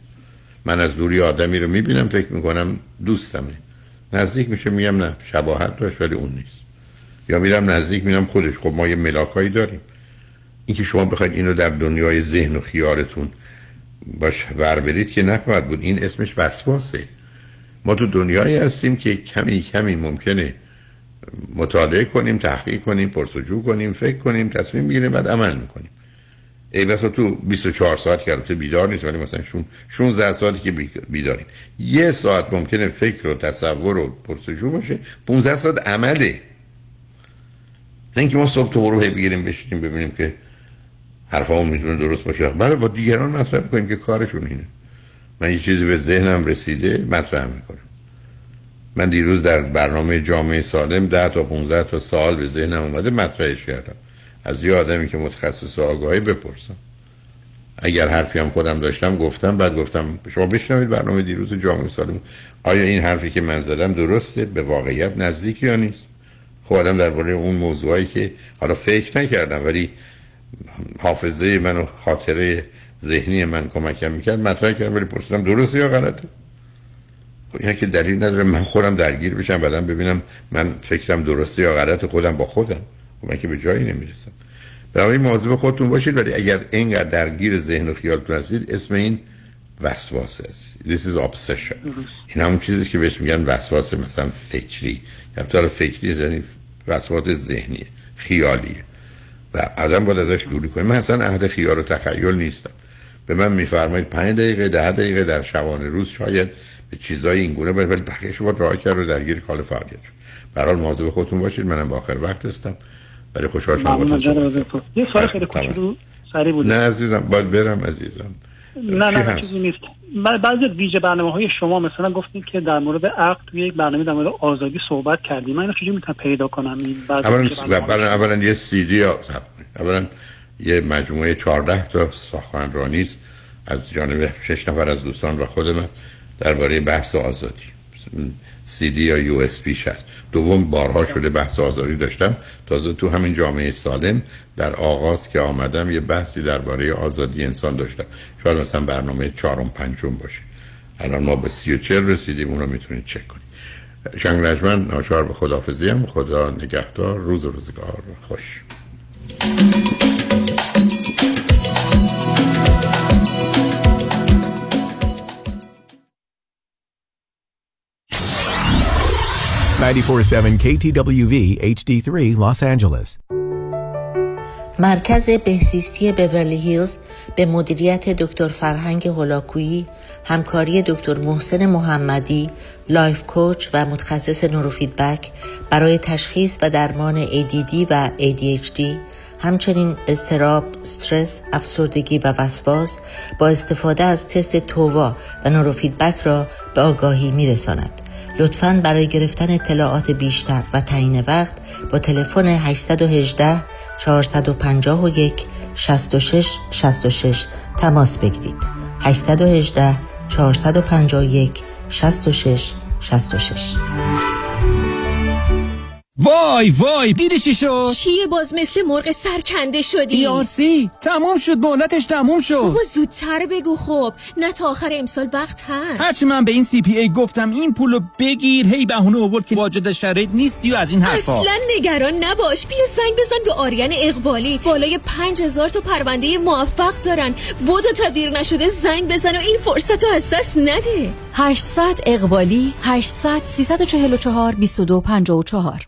من از دوری آدمی رو می‌بینم فکر می‌کنم دوستمه. نزدیک میشه میگم نه شباهت داشت ولی اون نیست. یا میرم نزدیک میرم خودش. خب ما یه ملاکایی داریم. اینکه شما بخواید اینو در دنیای ذهن و خیالتون باش ور برید که نخواهد بود. این اسمش وسواسه. ما تو دنیایی هستیم که کمی کمی ممکنه مطالعه کنیم تحقیق کنیم پرسجو کنیم فکر کنیم تصمیم بگیریم بعد عمل می‌کنیم. ای بسا تو 24 ساعت که البته بیدار نیست ولی مثلا 16 ساعتی که بیداریم. یه ساعت ممکنه فکر و تصور و پرسجو باشه 15 ساعت عمله. نه اینکه ما صبح تو رو بگیریم بشینیم ببینیم که حرفا می‌تونه درست باشه. بله با دیگران مطرح کنیم که کارشون اینه. من یه چیزی به ذهنم رسیده مطرح می‌کنم. من دیروز در برنامه جامعه سالم 10 تا 15 تا سال به ذهنم اومده مطرحش کردم. از یه آدمی که متخصص آگاهی بپرسم. اگر حرفی هم خودم داشتم گفتم بعد گفتم شما بشنوید برنامه دیروز جامعه سالم. آیا این حرفی که من زدم درسته؟ به واقعیت نزدیک یا نیست؟ خب آدم درباره اون موضوعی که حالا فکر نکردم ولی حافظه من و خاطره ذهنی من کمکم می‌کرد مطرح کردم ولی پرسیدم درسته یا غلطه؟ اینا که دلیل نداره من خودم درگیر بشم بعدم ببینم من فکرم درسته یا غلط خودم با خودم. خب من که به جایی نمی‌رسم. برای مواظب خودتون باشید ولی اگر اینقدر درگیر ذهن و خیالتون هستید اسم این وسواسه. است This is obsession. این همون چیزی که بهش میگن وسواس مثلا فکری. یا فکری یعنی وسواس ذهنی خیالیه. و آدم باید ازش دوری کنه. من اصلا اهل خیال و تخیل نیستم. به من میفرمایید پنج دقیقه ده دقیقه در شبانه روز شاید چیزای این گونه ولی بقیه شما راه کرد رو درگیر کال فعالیت شد. برحال مواظب خودتون باشید. منم با آخر وقت هستم. ولی خوشحال شدم یه سوال خیلی کوچولو سری بود. نه عزیزم باید برم عزیزم. نه نه چیزی نیست. بعضی ویژه برنامه های شما مثلا گفتید که در مورد عقل توی یک برنامه در مورد آزادی صحبت کردیم. من اینو چجوری می‌تونم پیدا کنم. این اولا اولا یه سی دی اولا یه مجموعه 14 تا سخنرانی است. از جانب شش نفر از دوستان و خود من. درباره بحث آزادی. سی دی یا یو اس پیش هست دوم بارها شده بحث آزادی داشتم. تازه تو همین جامعه سالم در آغاز که آمدم یه بحثی درباره آزادی انسان داشتم. شاید مثلا برنامه چهارم پنجم باشه. الان ما به سی و چل رسیدیم اون رو می‌تونید چک کنید. شنگ نجمن ناچار به خدافزی هم خدا نگهدار. روز روزگار خوش. KTWV HD3 Los Angeles مرکز بهزیستی بورلی هیلز به مدیریت دکتر فرهنگ هولاکویی همکاری دکتر محسن محمدی life coach و متخصص نوروفیدبک برای تشخیص و درمان ADD و ADHD همچنین اضطراب، استرس، افسردگی و وسواس با استفاده از تست TOVA و نوروفیدبک را به آگاهی می رساند. لطفاً برای گرفتن اطلاعات بیشتر و تعیین وقت با تلفن 818 451 66 66 تماس بگیرید. 818 451 66 66 وای وای دیدی چی شد؟ چیه باز مثل مرغ سرکنده شدی؟ سی تموم شد مهلتش تموم شد. بابا زودتر بگو خب نه تا آخر امسال وقت هست. هرچی من به این سی پی ای گفتم این پولو بگیر هی بهونه آورد که واجد شرایط نیستی و از این حرفا. اصلا نگران نباش بیا سنگ بزن به آریان اقبالی. بالای هزار تا پرونده موفق دارن. بودو تا دیر نشده زنگ بزن و این فرصت رو از دست نده. 800 اقبالی 800 344 2254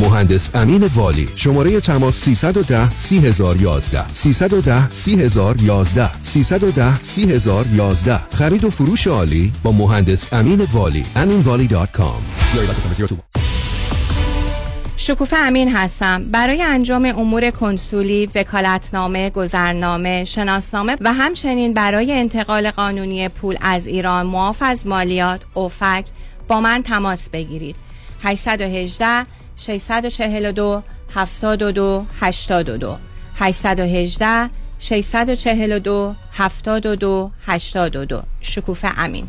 مهندس امین والی. شماره تماس 310 3011 310 3011 310 3011 خرید و فروش عالی با مهندس امین والی. aminvali.com شکوفه امین هستم. برای انجام امور کنسولی، وکالتنامه، گذرنامه، شناسنامه و همچنین برای انتقال قانونی پول از ایران معاف از مالیات، اوفک با من تماس بگیرید. 818 642 72 82 818 642 72 82 شکوفه امین.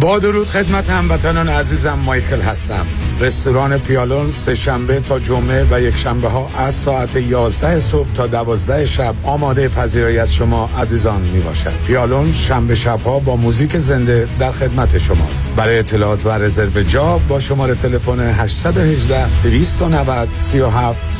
با درود خدمت هموطنان عزیزم مایکل هستم. رستوران پیالون سه شنبه تا جمعه و یک شنبه ها از ساعت 11 صبح تا 12 شب آماده پذیرایی از شما عزیزان می باشد. پیالون شنبه شب ها با موزیک زنده در خدمت شماست. برای اطلاعات و رزرو جا با شماره تلفن 818 290 37